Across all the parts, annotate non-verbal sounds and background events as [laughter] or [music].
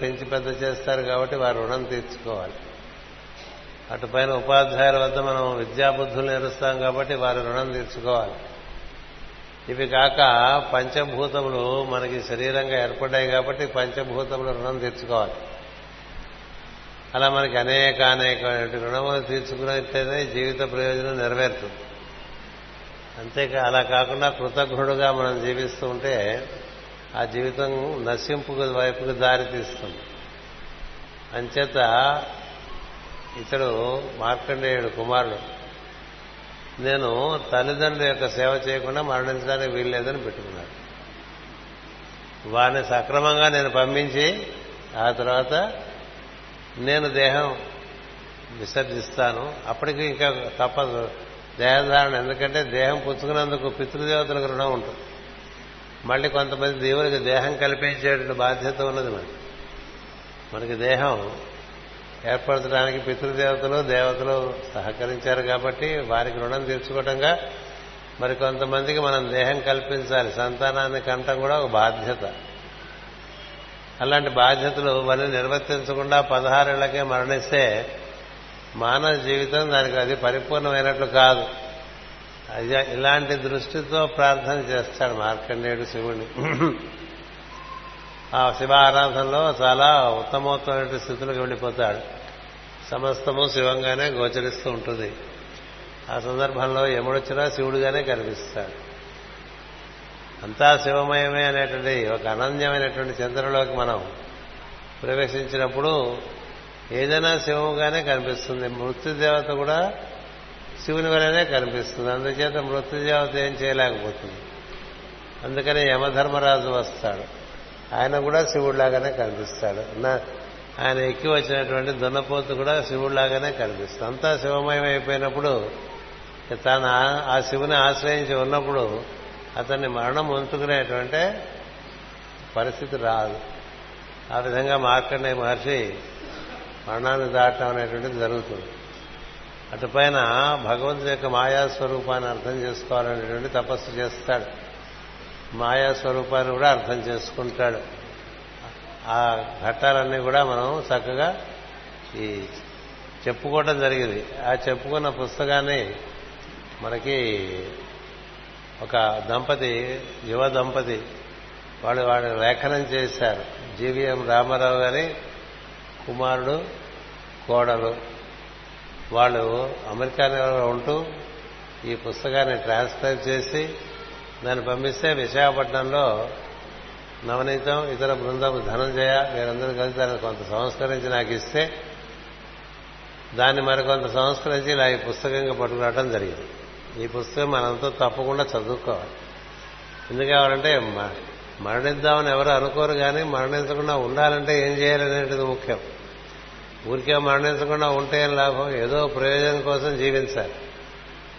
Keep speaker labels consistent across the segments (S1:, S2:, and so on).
S1: పెంచి పెద్ద చేస్తారు కాబట్టి వారు రుణం తీర్చుకోవాలి. అటుపైన ఉపాధ్యాయుల వద్ద మనం విద్యాబుద్ధులు నేరుస్తాం కాబట్టి వారి రుణం తీర్చుకోవాలి. ఇవి కాక పంచభూతములు మనకి శరీరంగా ఏర్పడ్డాయి కాబట్టి పంచభూతములు రుణం తీర్చుకోవాలి. అలా మనకి అనేక అనేక రుణములు తీర్చుకున్నట్లయితే జీవిత ప్రయోజనం నెరవేరుతుంది. అంతేకా అలా కాకుండా కృతజ్ఞుడుగా మనం జీవిస్తూ ఉంటే ఆ జీవితం నశింపుకు వైపుకు దారితీస్తుంది అంచేత ఇతడు మార్కండేయుడు కుమారుడు. నేను తల్లిదండ్రుల యొక్క సేవ చేయకుండా మరణించడానికి వీల్లేదని పెట్టుకున్నాడు వారిని సక్రమంగా నేను పంపించి ఆ తర్వాత నేను దేహం విసర్జిస్తాను. అప్పటికి ఇంకా తప్పదు. దేహధారణ ఎందుకంటే దేహం పుచ్చుకున్నందుకు పితృదేవతలకు రుణం ఉంటుంది. మళ్ళీ కొంతమంది దేవునికి దేహం కల్పించేటువంటి బాధ్యత ఉన్నది మనకి మనకి దేహం ఏర్పరచడానికి పితృదేవతలు దేవతలు సహకరించారు కాబట్టి వారికి రుణం తీర్చుకోవటంగా మరి కొంతమందికి మనం దేహం కల్పించాలి. సంతానాన్ని కంటం కూడా ఒక బాధ్యత. అలాంటి బాధ్యతలు ఇవన్నీ నిర్వర్తించకుండా పదహారేళ్ళకే మరణిస్తే మానవ జీవితం దానికి అది పరిపూర్ణమైనట్లు కాదు. అది ఇలాంటి దృష్టితో ప్రార్థన చేస్తాడు మార్కండేయుడు శివుణ్ణి. ఆ శివ ఆరాధనలో చాలా ఉత్తమోత్తమైన స్థితిలోకి వెళ్ళిపోతాడు. సమస్తము శివంగానే గోచరిస్తూ ఉంటుంది. ఆ సందర్భంలో యముడొచ్చినా శివుడుగానే కనిపిస్తాడు. అంతా శివమయమే అనేటువంటి ఒక అనన్యమైనటువంటి చంద్రలోకి మనం ప్రవేశించినప్పుడు ఏదైనా శివముగానే కనిపిస్తుంది. మృత్యుదేవత కూడా శివుని వలనే కనిపిస్తుంది. అందుచేత మృత్యుదేవత ఏం చేయలేకపోతుంది. అందుకని యమధర్మరాజు వస్తాడు. ఆయన కూడా శివుడిలాగానే కనిపిస్తాడు. ఆయన ఎక్కి వచ్చినటువంటి దున్నపోతు కూడా శివుడిలాగానే కనిపిస్తుంది. అంతా శివమయం అయిపోయినప్పుడు తాను ఆ శివుని ఆశ్రయించి ఉన్నప్పుడు అతన్ని మరణం ఉంచుకునేటువంటి పరిస్థితి రాదు. ఆ విధంగా మార్కండే మహర్షి మరణాన్ని దాటం అనేటువంటిది జరుగుతుంది. అటుపైన భగవంతుని యొక్క మాయా స్వరూపాన్ని అర్థం చేసుకోవాలనేటువంటి తపస్సు చేస్తాడు. మాయా స్వరూపాన్ని కూడా అర్థం చేసుకుంటాడు. ఆ ఘట్టాలన్నీ కూడా మనం చక్కగా ఈ చెప్పుకోవటం జరిగింది. ఆ చెప్పుకున్న పుస్తకాన్ని మనకి ఒక దంపతి యువ దంపతి వాళ్ళు వాడు లేఖనం చేశారు. జీవీఎం రామారావు గారి కుమారుడు కోడలు. వాళ్ళు అమెరికాలో ఉంటూ ఈ పుస్తకాన్ని ట్రాన్స్క్రైబ్ చేసి దాన్ని పంపిస్తే విశాఖపట్నంలో నవనీతం ఇతర బృందం ధనంజయ వీరందరూ కలిసి దాన్ని కొంత సంస్కరించి నాకు ఇస్తే దాన్ని మరికొంత సంస్కరించి ఇలా ఈ పుస్తకంగా పట్టుకురావడం జరిగింది. ఈ పుస్తకం మనంతా తప్పకుండా చదువుకోవాలి. ఎందుకు కావాలంటే మరణిద్దామని ఎవరు అనుకోరు కానీ మరణించకుండా ఉండాలంటే ఏం చేయాలనేది ముఖ్యం. ఊరికే మరణించకుండా ఉంటే ఏం లాభం. ఏదో ప్రయోజనం కోసం జీవించాలి.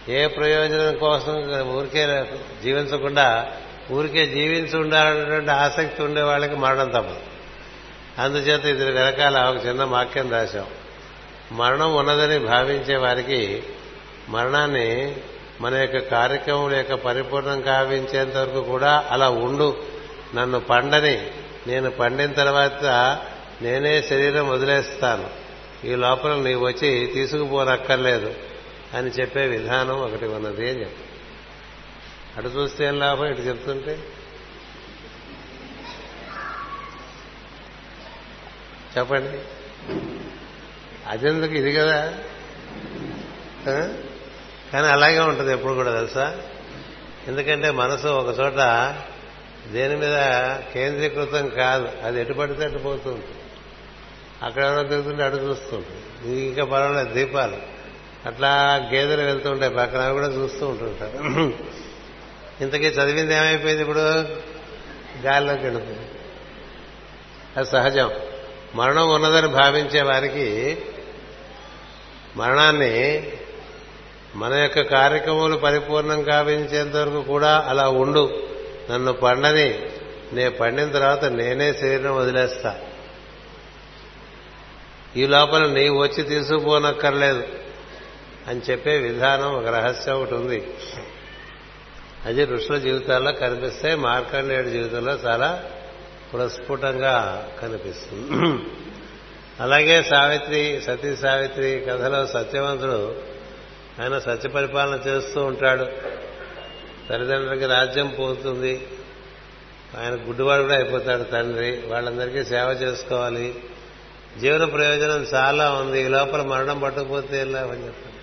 S1: ఏ ప్రయోజనం కోసం ఊరికే జీవించకుండా ఊరికే జీవించి ఉండాలనేటువంటి ఆసక్తి ఉండే వాళ్ళకి మరణం తప్పదు. అందుచేత ఇది వెనకాల ఒక చిన్న వాక్యం రాశాం. మరణం ఉన్నదని భావించే వారికి మరణాన్ని మన యొక్క కార్యక్రమం యొక్క పరిపూర్ణం కావించేంత వరకు కూడా అలా ఉండు. నన్ను పండని నేను పండిన తర్వాత నేనే శరీరం వదిలేస్తాను. ఈ లోపల నీవు వచ్చి తీసుకుపోనక్కర్లేదు అని చెప్పే విధానం ఒకటి ఉన్నది అని చెప్పి. అటు చూస్తే ఏం లాభం? ఇటు చెప్తుంటే? చెప్పండి. అదెందుకు? ఇది కదా? కానీ అలాగే ఉంటుంది ఎప్పుడు కూడా తెలుసా? ఎందుకంటే మనసు ఒక చోట దేని మీద కేంద్రీకృతం కాదు. అది ఎటు పడితే అటు పోతుంది. అక్కడ ఎవరో తిరుగుతుంటే అటు చూస్తుంటుంది ఇది ఇంకా పర్వాలేదు దీపాలు. అట్లా గేదెలు వెళ్తూ ఉంటాయి పక్కన అవి కూడా చూస్తూ ఉంటుంటారు. [clears throat] ఇంతకీ చదివింది ఏమైపోయింది ఇప్పుడు? గాల్లోకి వెళ్ళిపోయింది అది సహజం. మరణం ఉన్నదని భావించే వారికి మరణాన్ని మన యొక్క కార్యక్రమాలు పరిపూర్ణం కావించేంత వరకు కూడా అలా ఉండు. నన్ను పండని నే పండిన తర్వాత నేనే శరీరం వదిలేస్తా. ఈ లోపల నీవు వచ్చి తీసుకుపోనక్కర్లేదు అని చెప్పే విధానం ఒక రహస్యం ఒకటి ఉంది. అది ఋషుల జీవితాల్లో కనిపిస్తే మార్కండేయుడి జీవితంలో చాలా ప్రస్ఫుటంగా కనిపిస్తుంది. అలాగే సావిత్రి సతీ సావిత్రి కథలో సత్యవంతుడు ఆయన సత్య పరిపాలన చేస్తూ ఉంటాడు. తల్లిదండ్రులకి రాజ్యం పోతుంది. ఆయన గుడ్డివాడు కూడా అయిపోతాడు తండ్రి. వాళ్ళందరికీ సేవ చేసుకోవాలి. జీవన ప్రయోజనం చాలా ఉంది ఈ లోపల మరణం పట్టకపోతే ఎలా అని చెప్పండి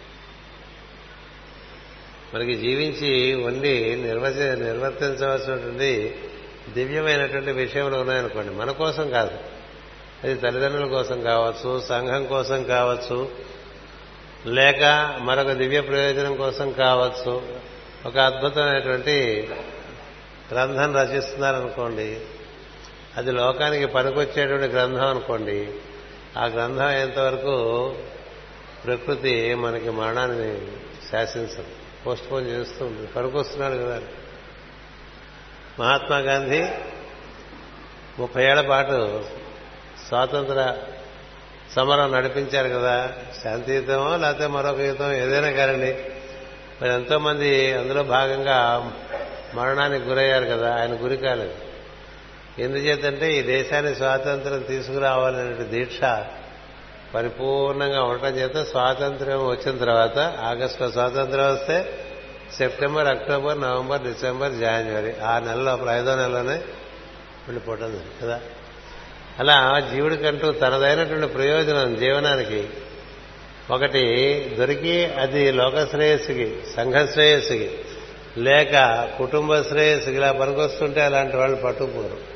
S1: మనకి జీవించి ఉండి నిర్వచ నిర్వర్తించవలసినటువంటి దివ్యమైనటువంటి విషయంలో ఉన్నాయనుకోండి మన కోసం కాదు. అది తల్లిదండ్రుల కోసం కావచ్చు సంఘం కోసం కావచ్చు లేక మరొక దివ్య ప్రయోజనం కోసం కావచ్చు. ఒక అద్భుతమైనటువంటి గ్రంథం రచిస్తున్నారనుకోండి అది లోకానికి పనికొచ్చేటువంటి గ్రంథం అనుకోండి ఆ గ్రంథం అయ్యేంతవరకు ప్రకృతి మనకి మరణాన్ని శాసించదు పోస్ట్ పోన్ చేస్తూ పనికొస్తున్నాడు కదా. మహాత్మా గాంధీ ముప్పై ఏళ్ళ పాటు స్వాతంత్ర సమరం నడిపించారు కదా. శాంతియుతమో లేకపోతే మరొక యుద్ధం ఏదైనా కారండి మరి ఎంతోమంది అందులో భాగంగా మరణానికి గురయ్యారు కదా. ఆయన గురి కాలేదు. ఎందుచేతంటే ఈ దేశాన్ని స్వాతంత్రం తీసుకురావాలనే దీక్ష పరిపూర్ణంగా ఉండటం చేత స్వాతంత్ర్యం వచ్చిన తర్వాత ఆగస్టులో స్వాతంత్ర్యం వస్తే సెప్టెంబర్ అక్టోబర్ నవంబర్ డిసెంబర్ జనవరి ఆ నెలలో ఐదో నెలలోనే వెళ్ళిపోవటం కదా? అలా జీవుడికంటూ తనదైనటువంటి ప్రయోజనం జీవనానికి ఒకటి దొరికి అది లోక శ్రేయస్సుకి సంఘ శ్రేయస్సుకి లేక కుటుంబ శ్రేయస్సుకి ఇలా పనికొస్తుంటే అలాంటి వాళ్ళు పట్టుకోరు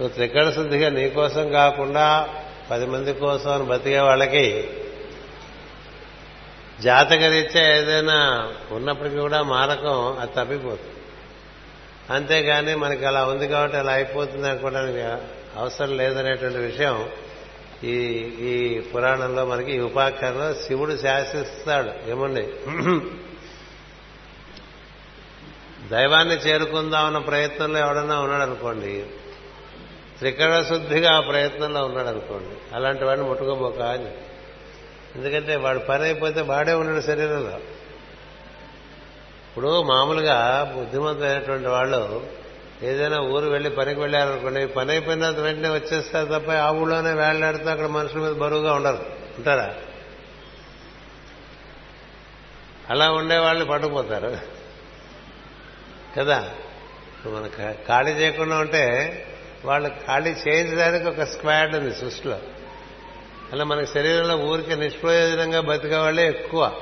S1: నువ్వు త్రికరణ శుద్ధిగా నీ కోసం కాకుండా పది మంది కోసం అని బతికే వాళ్ళకి జాతకరీత్యా ఏదైనా ఉన్నప్పటికీ కూడా మారకం అది తప్పిపోతుంది. అంతేగాని మనకి అలా ఉంది కాబట్టి అలా అయిపోతుంది అనుకోవడానికి అవసరం లేదనేటువంటి విషయం ఈ ఈ పురాణంలో మనకి ఈ ఉపాఖ్యానంలో శివుడు శాసిస్తాడు. ఏమండి? దైవాన్ని చేరుకుందామన్న ప్రయత్నంలో ఎవడన్నా ఉన్నాడు అనుకోండి త్రికరణ శుద్ధిగా ఆ ప్రయత్నంలో ఉన్నాడు అనుకోండి అలాంటి వాడిని ముట్టుకోబోక అని. ఎందుకంటే వాడు పని అయిపోతే వాడే ఉన్నాడు శరీరంలో. ఇప్పుడు మామూలుగా బుద్ధిమంతమైనటువంటి వాళ్ళు ఏదైనా ఊరు వెళ్ళి పనికి వెళ్ళారనుకోండి పని అయిపోయిన వెంటనే వచ్చేస్తారు తప్ప ఆ ఊళ్ళోనే వేళ్ళాడుతూ అక్కడ మనుషుల మీద బరువుగా ఉండరు. ఉంటారా? అలా ఉండే వాళ్ళని పట్టుకుపోతారు. కదా? మన ఖాళీ చేయకుండా ఉంటే వాళ్ళు ఖాళీ చేయించడానికి ఒక స్క్వాడ్ ఉంది సృష్టిలో. అలా మన శరీరంలో ఊరికే నిష్ప్రయోజనంగా బతికే వాళ్ళే ఎక్కువ.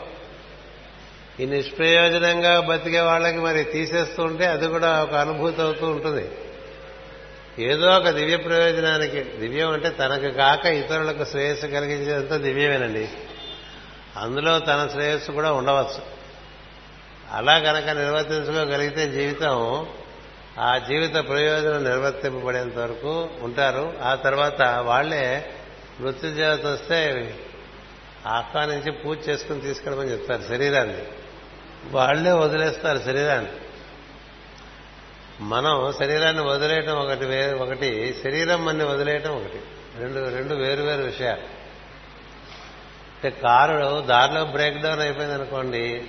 S1: ఈ నిష్ప్రయోజనంగా బతికే వాళ్ళకి మరి తీసేస్తూ ఉంటే అది కూడా ఒక అనుభూతి అవుతూ ఉంటుంది. ఏదో ఒక దివ్య ప్రయోజనానికి దివ్యం అంటే తనకు కాక ఇతరులకు శ్రేయస్సు కలిగించేంత దివ్యమేనండి. అందులో తన శ్రేయస్సు కూడా ఉండవచ్చు. అలా కనుక నిర్వర్తించుకోగలిగితే జీవితం ఆ జీవిత ప్రయోజనం నిర్వర్తింపబడేంత వరకు ఉంటారు. ఆ తర్వాత వాళ్ళే మృత్యు దేవత వస్తే ఆహ్వానించి పూజ చేసుకుని తీసుకెళ్ళమని చెప్తారు శరీరాన్ని. వాళ్ళే వదిలేస్తారు శరీరాన్ని. మనం శరీరాన్ని వదిలేయటం ఒకటి ఒకటి శరీరం మన్ని వదిలేయటం ఒకటి. రెండు రెండు వేరు వేరు విషయాలు. అంటే కారు దారిలో బ్రేక్ డౌన్ అయిపోయింది అనుకోండి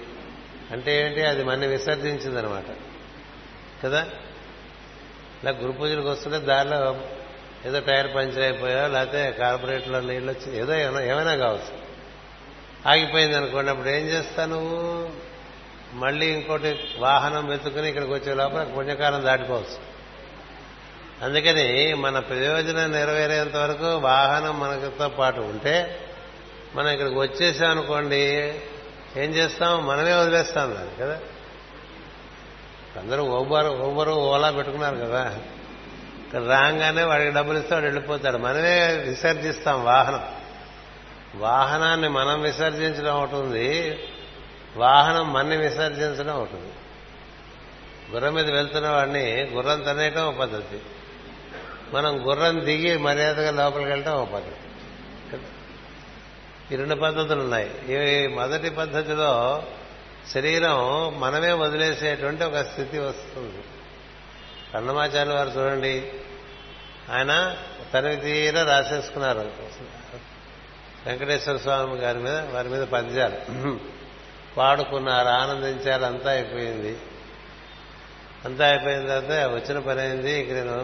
S1: అంటే ఏంటి? అది మన్ని విసర్జించింది అనమాట కదా? ఇలా గురు పూజలకు వస్తుంటే దారిలో ఏదో టైర్ పంచర్ అయిపోయా లేకపోతే కార్పొరేట్లో నీళ్ళు వచ్చి ఏదో ఏమైనా ఏమైనా కావచ్చు. ఆగిపోయింది అనుకోండి అప్పుడు ఏం చేస్తా నువ్వు? మళ్ళీ ఇంకోటి వాహనం వెతుకుని ఇక్కడికి వచ్చే లోపల పుణ్యకాలం దాటిపోవచ్చు. అందుకని మన ప్రయోజనం నెరవేరేంత వరకు వాహనం మనతో పాటు ఉంటే మనం ఇక్కడికి వచ్చేసాం అనుకోండి ఏం చేస్తాం? మనమే వదిలేస్తాం దాన్ని కదా? అందరూ ఓబర్ ఓబరు ఓలా పెట్టుకున్నారు కదా. రాగానే వాడికి డబ్బులు ఇస్తే వాడు వెళ్ళిపోతాడు. మనమే విసర్జిస్తాం వాహనం. వాహనాన్ని మనం విసర్జించడం అవుతుంది వాహనం మన్ని విసర్జించడం అవుతుంది గుర్రం మీద వెళ్తున్న వాడిని గుర్రం తనేయటం ఒక పద్ధతి. మనం గుర్రం దిగి మర్యాదగా లోపలికి వెళ్ళటం ఒక పద్ధతి. ఈ రెండు పద్ధతులు ఉన్నాయి. ఈ మొదటి పద్ధతిలో శరీరం మనమే వదిలేసేటువంటి ఒక స్థితి వస్తుంది. కన్నమాచార్య వారు చూడండి ఆయన తనకి తీర రాసేసుకున్నారు వెంకటేశ్వర స్వామి గారి మీద వారి మీద పద్యాలు పాడుకున్నారు ఆనందించారు అంతా అయిపోయింది. అంతా అయిపోయిన తర్వాత వచ్చిన పని అయింది. ఇక నేను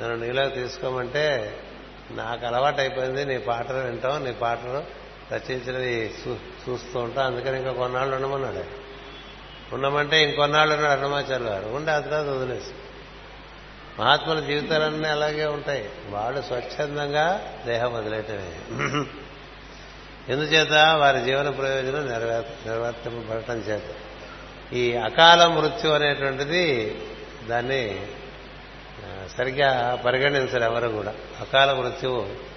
S1: నన్ను నీలోకి తీసుకోమంటే నాకు అలవాటు అయిపోయింది నీ పాటలు వింటాం నీ పాటలు రచించినవి చూ- చూస్తూ ఉంటాం. అందుకని ఇంకా కొన్నాళ్ళు ఉండమన్నాడు. ఉండమంటే ఇంకొన్నాళ్ళు ఉన్నాడు అన్నమాచార్య గారు. ఉండి ఆ తర్వాత వదిలేసి. మహాత్ముల జీవితాలన్నీ అలాగే ఉంటాయి. వాళ్ళు స్వచ్ఛందంగా దేహం వదిలేయటమే. ఎందుచేత వారి జీవన ప్రయోజనం నెరవేర్ నెరవేర్చబడటం చేత. ఈ అకాల మృత్యు అనేటువంటిది దాన్ని సరిగ్గా పరిగణించరు ఎవరు కూడా. అకాల మృత్యువు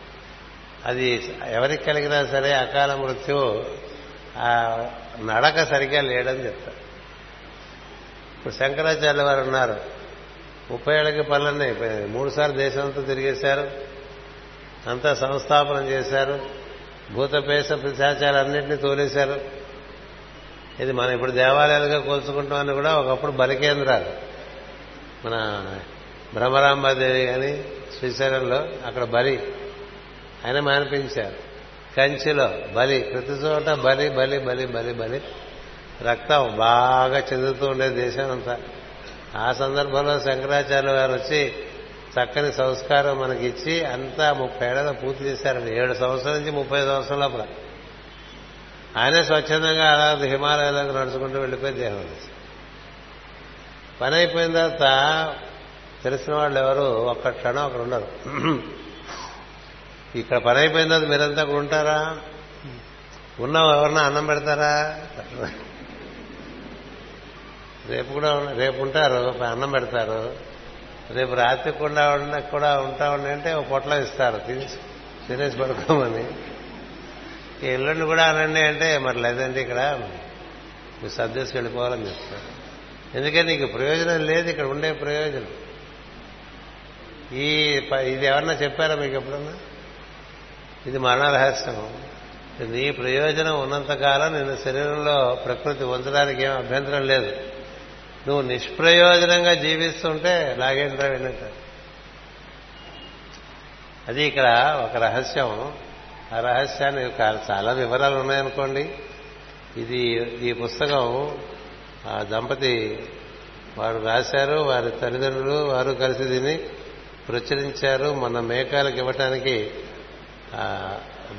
S1: అది ఎవరికి కలిగినా సరే అకాల మృత్యువు ఆ నడక సరిగ్గా లేడని చెప్తారు. ఇప్పుడు శంకరాచార్య వారు ఉన్నారు. ముప్పై ఏళ్ళకి పనులన్నీ అయిపోయినాయి. మూడుసార్లు సార్లు అంతా తిరిగేశారు. అంతా సంస్థాపనం చేశారు. భూతపేస పిశాచాలన్నింటినీ తోలేశారు. ఇది మనం ఇప్పుడు దేవాలయాలుగా కోల్చుకుంటామని కూడా ఒకప్పుడు బలికేంద్రాలు మన భ్రమరాంబాదేవి కానీ శ్రీశైలంలో అక్కడ బలి ఆయన మానిపించారు. కంచిలో బలి ప్రతి చోట బలి బలి బలి బలి బలి. రక్తం బాగా చెందుతూ ఉండే దేశం అంతా. ఆ సందర్భంలో శంకరాచార్య గారు వచ్చి చక్కని సంస్కారం మనకిచ్చి అంతా ముప్పై ఏళ్ళలో పూర్తి చేశారండి. ఏడు సంవత్సరాల నుంచి ముప్పై సంవత్సరాల లోపల. ఆయనే స్వచ్ఛందంగా అలా హిమాలయాలకు నడుచుకుంటూ వెళ్ళిపోయి దేహం పని అయిపోయిన తర్వాత తెలిసిన వాళ్ళు ఎవరు ఒక్క క్షణం అక్కడ ఉండరు. ఇక్కడ పని అయిపోయిన తర్వాత మీరంతా ఉంటారా? ఉన్న ఎవరన్నా అన్నం పెడతారా? రేపు కూడా రేపు ఉంటారు అన్నం పెడతారు. రేపు రాత్రి కూడా ఉన్న కూడా ఉంటా ఉండి అంటే ఒక పొట్లం ఇస్తారు తిని తినేసి పడుకోమని. ఎల్లుండి కూడా అనండి అంటే మరి లేదండి ఇక్కడ. మీరు సర్దేసి వెళ్ళిపోవాలని చెప్తారు. ఎందుకంటే నీకు ప్రయోజనం లేదు ఇక్కడ ఉండే ప్రయోజనం. ఈ ఇది ఎవరన్నా చెప్పారా మీకు ఎప్పుడన్నా? ఇది మరణ రహస్యం నీ ప్రయోజనం ఉన్నంతకాలం నిన్ను శరీరంలో ప్రకృతి ఉంచడానికి ఏం అభ్యంతరం లేదు. నువ్వు నిష్ప్రయోజనంగా జీవిస్తుంటే లాగేంట్రా విన్నట్టు అది ఇక్కడ ఒక రహస్యం. ఆ రహస్యాన్ని కా- చాలా వివరాలు ఉన్నాయనుకోండి. ఇది ఈ పుస్తకం ఆ దంపతి వారు రాశారు వారి తల్లిదండ్రులు వారు కలిసి దీన్ని ప్రచురించారు. మన మేకాలకు ఇవ్వటానికి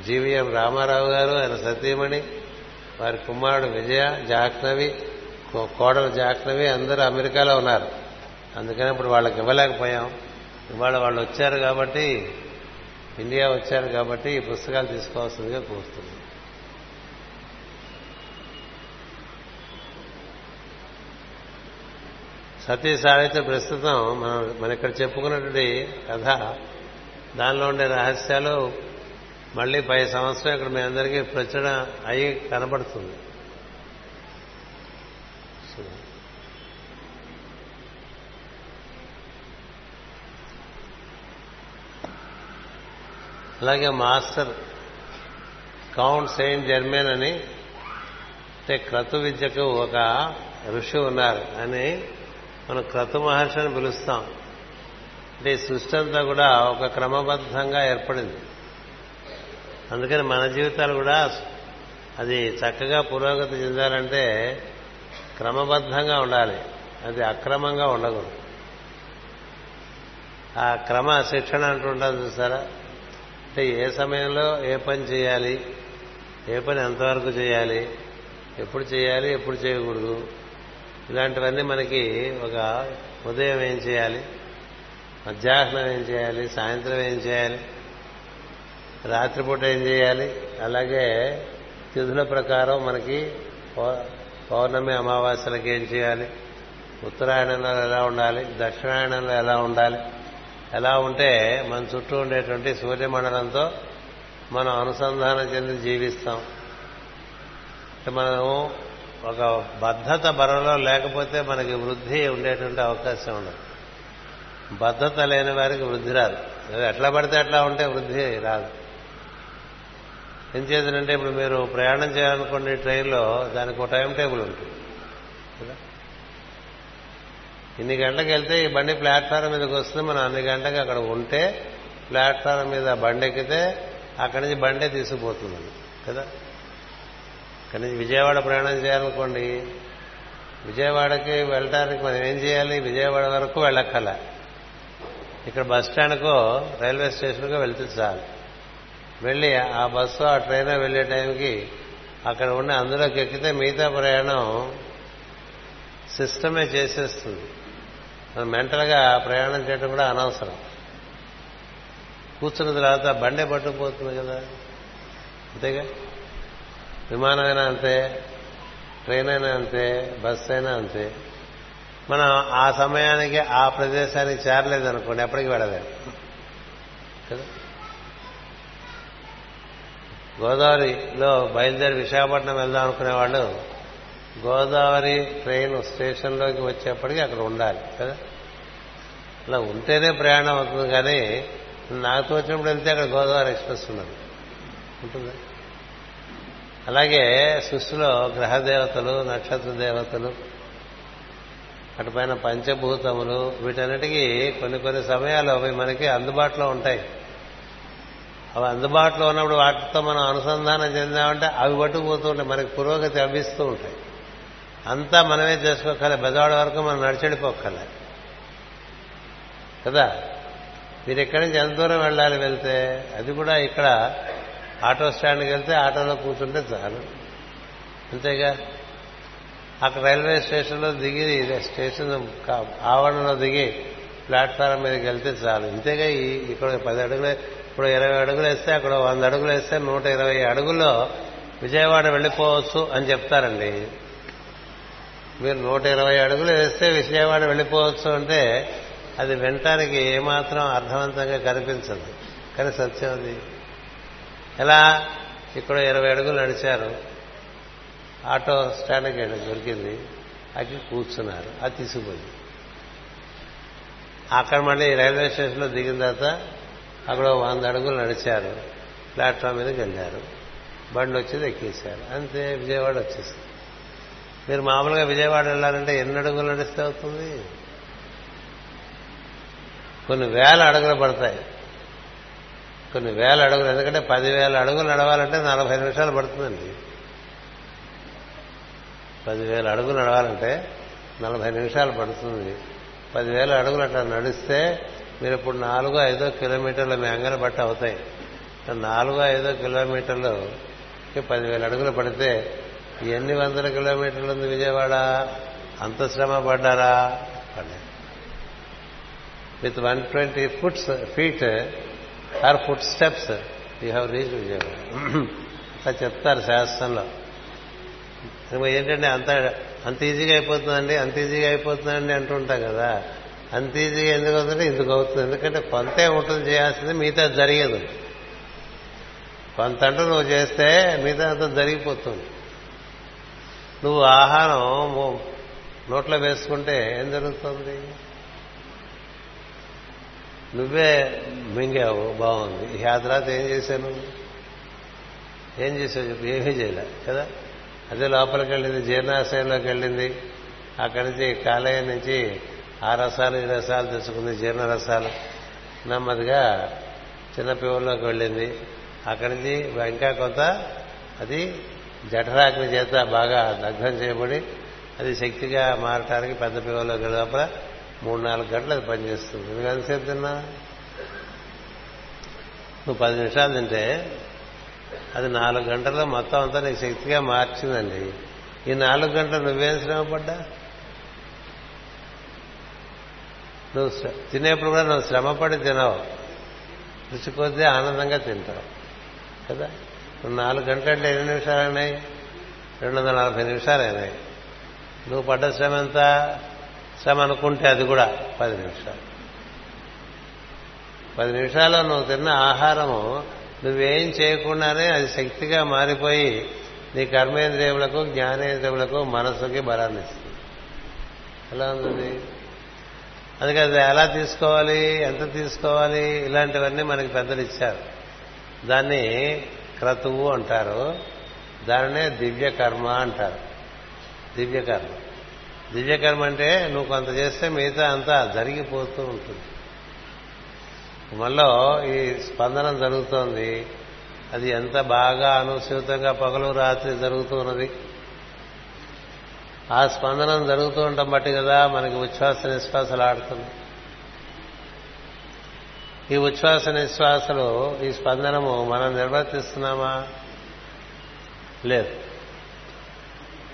S1: జీవీఎం రామారావు గారు ఆయన సతీమణి వారి కుమారుడు విజయ జాహ్నవి కో- కోడలు జాహ్నవి అందరూ అమెరికాలో ఉన్నారు. అందుకని ఇప్పుడు వాళ్ళకి ఇవ్వలేకపోయాం. ఇవాళ వాళ్ళు వచ్చారు కాబట్టి ఇండియా వచ్చారు కాబట్టి ఈ పుస్తకాలు తీసుకోవాల్సిందిగా కోరుతుంది సతీ సాహిత్య ప్రస్తుతం మనం మన ఇక్కడ చెప్పుకున్నటువంటి కథ దానిలో ఉండే రహస్యాలు మళ్ళీ పై సంవత్సరం ఇక్కడ మీ అందరికీ ప్రచురణ అయి కనబడుతుంది. అలాగే మాస్టర్ కౌంట్ సెయింట్ జర్మేన్ అని అంటే క్రతు విద్యకు ఒక ఋషి ఉన్నారు అని మనం క్రతు మహర్షి అని పిలుస్తాం. అంటే ఈ సృష్టి అంతా కూడా ఒక క్రమబద్ధంగా ఏర్పడింది. అందుకని మన జీవితాలు కూడా అది చక్కగా పురోగతి చెందాలంటే క్రమబద్ధంగా ఉండాలి. అది అక్రమంగా ఉండకూడదు. ఆ క్రమ శిక్షణ అంటుంటాం చూసారా? అంటే ఏ సమయంలో ఏ పని చేయాలి? ఏ పని ఎంతవరకు చేయాలి? ఎప్పుడు చేయాలి? ఎప్పుడు చేయకూడదు? ఇలాంటివన్నీ మనకి ఒక ఉదయం ఏం చేయాలి? మధ్యాహ్నం ఏం చేయాలి? సాయంత్రం ఏం చేయాలి? రాత్రిపూట ఏం చేయాలి? అలాగే తిథుల ప్రకారం మనకి పౌర్ణమి అమావాస్యలకి ఏం చేయాలి? ఉత్తరాయణంలో ఎలా ఉండాలి? దక్షిణాయనంలో ఎలా ఉండాలి? ఎలా ఉంటే మన చుట్టూ ఉండేటువంటి సూర్యమండలంతో మనం అనుసంధానం చెంది జీవిస్తాం. మనము మనం ఒక బద్ధత బరలో లేకపోతే మనకి వృద్ధి ఉండేటువంటి అవకాశం ఉండదు. బద్ధత లేని వారికి వృద్ధి రాదు. ఎట్లా పడితే అట్లా ఉంటే వృద్ధి రాదు. ఏం ఇప్పుడు మీరు ప్రయాణం చేయాలనుకోండి ట్రైన్లో దానికి ఒక టైం టేబుల్ ఉంటుంది. కదా? ఇన్ని గంటలకు వెళ్తే ఈ బండి ప్లాట్ఫారం మీదకి వస్తుంది మనం అన్ని గంటలకు అక్కడ ఉంటే ప్లాట్ఫారం మీద బండి ఎక్కితే అక్కడి నుంచి బండే తీసుకుపోతుంది కదా? అక్కడి నుంచి విజయవాడ ప్రయాణం చేయాలనుకోండి విజయవాడకి వెళ్ళటానికి మనం ఏం చేయాలి? విజయవాడ వరకు వెళ్ళక్కల ఇక్కడ బస్ స్టాండ్కో రైల్వే స్టేషన్కో వెళ్తే చాలు. వెళ్ళి ఆ బస్సు ఆ ట్రైన్ వెళ్ళే టైంకి అక్కడ ఉండి అందులోకి ఎక్కితే మిగతా ప్రయాణం సిస్టమే చేసేస్తుంది. మనం మెంటల్గా ప్రయాణం చేయడం కూడా అనవసరం. కూర్చున్న తర్వాత బండే పట్టుకుపోతుంది కదా. అంతేగా? విమానమైనా అంతే ట్రైన్ అయినా అంతే బస్సు అయినా అంతే. మనం ఆ సమయానికి ఆ ప్రదేశానికి చేరలేదనుకోండి ఎప్పటికి వెళ్ళలేము కదా? గోదావరిలో బయలుదేరి విశాఖపట్నం వెళ్దాం అనుకునే వాళ్ళు గోదావరి ట్రైన్ స్టేషన్లోకి వచ్చేప్పటికి అక్కడ ఉండాలి కదా? అలా ఉంటేనే ప్రయాణం అవుతుంది కానీ నాకు వచ్చినప్పుడు వెళ్తే అక్కడ గోదావరి ఎక్స్ప్రెస్ ఉన్నది. ఉంటుందా? అలాగే సృష్టిలో గ్రహ దేవతలు నక్షత్ర దేవతలు అటుపైన పంచభూతములు వీటన్నిటికీ కొన్ని కొన్ని సమయాలు అవి మనకి అందుబాటులో ఉంటాయి. అవి అందుబాటులో ఉన్నప్పుడు వాటితో మనం అనుసంధానం చెందామంటే అవి పట్టుకుపోతూ ఉంటాయి. మనకి పురోగతి అవ్విస్తూ ఉంటాయి. అంతా మనమే చేసుకోగల బెదవాడ వరకు మనం నడిచెడిపోక్కలే కదా? మీరు ఎక్కడి నుంచి ఎంత దూరం వెళ్ళాలి వెళ్తే అది కూడా ఇక్కడ ఆటో స్టాండ్కి వెళ్తే ఆటోలో కూర్చుంటే చాలు. అంతేగా? అక్కడ రైల్వే స్టేషన్లో దిగి స్టేషన్ ఆవరణలో దిగి ప్లాట్ఫారం మీదకి వెళ్తే చాలు. ఇంతేగా ఈ ఇక్కడ పది అడుగులే ఇప్పుడు ఇరవై అడుగులు వేస్తే అక్కడ వంద అడుగులు వేస్తే నూట ఇరవై అడుగుల్లో విజయవాడ వెళ్ళిపోవచ్చు అని చెప్తారండి. మీరు నూట ఇరవై అడుగులు వేస్తే విజయవాడ వెళ్ళిపోవచ్చు అంటే అది వినటానికి ఏమాత్రం అర్థవంతంగా కనిపించదు. కానీ సత్యం అది. ఎలా? ఇక్కడ ఇరవై అడుగులు నడిచారు. ఆటో స్టాండ్కి వెళ్ళి దొరికింది. అక్కడ కూర్చున్నారు. అది తీసుకుపోయింది. అక్కడ మళ్ళీ రైల్వే స్టేషన్లో దిగిన తర్వాత అక్కడ వంద అడుగులు నడిచారు. ప్లాట్ఫామ్ మీదకి వెళ్ళారు. బండి వచ్చేది ఎక్కేశారు. అంతే విజయవాడ వచ్చేసింది. మీరు మామూలుగా విజయవాడ వెళ్ళాలంటే ఎన్ని అడుగులు నడిస్తే అవుతుంది? కొన్ని వేల అడుగులు పడతాయి. కొన్ని వేల అడుగులు ఎందుకంటే పదివేల అడుగులు నడవాలంటే నలభై నిమిషాలు పడుతుందండి. పదివేల అడుగులు నడవాలంటే నలభై నిమిషాలు పడుతుంది. పదివేల అడుగులు అట్లా నడిస్తే మీరు ఇప్పుడు నాలుగో ఐదో కిలోమీటర్లు మీ అంగన బట్ట అవుతాయి. నాలుగో ఐదో కిలోమీటర్లు పదివేల అడుగులు పడితే ఎన్ని వందల కిలోమీటర్లు ఉంది విజయవాడ? అంత శ్రమ పడ్డారా? With one twenty foots feet or foot steps you have reach Vijayawada. [clears throat] అట్లా చెప్తారు శాస్త్రంలో. ఏంటంటే అంత అంత ఈజీగా అయిపోతుందండి అంత ఈజీగా అయిపోతుందండి అంటుంటాం కదా. అంత ఈజీగా ఎందుకు అవుతుంటే ఎందుకు అవుతుంది. ఎందుకంటే కొంతే ఉంటుంది చేయాల్సింది మిగతా జరిగదు. కొంత అంటూ నువ్వు చేస్తే మిగతా అంతా జరిగిపోతుంది. నువ్వు ఆహారం నోట్లో వేసుకుంటే ఏం జరుగుతుంది? నువ్వే మింగావు బాగుంది. ఈ ఆ తర్వాత ఏం చేశాను ఏం చేసావు చెప్పు ఏమీ చేయలే కదా? అదే లోపలికి వెళ్ళింది జీర్ణాశయంలోకి వెళ్ళింది. అక్కడి నుంచి కాలేయం నుంచి ఆ రసాలు ఈ రసాలు తెచ్చుకుంది జీర్ణ రసాలు. నెమ్మదిగా చిన్నపిల్లలోకి వెళ్ళింది. అక్కడి నుంచి ఇంకా కొంత అది జఠరాగ్ని చేత బాగా దగ్ధం చేయబడి అది శక్తిగా మారటానికి పెద్ద పిల్లలోకి లోపల మూడు నాలుగు గంటలు అది పనిచేస్తుంది. నువ్వు ఎంతసేపు తిన్నా నువ్వు పది నిమిషాలు తింటే అది నాలుగు గంటల్లో మొత్తం అంతా నీకు శక్తిగా మార్చిందండి. ఈ నాలుగు గంటలు నువ్వేం శ్రమ పడ్డా నువ్వు తినేప్పుడు కూడా నువ్వు శ్రమపడి తినవు. రుచి కొద్దీ ఆనందంగా తింటావు. కదా? నువ్వు నాలుగు గంటలంటే ఎన్ని నిమిషాలు అయినాయి రెండు వందల నలభై నిమిషాలు అయినాయి నువ్వు పడ్డ శ్రమ ఎంత శ్రమ అనుకుంటే అది కూడా పది నిమిషాలు. పది నిమిషాల్లో నువ్వు తిన్న ఆహారము నువ్వేం చేయకుండానే అది శక్తిగా మారిపోయి నీ కర్మేంద్రియములకు జ్ఞానేంద్రియములకు మనస్సుకి బలాన్ని ఇస్తుంది. ఎలా ఉంది? అందుకని అది ఎలా తీసుకోవాలి ఎంత తీసుకోవాలి ఇలాంటివన్నీ మనకి పెద్దలు ఇచ్చారు. దాన్ని క్రతువు అంటారు. దానినే దివ్య కర్మ అంటారు. దివ్య కర్మ దివ్య కర్మ అంటే నువ్వు కొంత చేస్తే మిగతా అంతా జరిగిపోతూ ఉంటుంది. మనలో ఈ స్పందనం జరుగుతోంది. అది ఎంత బాగా అనుసూతంగా పగలు రాత్రి జరుగుతూ ఉన్నది ఆ స్పందనం జరుగుతూ ఉండటం బట్టి కదా మనకి ఉచ్ఛ్వాస నిశ్వాసలు ఆడుతుంది. ఈ ఉచ్ఛ్వాస నిశ్వాసలు ఈ స్పందనము మనం నిర్వర్తిస్తున్నామా? లేదు.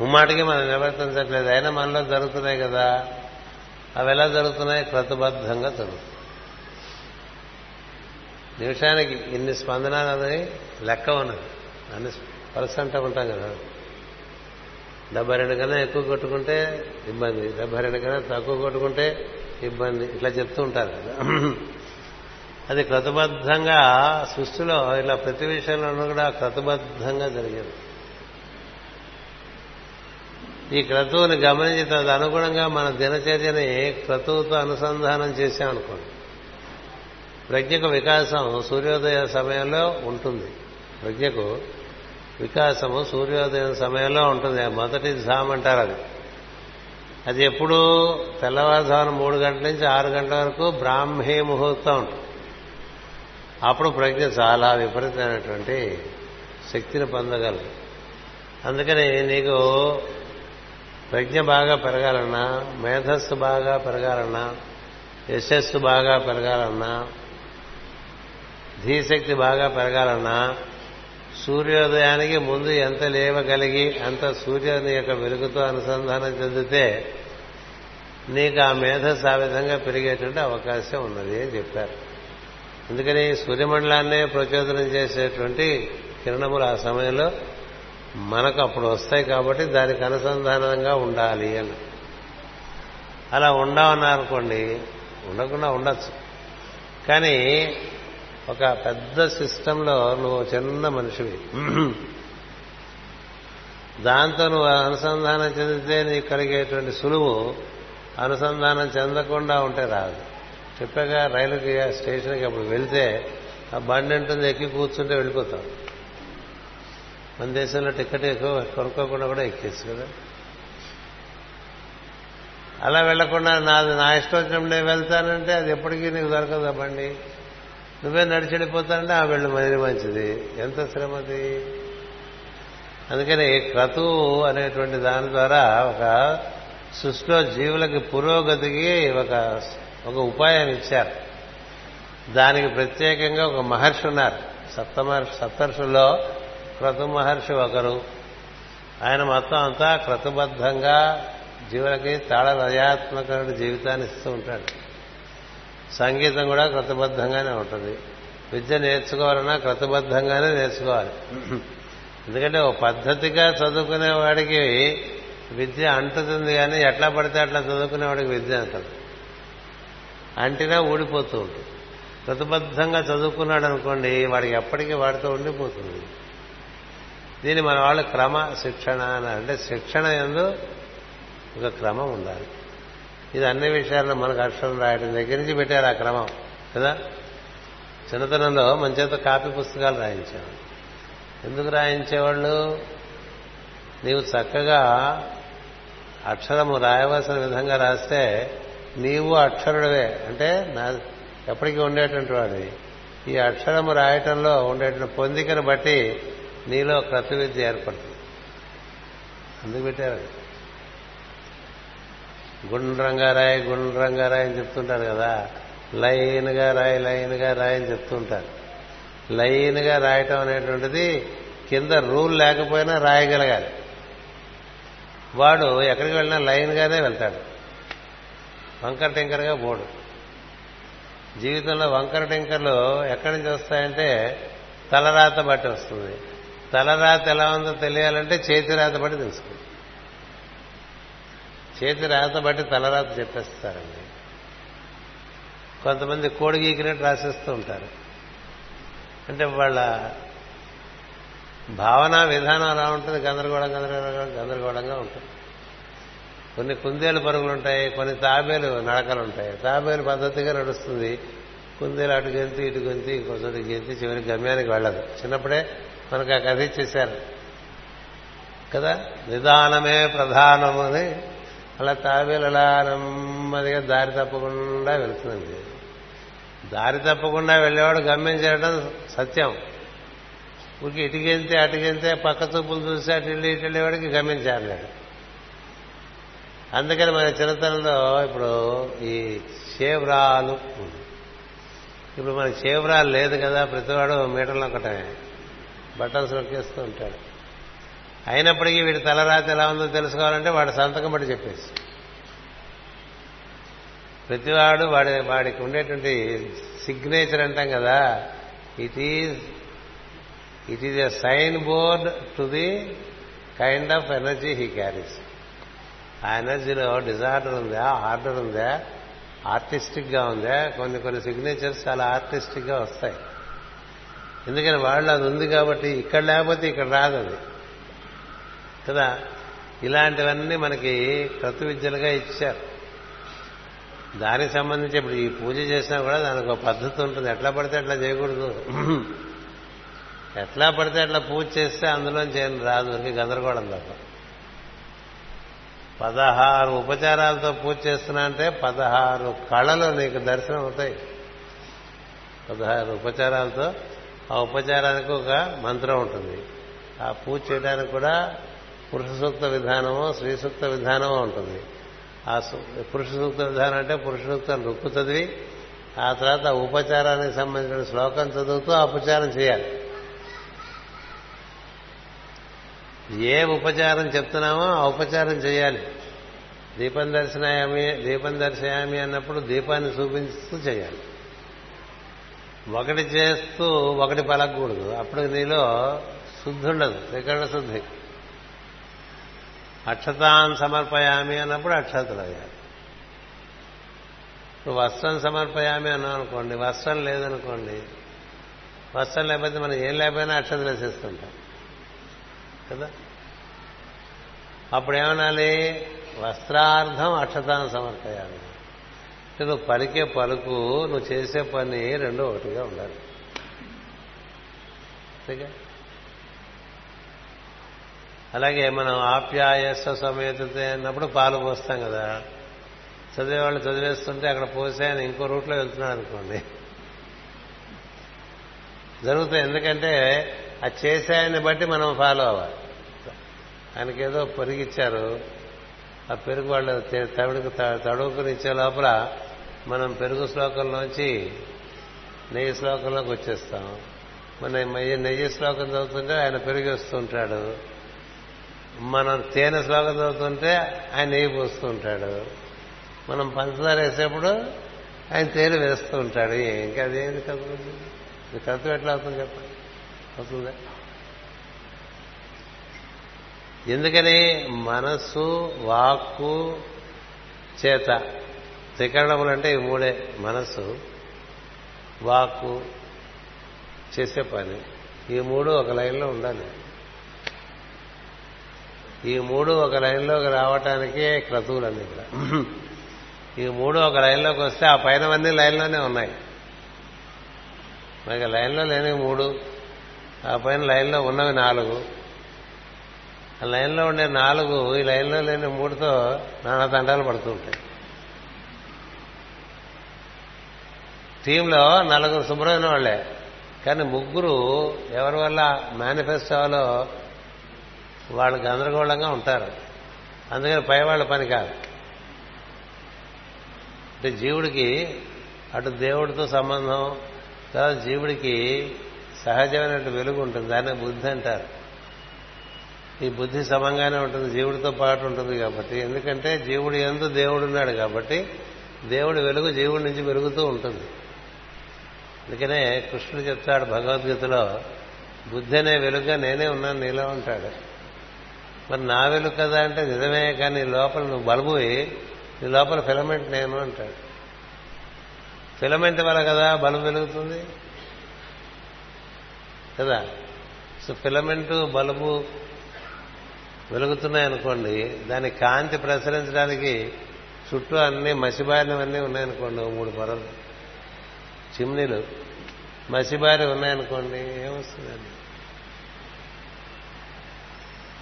S1: ముమ్మాటికి మనం నిర్వర్తించట్లేదు. అయినా మనలో జరుగుతున్నాయి కదా. అవి ఎలా జరుగుతున్నాయి? క్రతుబద్ధంగా జరుగుతుంది నిమిషానికి ఇన్ని స్పందనాలు అనేది లెక్క ఉన్నది అన్ని పర్సెంట్ ఉంటాం కదా. డెబ్బై రెండు కన్నా ఎక్కువ కొట్టుకుంటే ఇబ్బంది డెబ్బై రెండు కన్నా తక్కువ కొట్టుకుంటే ఇబ్బంది. ఇట్లా చెప్తూ ఉంటారు కదా. అది క్రతబద్ధంగా సృష్టిలో ఇలా ప్రతి విషయంలోనూ కూడా క్రతబద్ధంగా జరిగింది. ఈ క్రతువుని గమనించి తదు అనుగుణంగా మన దినచర్యని క్రతువుతో అనుసంధానం చేశామనుకోండి ప్రజ్ఞకు వికాసం సూర్యోదయ సమయంలో ఉంటుంది. ప్రజ్ఞకు వికాసము సూర్యోదయం సమయంలో ఉంటుంది. మొదటి ధామ్ అంటారు అది. అది ఎప్పుడు తెల్లవారుజామున మూడు గంటల నుంచి ఆరు గంటల వరకు బ్రాహ్మీ ముహూర్తం ఉంటుంది. అప్పుడు ప్రజ్ఞ చాలా విపరీతమైనటువంటి శక్తిని పొందగలదు అందుకని నీకు ప్రజ్ఞ బాగా పెరగాలన్నా మేధస్సు బాగా పెరగాలన్నా యశస్సు బాగా పెరగాలన్నా ధీశక్తి బాగా పెరగాలన్నా సూర్యోదయానికి ముందు ఎంత లేవగలిగి అంత సూర్యుని యొక్క వెలుగుతో అనుసంధానం చెందితే నీకు ఆ మేధస్సు ఆ విధంగా పెరిగేటువంటి అవకాశం ఉన్నది అని చెప్పారు. అందుకని సూర్యమండలాన్నే ప్రచోదనం చేసేటువంటి కిరణములు ఆ సమయంలో మనకు అప్పుడు వస్తాయి కాబట్టి దానికి అనుసంధానంగా ఉండాలి అని. అలా ఉండమన్నారనుకోండి ఉండకుండా ఉండొచ్చు. కానీ ఒక పెద్ద సిస్టంలో నువ్వు చిన్న మనిషివి. దాంతో నువ్వు అనుసంధానం చెందితే నీకు కలిగేటువంటి సులువు అనుసంధానం చెందకుండా ఉంటే రాదు. చెప్పాగా రైలుకి స్టేషన్కి అప్పుడు వెళ్తే ఆ బండి ఉంటుంది ఎక్కి కూర్చుంటే వెళ్ళిపోతాం. మన దేశంలో టికెట్ ఎక్కువ కొనుక్కోకుండా కూడా ఎక్కేసి కదా. అలా వెళ్ళకుండా నాది నా ఇష్టం వచ్చినప్పుడు నేను వెళ్తానంటే అది ఎప్పటికీ నీకు దొరకదు ఆ బండి. నువ్వే నడిచి వెళ్ళిపోతానంటే ఆ వెళ్ళు మరి మంచిది. ఎంత శ్రమది అందుకని క్రతువు అనేటువంటి దాని ద్వారా ఒక సృష్టిలో జీవులకి పురోగతికి ఒక ఒక ఉపాయం ఇచ్చారు. దానికి ప్రత్యేకంగా ఒక మహర్షి ఉన్నారు. సప్తమహర్షి సప్తర్షుల్లో క్రతు మహర్షి ఒకరు. ఆయన మొత్తం అంతా క్రతుబద్ధంగా జీవులకి తాళ లయాత్మకమైన జీవితాన్ని ఇస్తూ ఉంటాడు. సంగీతం కూడా క్రతబద్ధంగానే ఉంటుంది. విద్య నేర్చుకోవాలన్నా క్రతుబద్ధంగానే నేర్చుకోవాలి. ఎందుకంటే ఒక పద్ధతిగా చదువుకునే వాడికి విద్య అంటుతుంది కానీ ఎట్లా పడితే అట్లా చదువుకునేవాడికి విద్య అంటుంది. అంటినా ఊడిపోతూ ఉంటుంది. క్రతబద్ధంగా చదువుకున్నాడు అనుకోండి వాడికి ఎప్పటికీ వాడితో ఉండిపోతుంది. దీన్ని మన వాళ్ళు క్రమ శిక్షణ అని అంటే శిక్షణ ఎందు ఒక క్రమం ఉండాలి. ఇది అన్ని విషయాల్లో మనకు అక్షరం రాయడం. దగ్గర నుంచి పెట్టారు ఆ క్రమం కదా? చిన్నతనంలో మన చేత కాపీ పుస్తకాలు రాయించాను ఎందుకు రాయించేవాళ్ళు? నీవు చక్కగా అక్షరము రాయవలసిన విధంగా రాస్తే నీవు అక్షరుడవే. అంటే నా ఎప్పటికీ ఉండేటువంటి వాడి ఈ అక్షరము రాయటంలో ఉండేటువంటి పొందికను బట్టి నీలో క్రతు విద్య ఏర్పడుతుంది. అందుకు పెట్టారు గుండ్రంగా రాయి గుండ్రంగా రాయి అని చెప్తుంటారు కదా. లైన్గా రాయి లైన్గా రాయి అని చెప్తుంటారు. లైన్గా రాయటం అనేటువంటిది కింద రూల్ లేకపోయినా రాయగలగాలి. వాడు ఎక్కడికి వెళ్ళినా లైన్గానే వెళ్తాడు. వంకర టింకర్గా పోడు. జీవితంలో వంకర టింకర్లు ఎక్కడి నుంచి వస్తాయంటే తలరాత బట్టి వస్తుంది. తలరాత ఎలా ఉందో తెలియాలంటే చేతి రాత బట్టి తెలుసుకుంది చేతి రాత బట్టి తలరాత చెప్పేస్తారండి. కొంతమంది కోడి గీకినట్టు రాసేస్తూ ఉంటారు. అంటే వాళ్ళ భావన విధానం అలా ఉంటుంది గందరగోళం గందరగోళం గందరగోళంగా ఉంటుంది. కొన్ని కుందేలు పరుగులు ఉంటాయి కొన్ని తాబేలు నడకలు ఉంటాయి. తాబేలు పద్ధతిగా నడుస్తుంది. కుందేలు అటు గెంతి ఇటు గెంతి ఇంకోసారి గెంతి చివరి గమ్యానికి వెళ్ళదు. చిన్నప్పుడే మనకు ఆ కథ ఇచ్చేశారు. కదా? నిదానమే ప్రధానము అని అలా తాబేలలా అలా నెమ్మదిగా దారి తప్పకుండా వెళ్తుంది దారి తప్పకుండా వెళ్ళేవాడు గమ్యం చేయడం సత్యం. ఊరికి ఇటుకెళ్తే అటుకెళ్తే పక్క చూపులు చూసి అటు వెళ్ళి ఇటు వెళ్ళేవాడికి గమ్యం చేరలేడు అందుకని మన చిన్నతనంలో ఇప్పుడు ఈ చేవ్రాలు ఇప్పుడు మన చేవ్రాలు లేదు కదా ప్రతివాడు మీటర్లు ఒకటే బట్టలు నొక్కేస్తూ ఉంటాడు. అయినప్పటికీ వీడి తలరాతి ఎలా ఉందో తెలుసుకోవాలంటే వాడి సంతకం బట్టి చెప్పేసి. ప్రతివాడు వాడి వాడికి ఉండేటువంటి సిగ్నేచర్ అంటాం కదా it is it is a sign board to the kind of energy he carries ఆ ఎనర్జీలో డిజార్డర్ ఉందా ఆర్డర్ ఉందా ఆర్టిస్టిక్గా ఉందా కొన్ని కొన్ని సిగ్నేచర్స్ చాలా ఆర్టిస్టిక్గా వస్తాయి. ఎందుకని వాళ్ళు అది ఉంది కాబట్టి ఇక్కడ లేకపోతే ఇక్కడ రాదు అది. కదా? ఇలాంటివన్నీ మనకి క్రతు విద్యలుగా ఇచ్చారు. దానికి సంబంధించి ఇప్పుడు ఈ పూజ చేసినా కూడా దానికి ఒక పద్ధతి ఉంటుంది. ఎట్లా పడితే అట్లా చేయకూడదు. ఎట్లా పడితే అట్లా పూజ చేస్తే అందులో చేయను రాదు. ఇంక గందరగోళం తప్ప. పదహారు ఉపచారాలతో పూజ చేస్తున్నా అంటే పదహారు కళలు నీకు దర్శనం అవుతాయి. పదహారు ఉపచారాలతో ఆ ఉపచారానికి ఒక మంత్రం ఉంటుంది. ఆ పూజ చేయడానికి కూడా పురుష సూక్త విధానమో స్త్రీ సూక్త విధానమో ఉంటుంది. ఆ పురుష సూక్త విధానం అంటే పురుష సూక్త రుక్కు చదివి ఆ తర్వాత ఉపచారానికి సంబంధించిన శ్లోకం చదువుతూ ఉపచారం చేయాలి. ఏ ఉపచారం చెప్తున్నామో ఆ ఉపచారం చేయాలి. దీపం దర్శనాయామి దీపం దర్శయామి అన్నప్పుడు దీపాన్ని చూపిస్తూ చేయాలి. ఒకటి చేస్తూ ఒకటి పలకూడదు అప్పుడు నీలో శుద్ధి ఉండదు త్రికరణ శుద్ధి. అక్షతాన్ సమర్పయామి అన్నప్పుడు అక్షతలు అయ్యాలి. ఇప్పుడు వస్త్రం సమర్పయామి అన్నాం అనుకోండి వస్త్రం లేదనుకోండి వస్త్రం లేకపోతే మనం ఏం లేకపోయినా అక్షతలు వేసేస్తుంటాం. కదా? అప్పుడు ఏమనాలి వస్త్రార్థం అక్షతాన్ని సమర్పయాలి నువ్వు పలికే పలుకు నువ్వు చేసే పని రెండు ఒకటిగా ఉండాలి. అంతేగా? అలాగే మనం ఆప్యాయస్వ సమేతతే అన్నప్పుడు పాలు పోస్తాం కదా. చదివేవాళ్ళు చదివేస్తుంటే అక్కడ పోసే ఆయన ఇంకో రూట్లో వెళ్తున్నాడు అనుకోండి. జరుగుతాయి. ఎందుకంటే ఆ చేసే బట్టి మనం ఫాలో అవ్వాలి. ఆయనకేదో పెరిగిచ్చారు. ఆ పెరుగు వాళ్ళు తడుకు తడుకుని ఇచ్చే లోపల మనం పెరుగు శ్లోకంలోంచి నెయ్యి శ్లోకంలోకి వచ్చేస్తాం. మన నెయ్యి శ్లోకం చదువుతుంటే ఆయన పెరిగి వస్తుంటాడు మనం తేనె శ్లోకం చదువుతుంటే ఆయన నెయ్యి పోస్తూ ఉంటాడు. మనం పంచదార వేసేప్పుడు ఆయన తేనె వేస్తూ ఉంటాడు. ఇంకా అదేంటి కదుతుంది ఇది కథ ఎట్లా అవుతుంది చెప్పండి? అవుతుందా? ఎందుకని మనస్సు వాక్కు చేత త్రికరణములు అంటే ఈ మూడే మనస్సు వాక్కు చేసే పని. ఈ మూడు ఒక లైన్లో ఉండాలి. ఈ మూడు ఒక లైన్లోకి రావటానికే క్రతువులన్నీ కూడా ఈ మూడు ఒక లైన్లోకి వస్తే ఆ పైనవన్నీ లైన్లోనే ఉన్నాయి. మనకి లైన్లో లేని మూడు ఆ పైన లైన్లో ఉన్నవి నాలుగు. ఆ లైన్లో ఉండే నాలుగు ఈ లైన్లో లేని మూడుతో నానా తండాలు పడుతూ ఉంటాయి. టీంలో నలుగురు శుభ్రమైన వాళ్ళే కానీ ముగ్గురు ఎవరి వల్ల మేనిఫెస్టోలో వాళ్ళు గందరగోళంగా ఉంటారు. అందుకని పైవాళ్ళ పని కాదు. అంటే జీవుడికి అటు దేవుడితో సంబంధం తర్వాత జీవుడికి సహజమైనటువంటి వెలుగు ఉంటుంది. దాన్ని బుద్ధి అంటారు. ఈ బుద్ధి సమంగానే ఉంటుంది జీవుడితో పాటు ఉంటుంది కాబట్టి. ఎందుకంటే జీవుడు ఎందు దేవుడు ఉన్నాడు కాబట్టి దేవుడి వెలుగు జీవుడి నుంచి వెలుగుతూ ఉంటుంది. అందుకనే కృష్ణుడు చెప్తాడు భగవద్గీతలో బుద్ధి అనే వెలుగుగా నేనే ఉన్నాను నీలో ఉంటాడు. మరి నా కదా అంటే నిజమే కానీ లోపల నువ్వు బల్బువి నీ లోపల ఫిలమెంట్ నేను అంటాడు. ఫిలమెంట్ వల్ల కదా బల్బు వెలుగుతుంది? కదా? సో ఫిలమెంట్ బల్బు వెలుగుతున్నాయనుకోండి దాని కాంతి ప్రసరించడానికి చుట్టూ అన్ని మసిబారినవన్నీ ఉన్నాయనుకోండి ఓ మూడు పొరలు. చిమ్నీలు మసిబారి ఉన్నాయనుకోండి ఏమొస్తుందండి?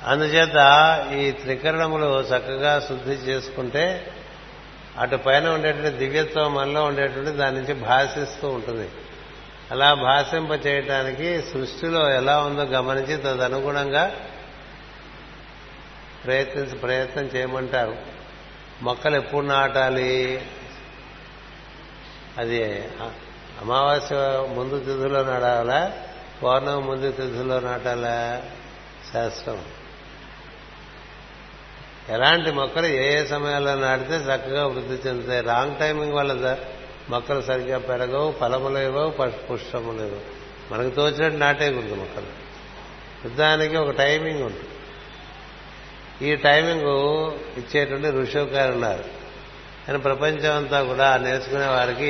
S1: అందుచేత ఈ త్రికరణములు చక్కగా శుద్ధి చేసుకుంటే అటు పైన ఉండేటువంటి దివ్యత్వం మనలో ఉండేటువంటి దాని నుంచి భాషిస్తూ ఉంటుంది. అలా భాషింప చేయటానికి సృష్టిలో ఎలా ఉందో గమనించి తదనుగుణంగా ప్రయత్నించి ప్రయత్నం చేయమంటారు. మొక్కలు ఎప్పుడు నాటాలి? అది అమావాస్య ముందు తిథిలో నడాలా పౌర్ణమి ముందు తిథిలో నాటాలా? శాస్త్రం. ఎలాంటి మొక్కలు ఏ ఏ సమయాల్లో నాటితే చక్కగా వృద్ధి చెందుతాయి. రాంగ్ టైమింగ్ వల్ల మొక్కలు సరిగ్గా పెరగవు ఫలములు ఇవ్వవు పుష్పములు ఇవ్వవు. మనకు తోచినట్టు నాటేయకూడదు మొక్కలు. యుద్ధానికి ఒక టైమింగ్ ఉంటుంది. ఈ టైమింగ్ ఇచ్చేటువంటి ఋషువు గారు ఉన్నారు. అని ప్రపంచం అంతా కూడా నేర్చుకునే వారికి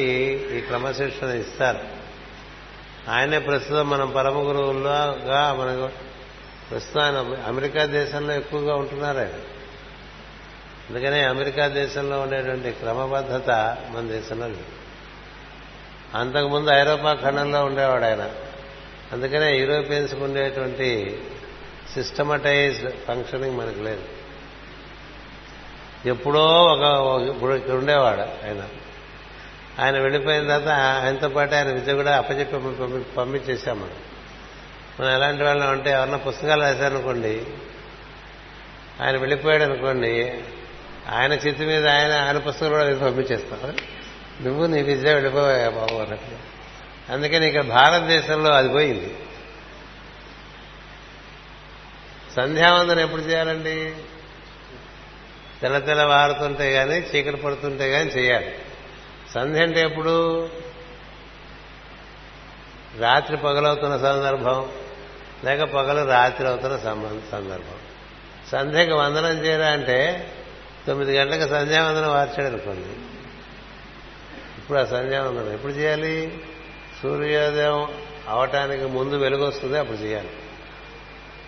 S1: ఈ క్రమశిక్షణ ఇస్తారు. ఆయనే ప్రస్తుతం మనం పరమ గురువులుగా మనకు ప్రస్తుతం ఆయన అమెరికా దేశంలో ఎక్కువగా ఉంటున్నారు ఆయన. అందుకనే అమెరికా దేశంలో ఉండేటువంటి క్రమబద్ధత మన దేశంలో లేదు. అంతకుముందు ఐరోపా ఖండంలో ఉండేవాడు ఆయన. అందుకనే యూరోపియన్స్కి ఉండేటువంటి సిస్టమటైజ్డ్ ఫంక్షనింగ్ మనకు లేదు. ఎప్పుడో ఒక ఇప్పుడు ఇక్కడ ఉండేవాడు ఆయన. ఆయన వెళ్ళిపోయిన తర్వాత ఆయనతో పాటు ఆయన విద్య కూడా అప్పచెప్పి పంపి- పంపించేశాం మనం. మనం ఎలాంటి వాళ్ళం అంటే ఎవరన్నా పుస్తకాలు రాశారనుకోండి ఆయన వెళ్ళిపోయాడు అనుకోండి ఆయన చిత్తి మీద ఆయన ఆయన పుస్తకాలు కూడా వెళ్ళి పంపించేస్తాం నువ్వు నీ విద్య వెళ్ళిపోయా బాబు అన్నట్టు. అందుకని ఇక్కడ భారతదేశంలో అది పోయింది. సంధ్యావందనం ఎప్పుడు చేయాలండి? తెల్ల తెల్ల వారుతుంటే కానీ చీకటి పడుతుంటే కానీ చేయాలి. సంధ్య అంటే ఎప్పుడు? రాత్రి పగలవుతున్న సందర్భం లేక పగలు రాత్రి అవుతున్న సందర్భం. సంధ్యకి వందనం చేయరా అంటే తొమ్మిది గంటలకు సంధ్యావందనం వార్చాడు అనుకోండి. ఇప్పుడు ఆ సంధ్యావందనం ఎప్పుడు చేయాలి? సూర్యోదయం అవటానికి ముందు వెలుగు వస్తుంది అప్పుడు చేయాలి.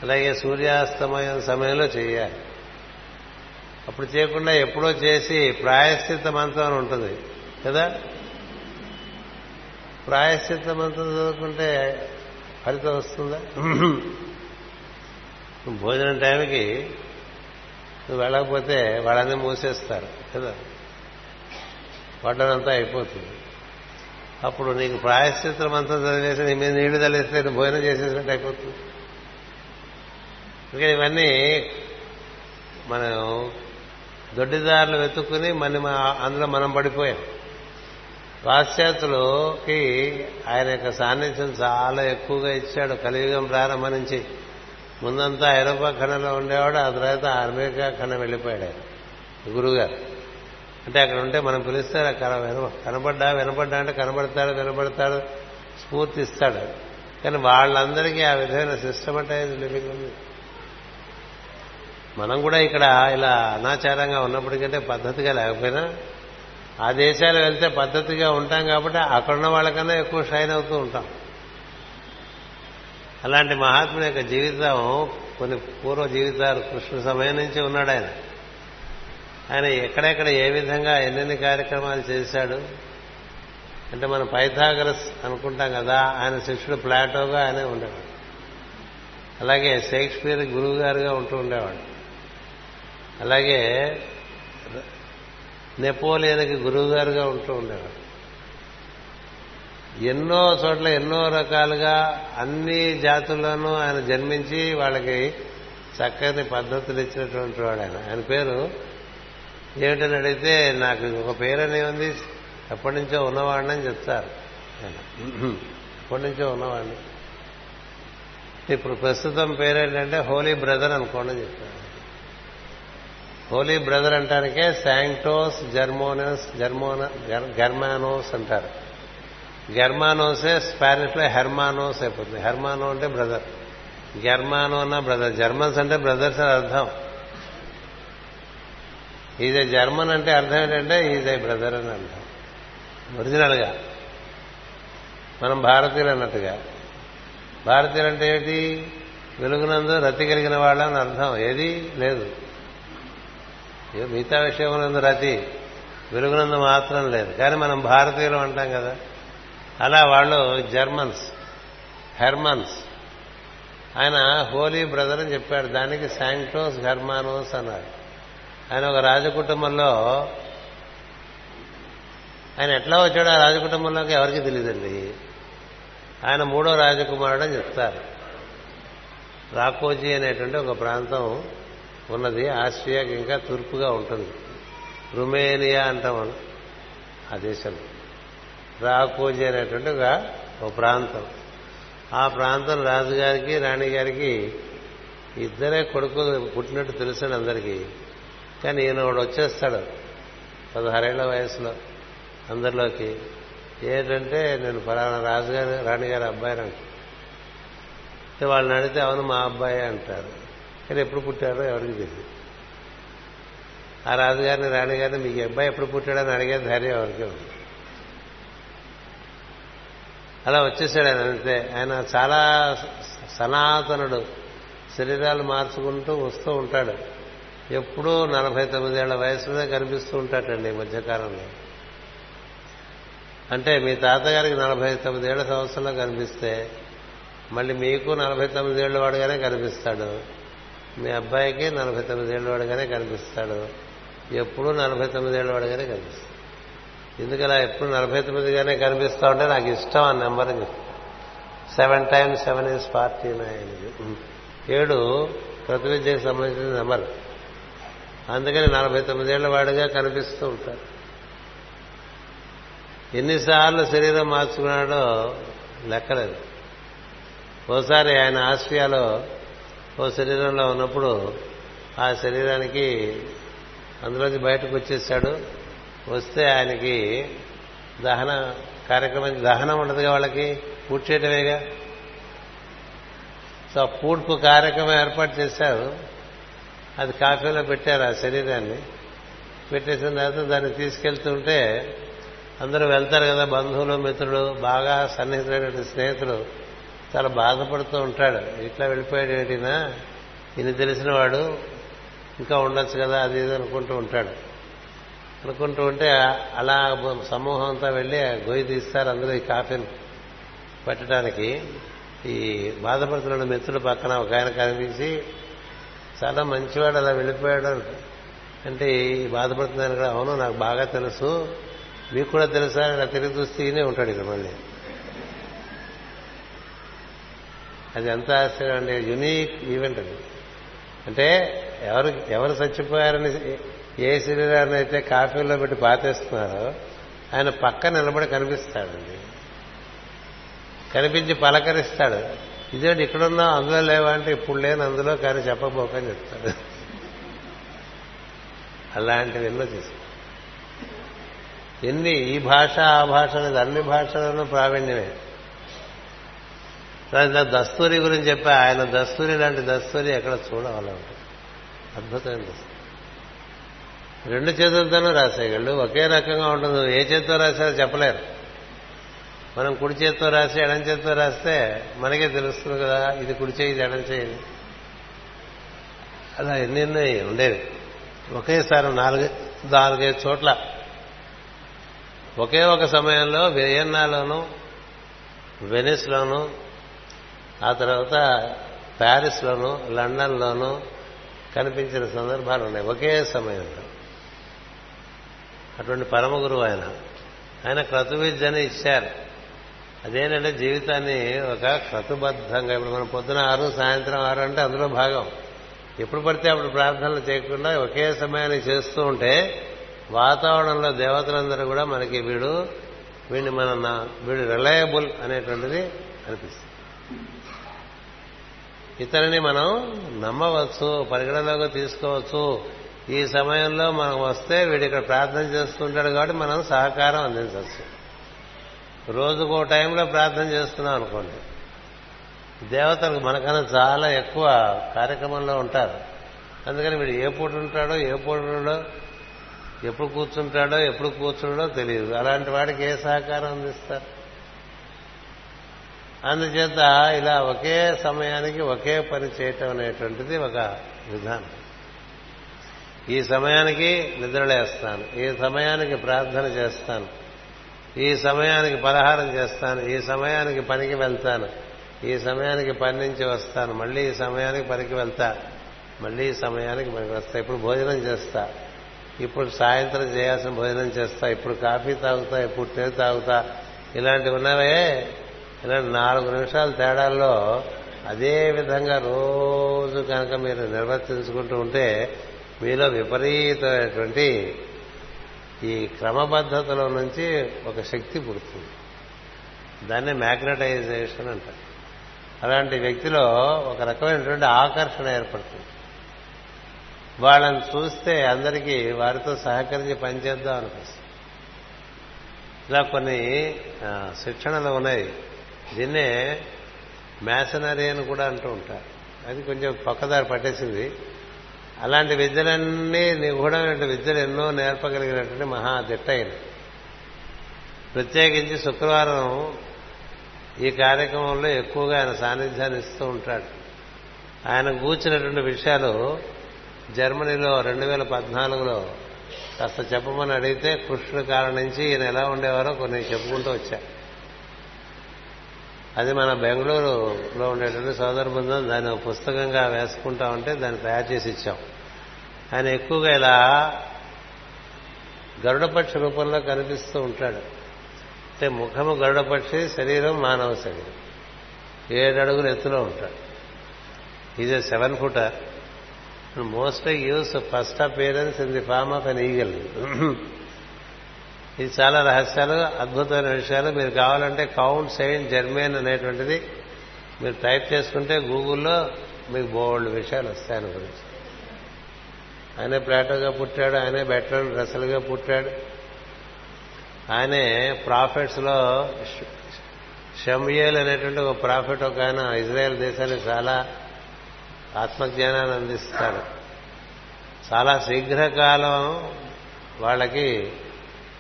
S1: అలాగే సూర్యాస్తమయం సమయంలో చేయాలి. అప్పుడు చేయకుండా ఎప్పుడో చేసి ప్రాయశ్చిత్త మంత్రం అని ఉంటుంది కదా? ప్రాయశ్చిత్త మంత్రం చదువుకుంటే ఫలితం వస్తుందా? భోజనం టైంకి నువ్వు వెళ్ళకపోతే వాళ్ళని మూసేస్తారు కదా? వడ్డనంతా అయిపోతుంది. అప్పుడు నీకు ప్రాయశ్చిత్రం అంతా చదివేసి నీ మీద నీళ్ళు తలేస్తే భోజనం చేసేసినట్టు అయిపోతుంది. ఇంకా ఇవన్నీ మనం దొడ్డిదారులు వెతుక్కుని మన అందులో మనం పడిపోయాం. పాశ్చాత్యులకి ఆయన యొక్క సాన్నిధ్యం చాలా ఎక్కువగా ఇచ్చాడు కలియుగం ప్రారంభం నుంచి. ముందంతా ఐరోపా ఖండంలో ఉండేవాడు ఆ తర్వాత అమెరికా ఖండం వెళ్ళిపోయాడు ఆయన గురువుగారు. అంటే అక్కడ ఉంటే మనం పిలిస్తే కన- విన- కనబడ్డా వినపడ్డా అంటే కనబడతాడు వినపడతాడు స్ఫూర్తి ఇస్తాడు కానీ వాళ్ళందరికీ ఆ విధమైన సిస్టమటైజ్ లివింగ్ ఉంది మనం కూడా ఇక్కడ ఇలా అనాచారంగా ఉన్నప్పటికంటే పద్ధతిగా లేకపోయినా ఆ దేశాలు వెళ్తే పద్ధతిగా ఉంటాం కాబట్టి అక్కడున్న వాళ్ళకన్నా ఎక్కువ షైన్ అవుతూ ఉంటాం. అలాంటి మహాత్ముని యొక్క జీవితం కొన్ని పూర్వ జీవితాలు కృష్ణ సమయం నుంచి ఉన్నాడు ఆయన. ఆయన ఎక్కడెక్కడ ఏ విధంగా ఎన్నెన్ని కార్యక్రమాలు చేశాడు? అంటే మనం పైథాగరస్ అనుకుంటాం కదా ఆయన శిష్యుడు ప్లాటోగా ఆయనే ఉండేవాడు. అలాగే షేక్స్పియర్ గురువు గారుగా ఉంటూ ఉండేవాడు. అలాగే నెపోలియన్కి గురువు గారుగా ఉంటూ ఉండేవాడు. ఎన్నో చోట్ల ఎన్నో రకాలుగా అన్ని జాతుల్లోనూ ఆయన జన్మించి వాళ్ళకి చక్కని పద్ధతులు ఇచ్చినటువంటి వాడు ఆయన. ఆయన పేరు ఏమిటని అడిగితే నాకు ఒక పేరు అనే ఉంది. ఎప్పటి నుంచో ఉన్నవాడిని అని చెప్తారు ఆయన. ఎప్పటి నుంచో ఉన్నవాడిని. ఇప్పుడు ప్రస్తుతం పేరు ఏంటంటే హోలీ బ్రదర్ అనుకోండి అని చెప్తారు. హోలీ బ్రదర్ అంటానికే శాంక్టోస్ జర్మోనస్ జర్మోన గర్మానోస్ అంటారు. గెర్మానోసే స్పానిష్లో హెర్మానోస్ అయిపోతుంది. హెర్మానో అంటే బ్రదర్. జర్మానో అన్న బ్రదర్. జర్మన్స్ అంటే బ్రదర్స్ అని అర్థం. ఈజ్ జర్మన్ అంటే అర్థం ఏంటంటే ఈజ్ ఏ బ్రదర్ అని అర్థం. ఒరిజినల్గా మనం భారతీయులు అన్నట్టుగా. భారతీయులు అంటే ఏంటి? వెలుగునందు రతి కలిగిన వాళ్ళని అర్థం. ఏది? లేదు. ఏ మిగతా నందు రతి. వెలుగునందు మాత్రం లేదు. కానీ మనం భారతీయులు అంటాం కదా. అలా వాళ్ళు జర్మన్స్ హెర్మన్స్. ఆయన హోలీ బ్రదర్ అని చెప్పాడు. దానికి శాంక్టోస్ హెర్మానోస్ అన్నారు. ఆయన ఒక రాజకుటుంబంలో ఆయన ఎట్లా వచ్చాడో ఆ రాజకుటుంబంలోకి ఎవరికి తెలియదండి ఆయన మూడో రాజకుమారుడు అని చెప్తారు. రాకోజీ అనేటువంటి ఒక ప్రాంతం ఉన్నది. ఆస్ట్రియాకి ఇంకా తూర్పుగా ఉంటుంది. రుమేనియా అంటాం మనం ఆ దేశంలో. రాకోజీ అనేటువంటి ఒక ఒక ప్రాంతం. ఆ ప్రాంతం రాజుగారికి రాణిగారికి ఇద్దరే కొడుకులు పుట్టినట్టు తెలుసండి అందరికీ. కానీ ఈయన వాడు వచ్చేస్తాడు పదహారేళ్ళ వయసులో అందరిలోకి. ఏంటంటే నేను ఫలానా రాజుగారి రాణిగారి అబ్బాయిని అంటే. వాళ్ళని అడిగితే అవును మా అబ్బాయి అంటారు. కానీ ఎప్పుడు పుట్టారో ఎవరికి తెలియదు ఆ రాజుగారిని రాణిగారిని మీకు అబ్బాయి ఎప్పుడు పుట్టాడని అడిగే ధైర్యం ఎవరికే ఉంది అలా వచ్చేసాడు ఆయన అంతే. ఆయన చాలా సనాతనుడు. శరీరాలు మార్చుకుంటూ వస్తూ ఉంటాడు. ఎప్పుడూ నలభై తొమ్మిదేళ్ళ వయసులోనే కనిపిస్తూ ఉంటాడండి ఈ మధ్యకాలంలో. అంటే మీ తాతగారికి నలభై తొమ్మిదేళ్ళ సంవత్సరంలో కనిపిస్తే మళ్ళీ మీకు నలభై తొమ్మిదేళ్ళ వాడుగానే కనిపిస్తాడు. మీ అబ్బాయికి నలభై తొమ్మిదేళ్ళ వాడుగానే కనిపిస్తాడు. ఎప్పుడూ నలభై తొమ్మిదేళ్ళ వాడుగానే కనిపిస్తాడు. ఎందుకలా ఎప్పుడు నలభై తొమ్మిదిగానే కనిపిస్తా ఉంటే నాకు ఇష్టం ఆ number seven times seven is forty nine ఏడు ప్రతివిద్యకు సంబంధించిన నెంబర్. అందుకని నలభై తొమ్మిదేళ్ళ వాడిగా కనిపిస్తూ ఉంటారు. ఎన్నిసార్లు శరీరం మార్చుకున్నాడో లెక్కలేదు. ఓసారి ఆయన ఆస్ట్రియాలో ఓ శరీరంలో ఉన్నప్పుడు ఆ శరీరానికి అందులోంచి బయటకు వచ్చేసాడు. వస్తే ఆయనకి దహన కార్యక్రమం దహనం ఉండదుగా వాళ్ళకి? పూడ్చేయటమేగా సో ఆ పూడ్పు కార్యక్రమం ఏర్పాటు చేశారు. అది కాఫీలో పెట్టారు ఆ శరీరాన్ని. పెట్టేసిన తర్వాత దాన్ని తీసుకెళ్తుంటే అందరూ వెళ్తారు కదా బంధువులు మిత్రులు బాగా సన్నిహితులైన స్నేహితులు. చాలా బాధపడుతూ ఉంటాడు. ఇట్లా వెళ్ళిపోయాడు ఏంటినా ఇన్ని తెలిసిన వాడు ఇంకా ఉండొచ్చు కదా అది ఇది అనుకుంటూ ఉంటాడు. అనుకుంటూ ఉంటే అలా సమూహం అంతా వెళ్ళి గొయ్యి తీస్తారు అందులో ఈ కాఫీని పెట్టడానికి. ఈ బాధపడుతున్న మిత్రుడు పక్కన ఒక ఆయన కనిపించి చాలా మంచివాడు అలా వెళ్ళిపోయాడు. అంటే ఈ బాధపడుతున్నాను కూడా అవును నాకు బాగా తెలుసు. మీకు కూడా తెలుసా? ఇలా తిరిగి చూస్తే ఈయనే ఉంటాడు ఇక్కడ మళ్ళీ. అది ఎంత ఆశ్చర్యం అండి యునీక్ ఈవెంట్ అది. అంటే ఎవరు ఎవరు చచ్చిపోయారని ఏ శరీరాన్ని అయితే కాఫీలో పెట్టి పాతేస్తున్నారో ఆయన పక్క నిలబడి కనిపిస్తాడండి. కనిపించి పలకరిస్తాడు. ఇదేంటి ఇక్కడున్నా అందులో లేవా అంటే ఇప్పుడు లేని అందులో కానీ చెప్పబోకని చెప్తాడు. అలాంటివి ఎన్నో చేసి ఎన్ని ఈ భాష ఆ భాష అనేది అన్ని భాషలను ప్రావీణ్యమే. దస్తూరి గురించి చెప్పా ఆయన దస్తూరి లాంటి దస్తూరి ఎక్కడ చూడవాలంటే అద్భుతమైన దస్తూరి. రెండు చేతులతోనూ రాసేయగలడు ఒకే రకంగా ఉంటుంది. ఏ చేతితో రాశారో చెప్పలేరు. మనం కుడి చేతితో రాసి ఎడం చేతితో రాస్తే మనకే తెలుస్తుంది కదా ఇది కుడి చేయి ఇది ఎడం చేయి అలా ఎన్నెన్నో ఉండేవి. ఒకేసారి నాలుగు నాలుగైదు చోట్ల. ఒకే ఒక సమయంలో వియన్నాలోను వెనిస్లోను ఆ తర్వాత ప్యారిస్లోను లండన్లోను కనిపించిన సందర్భాలు ఉన్నాయి. ఒకే సమయంలో. అటువంటి పరమ గురువు ఆయన. ఆయన క్రతువిద్యని ఇచ్చారు. అదేంటంటే జీవితాన్ని ఒక క్రతుబద్ధంగా ఇప్పుడు మనం పొద్దున ఆరు సాయంత్రం ఆరు అంటే అందులో భాగం. ఎప్పుడు పడితే అప్పుడు ప్రార్థనలు చేయకుండా ఒకే సమయాన్ని చేస్తూ ఉంటే వాతావరణంలో దేవతలందరూ కూడా మనకి వీడు వీడిని మన వీడు రిలయబుల్ అనేటువంటిది అనిపిస్తుంది. ఇతరుని మనం నమ్మవచ్చు పరిగణలోకి తీసుకోవచ్చు. ఈ సమయంలో మనం వస్తే వీడు ఇక్కడ ప్రార్థన చేస్తుంటాడు కాబట్టి మనం సహకారం అందించవచ్చు. రోజుకో టైంలో ప్రార్థన చేస్తున్నాం అనుకోండి. దేవతలకు మనకన్నా చాలా ఎక్కువ కార్యక్రమంలో ఉంటారు. అందుకని వీడు ఏ పూట ఉంటాడో ఏ పూట ఉంటాడో ఎప్పుడు కూర్చుంటాడో ఎప్పుడు కూర్చుండో తెలియదు. అలాంటి వాడికి ఏ సహకారం అందిస్తారు? అందుచేత ఇలా ఒకే సమయానికి ఒకే పని చేయటం అనేటువంటిది ఒక విధానం. ఈ సమయానికి నిద్రలేస్తాను. ఈ సమయానికి ప్రార్థన చేస్తాను. ఈ సమయానికి పలహారం చేస్తాను. ఈ సమయానికి పనికి వెళ్తాను. ఈ సమయానికి పని నుంచి వస్తాను. మళ్ళీ ఈ సమయానికి పనికి వెళ్తా. మళ్ళీ ఈ సమయానికి పనికి వస్తా. ఇప్పుడు భోజనం చేస్తా. ఇప్పుడు సాయంత్రం చేయాల్సిన భోజనం చేస్తా. ఇప్పుడు కాఫీ తాగుతా. ఇప్పుడు టీ తాగుతా. ఇలాంటివి ఉన్నవే? ఇలాంటి నాలుగు నిమిషాల తేడాల్లో అదే విధంగా రోజు కనుక మీరు నిర్వర్తించుకుంటూ ఉంటే మీలో విపరీతమైనటువంటి ఈ క్రమబద్ధతలో నుంచి ఒక శక్తి పుడుతుంది. దాన్ని మ్యాగ్నటైజేషన్ అంటారు. అలాంటి వ్యక్తిలో ఒక రకమైనటువంటి ఆకర్షణ ఏర్పడుతుంది. వాళ్ళని చూస్తే అందరికీ వారితో సహకరించి పనిచేద్దాం అనిపిస్తుంది. ఇలా కొన్ని శిక్షణలు ఉన్నాయి. దీన్నే మ్యాసనరీ అని కూడా అంటూ ఉంటారు. అది కొంచెం పక్కదారి పట్టేసింది. అలాంటి విద్యలన్నీ నిగూఢమైన విద్యలు ఎన్నో నేర్పగలిగినటువంటి మహా దిట్ట ప్రత్యేకించి శుక్రవారం ఈ కార్యక్రమంలో ఎక్కువగా ఆయన సాన్నిధ్యాన్ని ఇస్తూ ఉంటాడు. ఆయన కూర్చున్నటువంటి విషయాలు జర్మనీలో రెండు వేల పద్నాలుగులో కాస్త చెప్పమని అడిగితే కృష్ణుడి కాలం నుంచి ఈయన ఎలా ఉండేవారో కొన్ని చెప్పుకుంటూ వచ్చారు. అది మన బెంగళూరులో ఉండేటువంటి సోదర బృందం దాన్ని ఒక పుస్తకంగా వేసుకుంటా ఉంటే దాన్ని తయారు చేసి ఇచ్చాం. ఆయన ఎక్కువగా ఇలా గరుడపక్షి రూపంలో కనిపిస్తూ ఉంటాడు. అంటే ముఖము గరుడపక్షి శరీరం మానవ శరీరం. ఏడు అడుగులు ఎత్తులో ఉంటాడు. Is seven footer most use first appearance in the form of an eagle ఇది చాలా రహస్యాలు అద్భుతమైన విషయాలు. మీరు కావాలంటే కౌంట్ సెయింట్ జర్మేన్ అనేటువంటిది మీరు టైప్ చేసుకుంటే గూగుల్లో మీకు బోల్డ్ విషయాలు వస్తాయి ఆయన గురించి. ఆయనే ప్లాటోగా పుట్టాడు ఆయనే బెటర్ రసలుగా పుట్టాడు. ఆయనే ప్రాఫిట్స్లో షమియేల్ అనేటువంటి ఒక ప్రాఫిట్ ఒక ఆయన ఇజ్రాయెల్ దేశానికి చాలా ఆత్మజ్ఞానాన్ని అందిస్తాడు. చాలా శీఘ్రకాలం వాళ్ళకి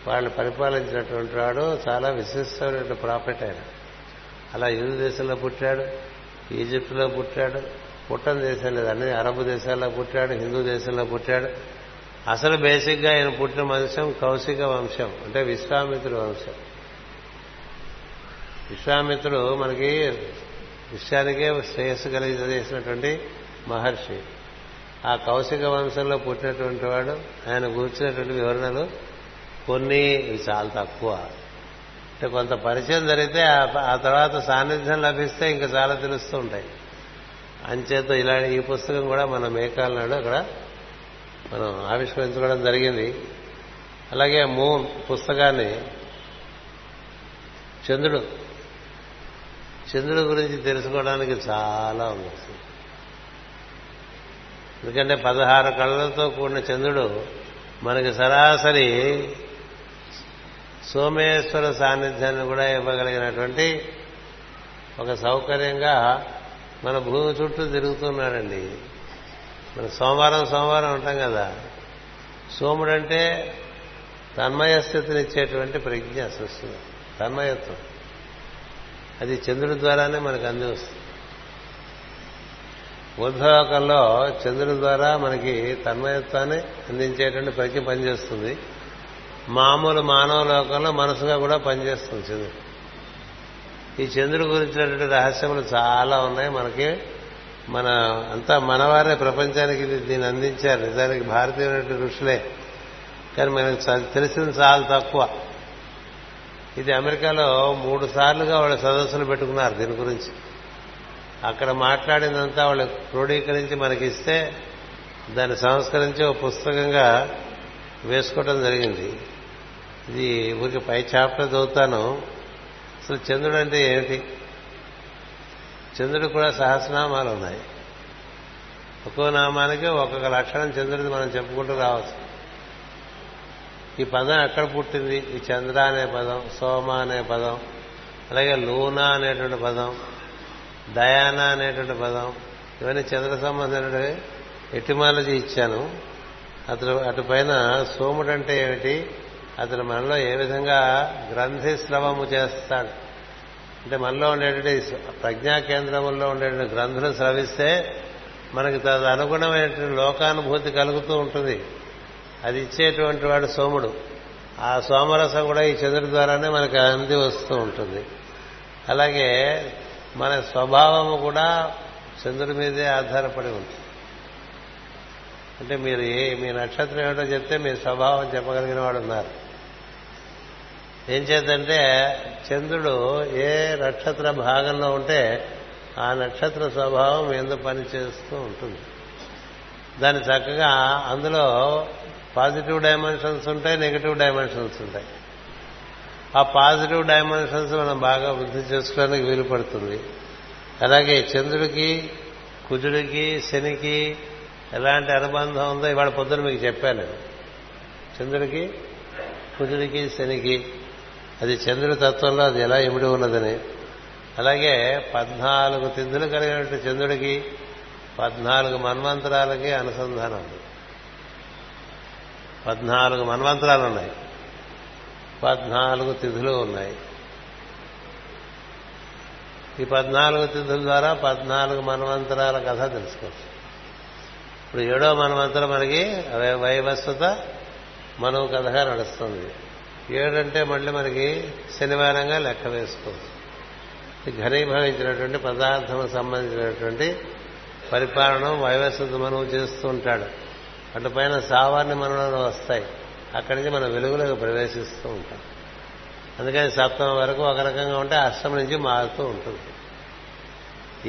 S1: వాళ్ళు పరిపాలించినటువంటి వాడు చాలా విశిష్టమైన ప్రాఫిట్ ఆయన. అలా యూదు దేశంలో పుట్టాడు ఈజిప్టులో పుట్టాడు పుట్టని దేశం లేదు అన్ని అరబ్ దేశాల్లో పుట్టాడు హిందూ దేశంలో పుట్టాడు. అసలు బేసిక్గా ఆయన పుట్టిన వంశం కౌశిక వంశం అంటే విశ్వామిత్రుడు వంశం. విశ్వామిత్రుడు మనకి విషయానికే శ్రేయస్సు కలిగజేసినటువంటి మహర్షి. ఆ కౌశిక వంశంలో పుట్టినటువంటి వాడు ఆయన కూర్చున్నటువంటి వివరణలు కొన్ని ఇవి చాలా తక్కువ. అంటే కొంత పరిచయం జరిగితే ఆ- తర్వాత సాన్నిధ్యం లభిస్తే ఇంకా చాలా తెలుస్తూ ఉంటాయి. అంచేత ఇలా ఈ పుస్తకం కూడా మన మేకాల నాడు అక్కడ మనం ఆవిష్కరించుకోవడం జరిగింది. అలాగే మూన్ పుస్తకాన్ని చంద్రుడు చంద్రుడి గురించి తెలుసుకోవడానికి చాలా ఉంది. ఎందుకంటే పదహారు కళ్ళతో కూడిన చంద్రుడు మనకి సరాసరి సోమేశ్వర సాన్నిధ్యాన్ని కూడా ఇవ్వగలిగినటువంటి ఒక సౌకర్యంగా మన భూమి చుట్టూ తిరుగుతున్నాడండి. మన సోమవారం సోమవారం ఉంటాం కదా. సోముడంటే తన్మయ స్థితిని ఇచ్చేటువంటి ప్రజ్ఞ సృష్టిలో తన్మయత్వం. అది చంద్రుడి ద్వారానే మనకు అంది వస్తుంది. బుద్ధలోకంలో చంద్రుడి ద్వారా మనకి తన్మయత్వాన్ని అందించేటువంటి ప్రజ్ఞ పనిచేస్తుంది. మామూలు మానవ లోకంలో మనసుగా కూడా పనిచేస్తుంది చంద్రుడు. ఈ చంద్రుడి గురించినటువంటి రహస్యములు చాలా ఉన్నాయి. మనకి మన అంతా మనవారే ప్రపంచానికి ఇది దీన్ని అందించారు. నిజానికి భారతీయుల ఋషులే. కానీ మనకు తెలిసింది చాలా తక్కువ. ఇది అమెరికాలో మూడు సార్లుగా వాళ్ళు సదస్సులు పెట్టుకున్నారు దీని గురించి. అక్కడ మాట్లాడినంతా వాళ్ళు క్రోడీకరించి మనకిస్తే దాన్ని సంస్కరించి ఒక పుస్తకంగా వేసుకోవటం జరిగింది. ఇది ఊరికి పై చాప్టర్ చదువుతాను. అసలు చంద్రుడు అంటే ఏమిటి? చంద్రుడు కూడా సహస్రనామాలు ఉన్నాయి. ఒక్కో నామానికి ఒక్కొక్క లక్షణం చంద్రుడిది మనం చెప్పుకుంటూ రావచ్చు. ఈ పదం ఎక్కడ పుట్టింది? ఈ చంద్ర అనే పదం సోమ అనే పదం అలాగే లూనా అనేటువంటి పదం డయానా అనేటువంటి పదం ఇవన్నీ చంద్ర సంబంధమైనవి. ఎటిమాలజీ ఇచ్చాను. అతను అటుపైన సోముడు అంటే ఏమిటి? అతను మనలో ఏ విధంగా గ్రంథి స్రవము చేస్తాడు? అంటే మనలో ఉండేటువంటి ప్రజ్ఞా కేంద్రముల్లో ఉండేటువంటి గ్రంథులు స్రవిస్తే మనకి తదు అనుగుణమైనటువంటి లోకానుభూతి కలుగుతూ ఉంటుంది. అది ఇచ్చేటువంటి వాడు సోముడు. ఆ సోమరసం కూడా ఈ చంద్రుడి ద్వారానే మనకు అంది వస్తూ ఉంటుంది. అలాగే మన స్వభావము కూడా చంద్రుడి మీదే ఆధారపడి ఉంటుంది. అంటే మీరు ఏ మీ నక్షత్రం ఏమిటో చెప్తే మీ స్వభావం చెప్పగలిగిన వాడు ఉన్నారు ఏం చేద్దంటే చంద్రుడు ఏ నక్షత్ర భాగంలో ఉంటే ఆ నక్షత్ర స్వభావం ఎందు పనిచేస్తూ ఉంటుంది. దాన్ని చక్కగా అందులో పాజిటివ్ డైమెన్షన్స్ ఉంటాయి నెగిటివ్ డైమెన్షన్స్ ఉంటాయి. ఆ పాజిటివ్ డైమెన్షన్స్ మనం బాగా వృద్ధి చేసుకోవడానికి వీలు పడుతుంది. అలాగే చంద్రుడికి కుజుడికి శనికి ఎలాంటి అనుబంధం ఉందో ఇవాళ పొద్దున మీకు చెప్పాను చంద్రుడికి కుజుడికి శనికి అది చంద్రుడి తత్వంలో అది ఎలా ఇమిడి ఉన్నదని. అలాగే పద్నాలుగు తిథులు కలిగినటువంటి చంద్రుడికి పద్నాలుగు మన్వంతరాలకి అనుసంధానం. ఉంది పద్నాలుగు మన్వంతరాలు ఉన్నాయి. పద్నాలుగు తిథులు ఉన్నాయి. ఈ పద్నాలుగు తిథుల ద్వారా పద్నాలుగు మన్వంతరాల కథ తెలుసుకోవచ్చు. ఇప్పుడు ఏడో మన్వంతరం మనకి వైవస్వత మనవు కథగా నడుస్తుంది. ఏడంటే మళ్ళీ మనకి శనివారంగా లెక్క వేసుకోవచ్చు ఘనీభవించినటువంటి పదార్థం సంబంధించినటువంటి పరిపాలనం వైవస్వత మనవు చేస్తూ ఉంటాడు. అటు పైన సావాన్ని మనలో వస్తాయి. అక్కడి నుంచి మనం వెలుగులోకి ప్రవేశిస్తూ ఉంటాం. అందుకని సప్తమ వరకు ఒక రకంగా ఉంటే అష్టం నుంచి మారుతూ ఉంటుంది.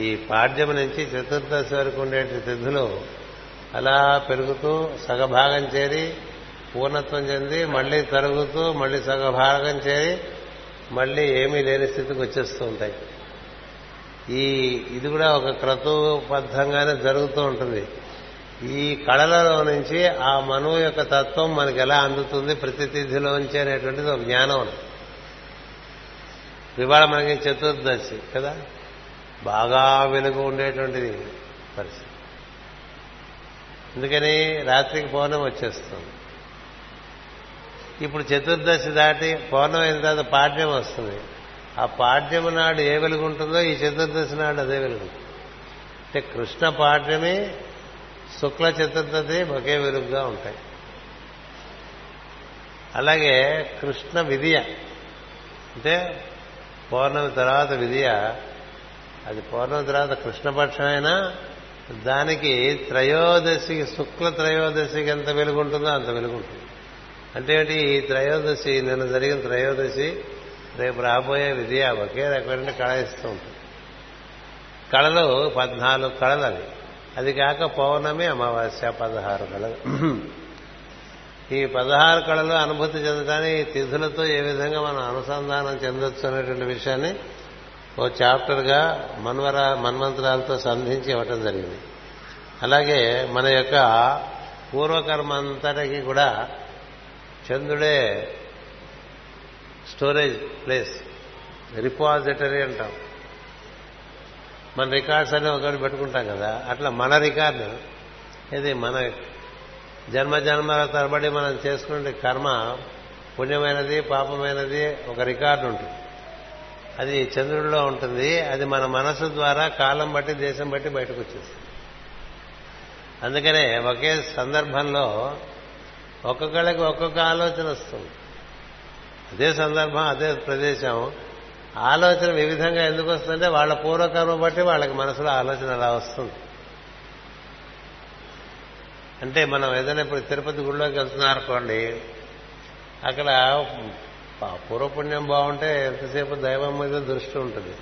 S1: ఈ పాడ్యం నుంచి చతుర్దశి వరకు ఉండే తిథులు అలా పెరుగుతూ సగభాగం చేరి పూర్ణత్వం చెంది మళ్ళీ తరుగుతూ మళ్ళీ సగభాగం చేరి మళ్ళీ ఏమీ లేని స్థితికి వచ్చేస్తూ ఉంటాయి. ఈ ఇది కూడా ఒక క్రతుబద్ధంగానే జరుగుతూ ఉంటుంది. ఈ కళలలో నుంచి ఆ మనువు యొక్క తత్వం మనకి ఎలా అందుతుంది ప్రతితిథిలోంచి అనేటువంటిది ఒక జ్ఞానం ఇవాళ మనకి చతుర్దశి కదా? బాగా వెలుగు ఉండేటువంటిది పరిస్థితి. అందుకని రాత్రికి పౌర్ణం వచ్చేస్తుంది. ఇప్పుడు చతుర్దశి దాటి పౌర్ణమి అయిన తర్వాత పాడ్యం వస్తుంది. ఆ పాడ్యం నాడు ఏ వెలుగుంటుందో ఈ చతుర్దశి నాడు అదే వెలుగు. అంటే కృష్ణ పాడ్యమే శుక్ల చతుర్దశి ఒకే వెలుగుగా ఉంటాయి. అలాగే కృష్ణ విద్య అంటే పౌర్ణమి తర్వాత విద్య అది పౌర్ణమి తర్వాత కృష్ణపక్షమైనా దానికి త్రయోదశికి శుక్ల త్రయోదశికి ఎంత వెలుగుంటుందో అంత వెలుగుంటుంది అంటే ఈ త్రయోదశి నిన్న జరిగిన త్రయోదశి రేపు రాబోయే విద్య ఒకే రకమైన కళ ఇస్తూ ఉంటుంది. కళలు పద్నాలుగు కళలు అవి అది కాక పౌర్ణమి అమావాస్య పదహారు కళలు. ఈ పదహారు కళలు అనుభూతి చెందడానికి ఈ తిథులతో ఏ విధంగా మనం అనుసంధానం చెందొచ్చు అనేటువంటి విషయాన్ని ఓ చాప్టర్గా మన్వర మన్వంతరాలతో సంధించి ఇవ్వటం జరిగింది. అలాగే మన యొక్క పూర్వకర్మ అంతటికి కూడా చంద్రుడే స్టోరేజ్ ప్లేస్ రిపాజిటరీ అంటాం. మన రికార్డ్స్ అనే ఒకటి పెట్టుకుంటాం కదా అట్లా మన రికార్డు ఇది మన జన్మ జన్మల తరబడి మనం చేసుకునే కర్మ పుణ్యమైనది పాపమైనది ఒక రికార్డు ఉంటుంది. అది చంద్రుడిలో ఉంటుంది అది మన మనసు ద్వారా కాలం బట్టి దేశం బట్టి బయటకు వచ్చేస్తుంది. అందుకనే ఒకే సందర్భంలో ఒక్కొక్కళ్ళకి ఒక్కొక్క ఆలోచన వస్తుంది. అదే సందర్భం అదే ప్రదేశం. ఆలోచన వివిధంగా ఎందుకు వస్తుందంటే వాళ్ళ పూర్వకర్మ బట్టి వాళ్ళకి మనసులో ఆలోచన అలా వస్తుంది. అంటే మనం ఏదైనా ఇప్పుడు తిరుపతి గుడిలోకి వెళ్తున్నారనుకోండి అక్కడ పూర్వపుణ్యం బాగుంటే ఎంతసేపు దైవం మీద దృష్టి ఉంటుంది.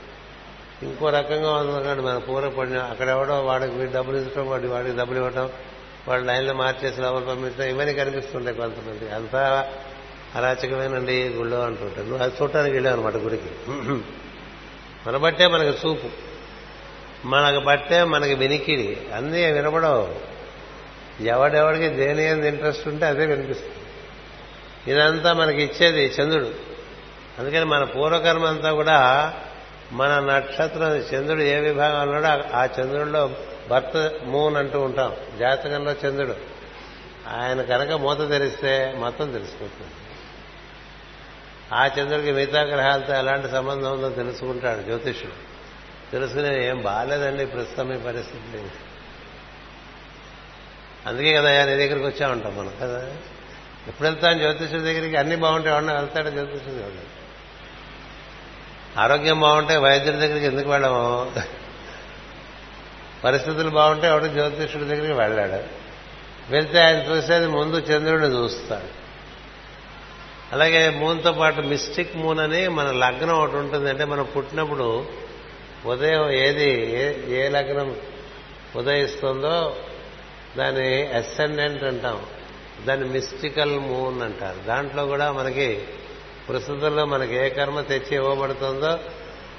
S1: ఇంకో రకంగా ఉందనుకోండి మన పూర్వపుణ్యం. అక్కడ ఎవడో వాడికి డబ్బులు ఇవ్వటం వాడి వాడికి డబ్బులు ఇవ్వటం వాళ్ళు లైన్లో మార్చేసి లోపల పంపించడం ఇవన్నీ కనిపిస్తుంటాయి కొంతమంది. అంతా అరాచకమేనండి గుళ్ళో అంటుంటారు. నువ్వు అది చూడటానికి వెళ్ళావు అనమాట గుడికి. మన బట్టే మనకు చూపు. మనకు బట్టే మనకి వెనికిడి. అన్నీ వినపడవు. ఎవడెవడికి దేని ఏంది ఇంట్రెస్ట్ ఉంటే అదే వినిపిస్తుంది. ఇదంతా మనకి ఇచ్చేది చంద్రుడు. అందుకని మన పూర్వకర్మ అంతా కూడా మన నక్షత్రం చంద్రుడు ఏ విభాగం ఉన్నాడో ఆ చంద్రుడిలో భర్త మూన్ అంటూ ఉంటాం. జాతకంలో చంద్రుడు. ఆయన కనుక మూత తెరిస్తే మొత్తం తెలిసిపోతుంది. ఆ చంద్రుడికి మిగతా గ్రహాలతో ఎలాంటి సంబంధం ఉందో తెలుసుకుంటాడు జ్యోతిష్యుడు. తెలుసుకునే ఏం బాగాలేదండి ప్రస్తుతం ఈ పరిస్థితి. అందుకే కదా నీ దగ్గరికి వచ్చా ఉంటాం మనం కదా? ఎప్పుడు వెళ్తాం జ్యోతిష్యుడి దగ్గరికి? అన్ని బాగుంటాయి. ఎవడన్నా వెళ్తాడు జ్యోతిష్యుడి? ఆరోగ్యం బాగుంటే వైద్యుడి దగ్గరికి ఎందుకు వెళ్ళము? పరిస్థితులు బాగుంటే ఎవడు జ్యోతిష్యుడి దగ్గరికి వెళ్ళాడు. వెళ్తే ఆయన చూసేది ముందు చంద్రుడిని చూస్తాడు. అలాగే మూన్తో పాటు మిస్టిక్ మూన్ అని మన లగ్నం ఒకటి ఉంటుంది. అంటే మనం పుట్టినప్పుడు ఉదయం ఏది ఏ లగ్నం ఉదయిస్తుందో దాన్ని అసెండెంట్ అంటాం. దాన్ని మిస్టికల్ మూన్ అంటారు. దాంట్లో కూడా మనకి ప్రస్తుతంలో మనకి ఏ కర్మ తెచ్చి ఇవ్వబడుతుందో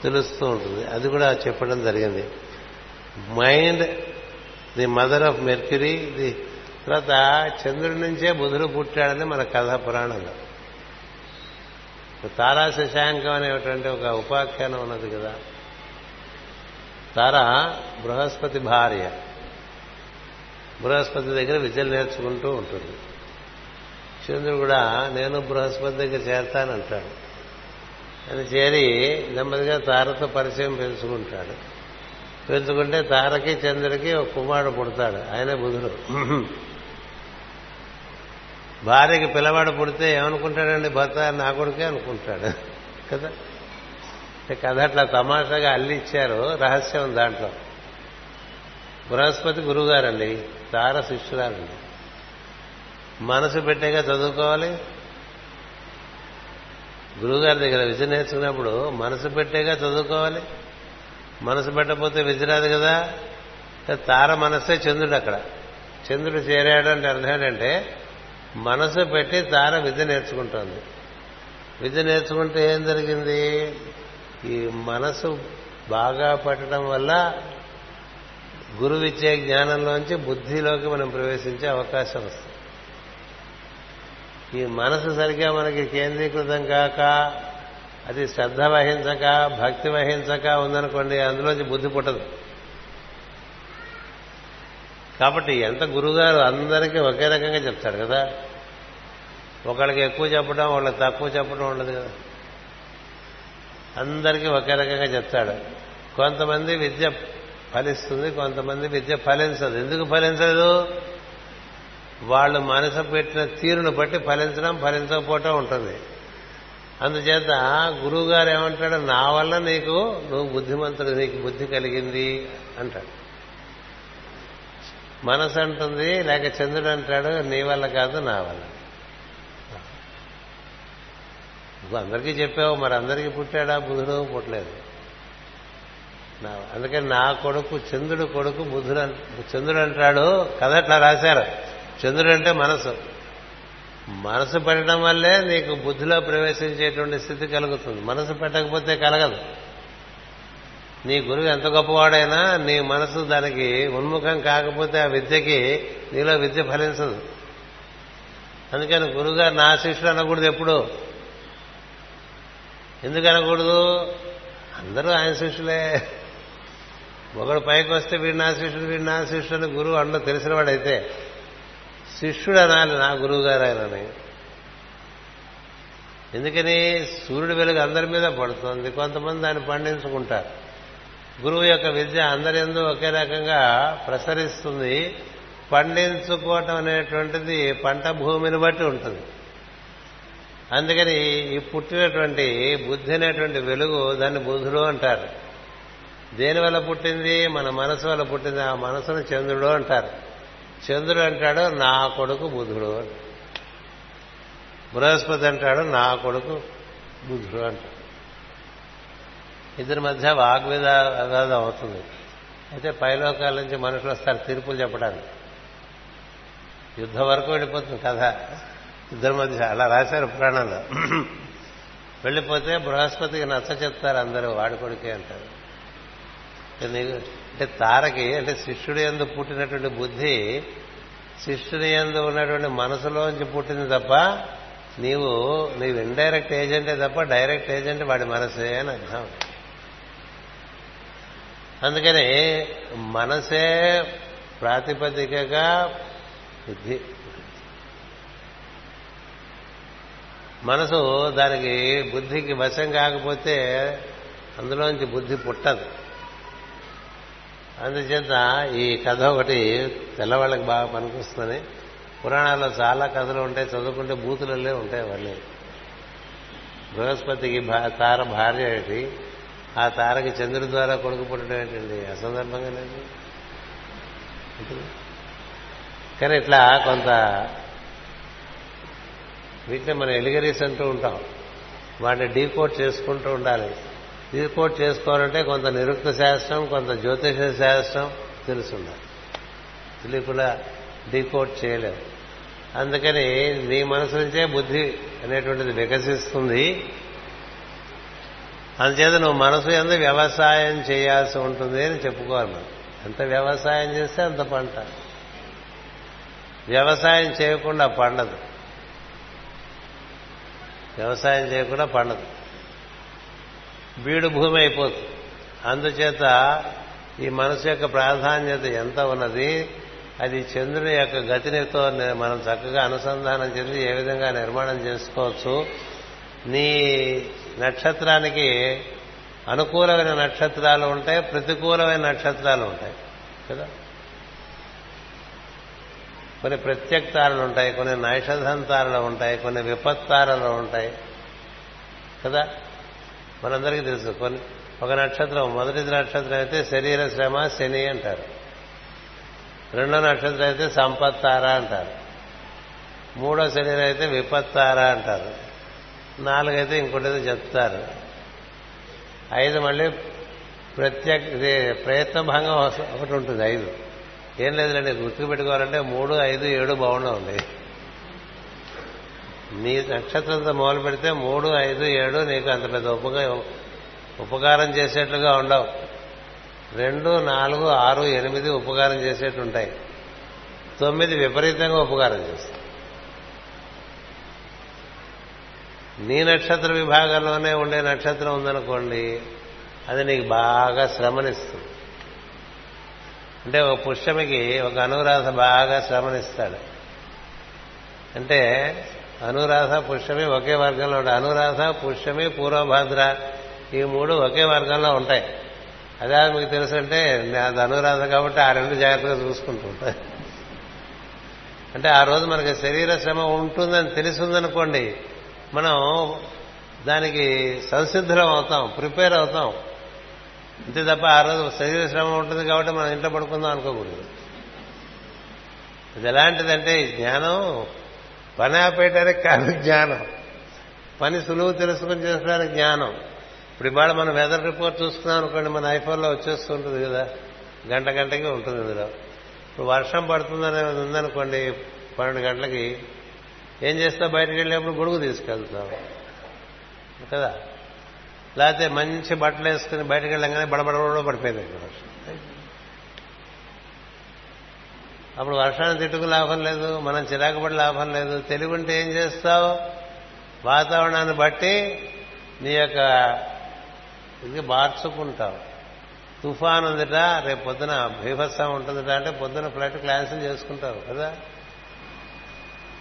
S1: తెలుస్తూ ఉంటుంది. అది కూడా చెప్పడం జరిగింది. Mind the mother of mercury the తర్వాత చంద్రుడి నుంచే బుధుడు పుట్టాడని మన కథ పురాణంలో. తారా శశాంకం అనేటువంటి ఒక ఉపాఖ్యానం ఉన్నది కదా. తార బృహస్పతి భార్య. బృహస్పతి దగ్గర విద్యలు నేర్చుకుంటూ ఉంటుంది. చంద్రుడు కూడా నేను బృహస్పతి దగ్గర చేరతానంటాడు. అని చేరి నెమ్మదిగా తారతో పరిచయం పెంచుకుంటాడు. పెంచుకుంటే తారకి చంద్రుడికి ఒక కుమారుడు పుడతాడు. ఆయనే బుధుడు. భార్యకి పిల్లవాడు పుడితే ఏమనుకుంటాడండి? భర్త నా కొడుకే అనుకుంటాడు. కదా? కథ అట్లా తమాషాగా అల్లిచ్చారు రహస్యం దాంట్లో. బృహస్పతి గురువుగారండి తార శిష్యురాలండి. మనసు పెట్టేగా చదువుకోవాలి. గురువుగారి దగ్గర విద్య నేర్చుకున్నప్పుడు మనసు పెట్టేగా చదువుకోవాలి. మనసు పెట్టకపోతే విద్య రాదు కదా? తార మనస్సే చంద్రుడు అక్కడ. చంద్రుడు చేరాడు అంటే అర్థం ఏంటంటే మనసు పెట్టి తార విద్య నేర్చుకుంటోంది. విద్య నేర్చుకుంటే ఏం జరిగింది? ఈ మనసు బాగా పట్టడం వల్ల గురువు ఇచ్చే జ్ఞానంలోంచి బుద్ధిలోకి మనం ప్రవేశించే అవకాశం వస్తుంది. ఈ మనసు సరిగ్గా మనకి కేంద్రీకృతం కాక అది శ్రద్ధ వహించక భక్తి వహించక ఉందనుకోండి అందులోంచి బుద్ధి పుట్టదు. కాబట్టి ఎంత గురుగారు అందరికీ ఒకే రకంగా చెప్తాడు కదా. ఒకళ్ళకి ఎక్కువ చెప్పడం వాళ్ళకి తక్కువ చెప్పడం ఉండదు కదా. అందరికీ ఒకే రకంగా చెప్తాడు. కొంతమంది విద్య ఫలిస్తుంది కొంతమంది విద్య ఫలించదు. ఎందుకు ఫలించదు? వాళ్ళు మనసు పెట్టిన తీరును బట్టి ఫలించడం ఫలించకపోవటం ఉంటుంది. అందుచేత గురువు గారు ఏమంటాడు నా వల్ల నీకు నువ్వు బుద్ధిమంతుడు నీకు బుద్ధి కలిగింది అంటాడు. మనసు అంటుంది లేక చంద్రుడు అంటాడు నీ వల్ల కాదు నా వల్ల. నువ్వు అందరికీ చెప్పావు మరి అందరికీ పుట్టాడా? బుధుడు పుట్టలేదు. అందుకని నా కొడుకు చంద్రుడు కొడుకు బుధుడు చంద్రుడు అంటాడు. కథ అట్లా రాశారు? చంద్రుడు అంటే మనసు. మనసు పెట్టడం వల్లే నీకు బుద్ధిలో ప్రవేశించేటువంటి స్థితి కలుగుతుంది. మనసు పెట్టకపోతే కలగదు. నీ గురువు ఎంత గొప్పవాడైనా నీ మనసు దానికి ఉన్ముఖం కాకపోతే ఆ విద్యకి నీలో విద్య ఫలించదు. అందుకని గురువుగారు నా శిష్యుడు అనకూడదు ఎప్పుడు. ఎందుకు అనకూడదు? అందరూ ఆయన శిష్యులే. ఒకడు పైకి వస్తే వీడు నా శిష్యుడు వీడు నా శిష్యుడు అని గురువు అండో తెలిసినవాడైతే శిష్యుడు అనాలి నా గురువు గారు ఆయనని ఎందుకని? సూర్యుడి వెలుగు అందరి మీద పడుతుంది. కొంతమంది దాన్ని పండించుకుంటారు. గురువు యొక్క విద్య అందరి ఎందు ఒకే రకంగా ప్రసరిస్తుంది. పండించుకోవటం అనేటువంటిది పంట భూమిని బట్టి ఉంటుంది. అందుకని ఈ పుట్టినటువంటి బుద్ధి అనేటువంటి వెలుగు దాన్ని బుధుడు అంటారు. దేని వల్ల పుట్టింది? మన మనసు వల్ల పుట్టింది. ఆ మనసును చంద్రుడు అంటారు. చంద్రుడు అంటాడు నా కొడుకు బుధుడు బృహస్పతి అంటాడు నా కొడుకు బుధుడు అంటాడు ఇద్దరి మధ్య వాగ్వేద అవుతుంది. అయితే పైలోకాల నుంచి మనుషులు వస్తారు తీర్పులు చెప్పడానికి. యుద్ధం వరకు వెళ్ళిపోతుంది కథ. ఇద్దరి మధ్య అలా రాశారు పురాణంలో. వెళ్ళిపోతే బృహస్పతికి నచ్చ చెప్తారు అందరూ వాడి కొడుకే అంటారు. అంటే తారకి అంటే శిష్యుడు ఎందు పుట్టినటువంటి బుద్ధి శిష్యుని ఎందు ఉన్నటువంటి మనసులోంచి పుట్టింది తప్ప నీవు నీవు ఇండైరెక్ట్ ఏజెంటే తప్ప డైరెక్ట్ ఏజెంట్ వాడి మనసే అని అర్థం. అందుకని మనసే ప్రాతిపదికగా బుద్ధి మనసు దానికి బుద్ధికి వశం కాకపోతే అందులోంచి బుద్ధి పుట్టదు. అందుచేత ఈ కథ ఒకటి తెల్లవాళ్ళకి బాగా పనికొస్తుందని. పురాణాల్లో చాలా కథలు ఉంటాయి చదువుకుంటే బూతులల్లే ఉంటాయి అవన్నీ. బృహస్పతికి తార భార్య ఏంటి ఆ తారకి చంద్రుడి ద్వారా కొడుకు పుట్టడం ఏంటండి? అసందర్భంగా లేదు. కానీ ఇట్లా కొంత వీటిని మనం ఎలిగరీస్ అంటూ ఉంటాం. వాటిని డీకోడ్ చేసుకుంటూ ఉండాలి. రిపోర్ట్ చేసుకోవాలంటే కొంత నిరుక్త శాస్త్రం కొంత జ్యోతిష శాస్త్రం తెలుసుండాలి. తెలియకుండా డీకోడ్ చేయలేము. అందుకని నీ మనసు నుంచే బుద్ధి అనేటువంటిది వికసిస్తుంది. అందుచేత నువ్వు మనసు ఎంత వ్యవసాయం చేయాల్సి ఉంటుంది అని చెప్పుకోవాలి మనం. ఎంత వ్యవసాయం చేస్తే అంత పంట. వ్యవసాయం చేయకుండా పండదు. వ్యవసాయం చేయకుండా పండదు. వీడు భూమి అయిపోతుంది అందుచేత ఈ మనసు యొక్క ప్రాధాన్యత ఎంత ఉన్నది అది చంద్రుని యొక్క గతినితో మనం చక్కగా అనుసంధానం చెంది ఏ విధంగా నిర్మాణం చేసుకోవచ్చు. నీ నక్షత్రానికి అనుకూలమైన నక్షత్రాలు ఉంటాయి ప్రతికూలమైన నక్షత్రాలు ఉంటాయి కదా? కొన్ని ప్రత్యక్తారలు ఉంటాయి కొన్ని నైషధంతారలు ఉంటాయి కొన్ని విపత్తారలు ఉంటాయి కదా? మనందరికీ తెలుసు. కొన్ని ఒక నక్షత్రం మొదటి నక్షత్రం అయితే శరీర శ్రమ శని అంటారు. రెండో నక్షత్రం అయితే సంపత్తార అంటారు. మూడో శరీరం అయితే విపత్తార అంటారు. నాలుగైతే ఇంకోటిదో చెప్తారు. ఐదు మళ్ళీ ప్రత్యేక ఇది ప్రయత్న భంగం ఒకటి ఉంటుంది ఐదు. ఏం లేదులేండి గుర్తుకు పెట్టుకోవాలంటే మూడు ఐదు ఏడు బాగుండవు నీ నక్షత్రంతో మొదలు పెడితే మూడు ఐదు ఏడు నీకు అంత పెద్ద ఉపక ఉపకారం చేసేట్లుగా ఉండవు. రెండు నాలుగు ఆరు ఎనిమిది ఉపకారం చేసేట్లు ఉంటాయి తొమ్మిది విపరీతంగా ఉపకారం చేస్తాయి. నీ నక్షత్ర విభాగంలోనే ఉండే నక్షత్రం ఉందనుకోండి అది నీకు బాగా శ్రమనిస్తుంది. అంటే ఒక పుష్యమికి ఒక అనురాధ బాగా శ్రమనిస్తాడు. అంటే అనురాధ పుష్యమి ఒకే వర్గంలో ఉంటాయి. అనురాధ పుష్యమి పూర్వభద్ర ఈ మూడు ఒకే వర్గంలో ఉంటాయి. అదే మీకు తెలుసు అంటే అది అనురాధ కాబట్టి ఆ రెండు జాగ్రత్తగా చూసుకుంటూ ఉంటాయి అంటే ఆ రోజు మనకి శరీర శ్రమ ఉంటుందని తెలిసిందనుకోండి మనం దానికి సంసిద్ధులం అవుతాం ప్రిపేర్ అవుతాం. అంతే తప్ప ఆ రోజు శరీర శ్రమ ఉంటుంది కాబట్టి మనం ఇంట్లో పడుకుందాం అనుకోకూడదు. ఇది ఎలాంటిదంటే జ్ఞానం పని ఆపేయటానికి కాదు జ్ఞానం. పని సులువు తెలుసుకుని చేసుకోవడానికి జ్ఞానం. ఇప్పుడు ఇవాళ మనం వెదర్ రిపోర్ట్ చూసుకున్నాం అనుకోండి మన ఐఫోన్లో వచ్చేస్తుంటుంది కదా. గంట గంటకి ఉంటుంది ఇందులో. ఇప్పుడు వర్షం పడుతుందనే ఉందనుకోండి పన్నెండు గంటలకి ఏం చేస్తావు బయటకు వెళ్ళేప్పుడు గొడుగు తీసుకెళ్తావు కదా? లేకపోతే మంచి బట్టలు వేసుకుని బయటకు వెళ్ళంగానే బడబడబడ పడిపోయింది వర్షం. అప్పుడు వర్షాన్ని తిట్టుకు లాభం లేదు మనం చిరాకుపడి లాభం లేదు. తెలివి ఉంటే ఏం చేస్తావు? వాతావరణాన్ని బట్టి నీ యొక్క ఇది మార్చుకుంటావు. తుఫాన్ ఉందిట రేపు పొద్దున భీభత్సం ఉంటుందిట అంటే పొద్దున ఫ్లైట్ క్యాన్సిల్ చేసుకుంటారు కదా.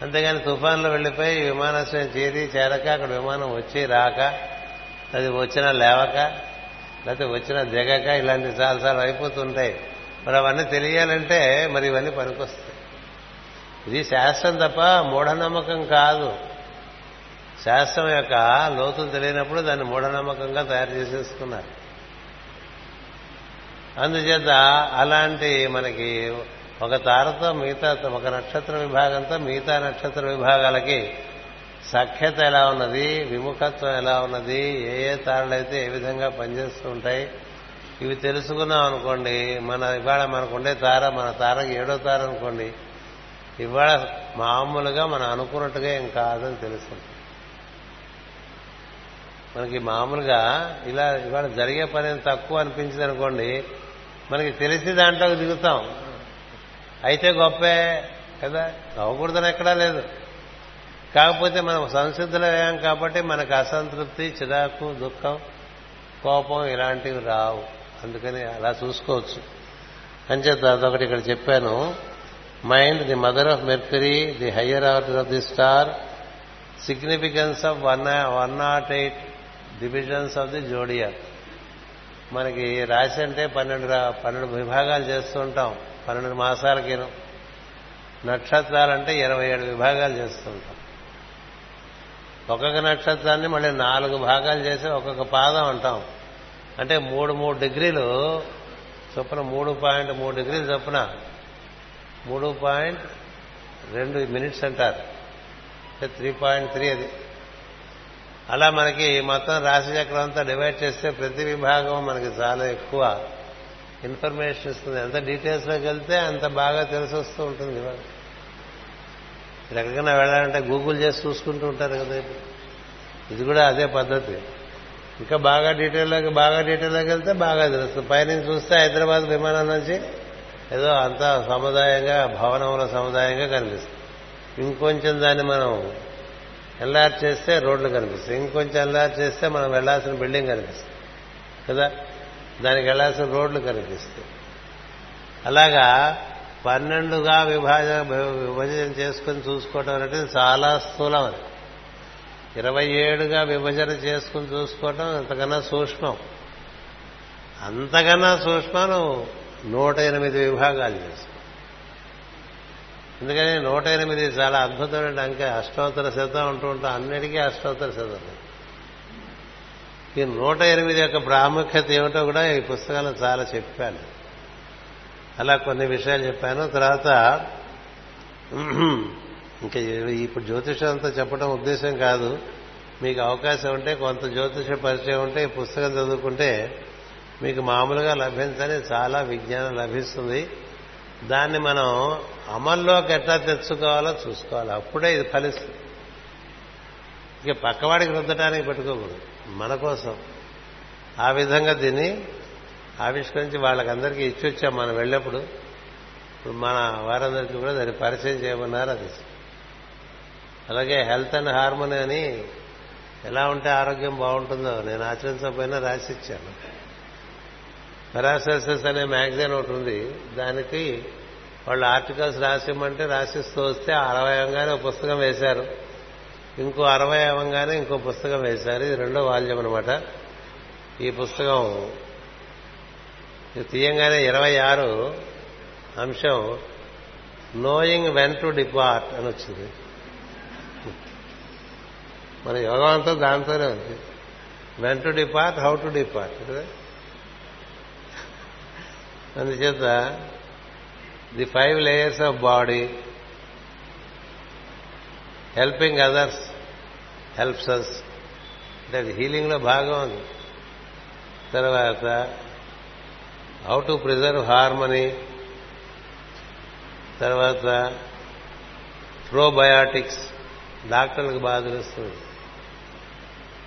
S1: అంతేగాని తుఫాన్లో వెళ్ళిపోయి విమానాశ్రయం చేరి చేరక అక్కడ విమానం వచ్చి రాక అది వచ్చినా లేవక లేకపోతే వచ్చినా దిగక ఇలాంటి చాలాసార్లు అయిపోతుంటాయి. మరి అవన్నీ తెలియాలంటే మరి ఇవన్నీ పనికొస్తాయి. ఇది శాస్త్రం తప్ప మూఢనమ్మకం కాదు. శాస్త్రం యొక్క లోతులు తెలియనప్పుడు దాన్ని మూఢనమ్మకంగా తయారు చేసేసుకున్నారు. అందుచేత అలాంటి మనకి ఒక తారతో మిగతా ఒక నక్షత్ర విభాగంతో మిగతా నక్షత్ర విభాగాలకి సఖ్యత ఎలా ఉన్నది విముఖత్వం ఎలా ఉన్నది ఏ ఏ తారలైతే ఏ విధంగా పనిచేస్తూ ఉంటాయి ఇవి తెలుసుకున్నాం అనుకోండి మన ఇవాళ మనకుండే తార మన తార ఏడో తార అనుకోండి ఇవాళ మామూలుగా మనం అనుకున్నట్టుగా ఏం కాదని తెలుస్తుంది. మనకి మామూలుగా ఇలా ఇవాళ జరిగే పని తక్కువ అనిపించింది అనుకోండి మనకి తెలిసి దాంట్లో దిగుతాం. అయితే గొప్పే కదా? అవ్వకూడదని ఎక్కడా లేదు. కాకపోతే మనం సంసిద్ధులయ్యాం కాబట్టి మనకు అసంతృప్తి చిరాకు దుఃఖం కోపం ఇలాంటివి రావు. అందుకని అలా చూసుకోవచ్చు. అంచేత అదొకటి ఇక్కడ చెప్పాను. Mind the mother of mercury the higher order of the star significance of one one not eight divisions of the zodiac మనకి రాశి అంటే పన్నెండు పన్నెండు విభాగాలు చేస్తూ ఉంటాం. పన్నెండు మాసాలకేను. నక్షత్రాలంటే ఇరవై ఏడు విభాగాలు చేస్తుంటాం ఒక్కొక్క నక్షత్రాన్ని మళ్ళీ నాలుగు భాగాలు చేసి ఒక్కొక్క పాదం అంటాం. అంటే మూడు మూడు డిగ్రీలు చొప్పున మూడు పాయింట్ మూడు డిగ్రీలు చొప్పున మూడు పాయింట్ రెండు మినిట్స్ అంటారు. అంటే త్రీ పాయింట్ త్రీ అది. అలా మనకి మొత్తం రాశి చక్రం అంతా డివైడ్ చేస్తే ప్రతి విభాగం మనకి చాలా ఎక్కువ ఇన్ఫర్మేషన్ ఇస్తుంది. ఎంత డీటెయిల్స్లోకి వెళ్తే అంత బాగా తెలిసి వస్తూ ఉంటుంది ఎక్కడికైనా వెళ్ళాలంటే గూగుల్ చేసి చూసుకుంటూ ఉంటారు కదా. ఇది కూడా అదే పద్ధతి. ఇంకా బాగా డీటెయిల్లోకి బాగా డీటెయిల్లోకి వెళ్తే బాగా తెలుస్తుంది. పైనుంచి చూస్తే హైదరాబాద్ విమానం నుంచి ఏదో అంత సముదాయంగా భవనముల సముదాయంగా కనిపిస్తుంది. ఇంకొంచెం దాన్ని మనం ఎల్ఆర్ చేస్తే రోడ్లు కనిపిస్తాయి. ఇంకొంచెం ఎల్ఆర్ చేస్తే మనం వెళ్ళాల్సిన బిల్డింగ్ కనిపిస్తుంది. కదా? దానికి వెళ్ళాల్సిన రోడ్లు కనిపిస్తాయి. అలాగా పన్నెండుగా విభాజ విభజన చేసుకుని చూసుకోవటం అనేది చాలా స్థూలం అది. ఇరవై ఏడుగా విభజన చేసుకుని చూసుకోవటం అంతకన్నా సూక్ష్మం. అంతకన్నా సూక్ష్మం నూట ఎనిమిది విభాగాలు చేసుకో ఎందుకని నూట ఎనిమిది చాలా అద్భుతమైన అంక అష్టోత్తర శతం అంటూ ఉంటాం. అన్నిటికీ అష్టోత్తర శతం. ఈ నూట ఎనిమిది యొక్క ప్రాముఖ్యత ఏమిటో కూడా ఈ పుస్తకంలో చాలా చెప్పాను. అలా కొన్ని విషయాలు చెప్పాను. తర్వాత ఇంకా ఇప్పుడు జ్యోతిషం అంతా చెప్పడం ఉద్దేశం కాదు. మీకు అవకాశం ఉంటే కొంత జ్యోతిష పరిచయం ఉంటే ఈ పుస్తకం చదువుకుంటే మీకు మామూలుగా లభించని చాలా విజ్ఞానం లభిస్తుంది. దాన్ని మనం అమల్లోకి ఎట్లా తెచ్చుకోవాలో చూసుకోవాలి. అప్పుడే ఇది ఫలిస్తుంది. ఇక పక్కవాడికి రుద్దటానికి పెట్టుకోకూడదు. మన కోసం. ఆ విధంగా దీన్ని ఆవిష్కరించి వాళ్ళకందరికీ ఇచ్చి వచ్చాం మనం వెళ్ళినప్పుడు. ఇప్పుడు మన వారందరికీ కూడా దాన్ని పరిచయం చేయమన్నారు అది. అలాగే హెల్త్ అండ్ హార్మోనీ అని ఎలా ఉంటే ఆరోగ్యం బాగుంటుందో నేను ఆచరించకపోయినా రాసిచ్చాను. పెరాసెసెస్ అనే మ్యాగజైన్ ఒకటి ఉంది. దానికి వాళ్ళు ఆర్టికల్స్ రాసిమ్మంటే రాసిస్తూ వస్తే అరవై అవగానే ఒక పుస్తకం వేశారు. ఇంకో అరవై అవంగానే ఇంకో పుస్తకం వేశారు. ఇది రెండో వాల్యం అనమాట ఈ పుస్తకం తీయంగానే ఇరవై ఆరు అంశం నోయింగ్ వెన్ టు డిపార్ట్ అని వచ్చింది. మన యోగం అంతా దాంతోనే ఉంది. When to depart how to depart కదా అందుచేత the five layers of body helping others helps us అంటే అది హీలింగ్లో భాగం అది. తర్వాత హౌ టు ప్రిజర్వ్ హార్మనీ తర్వాత ప్రోబయాటిక్స్ డాక్టర్లకు బాధలు తెలుస్తుంది.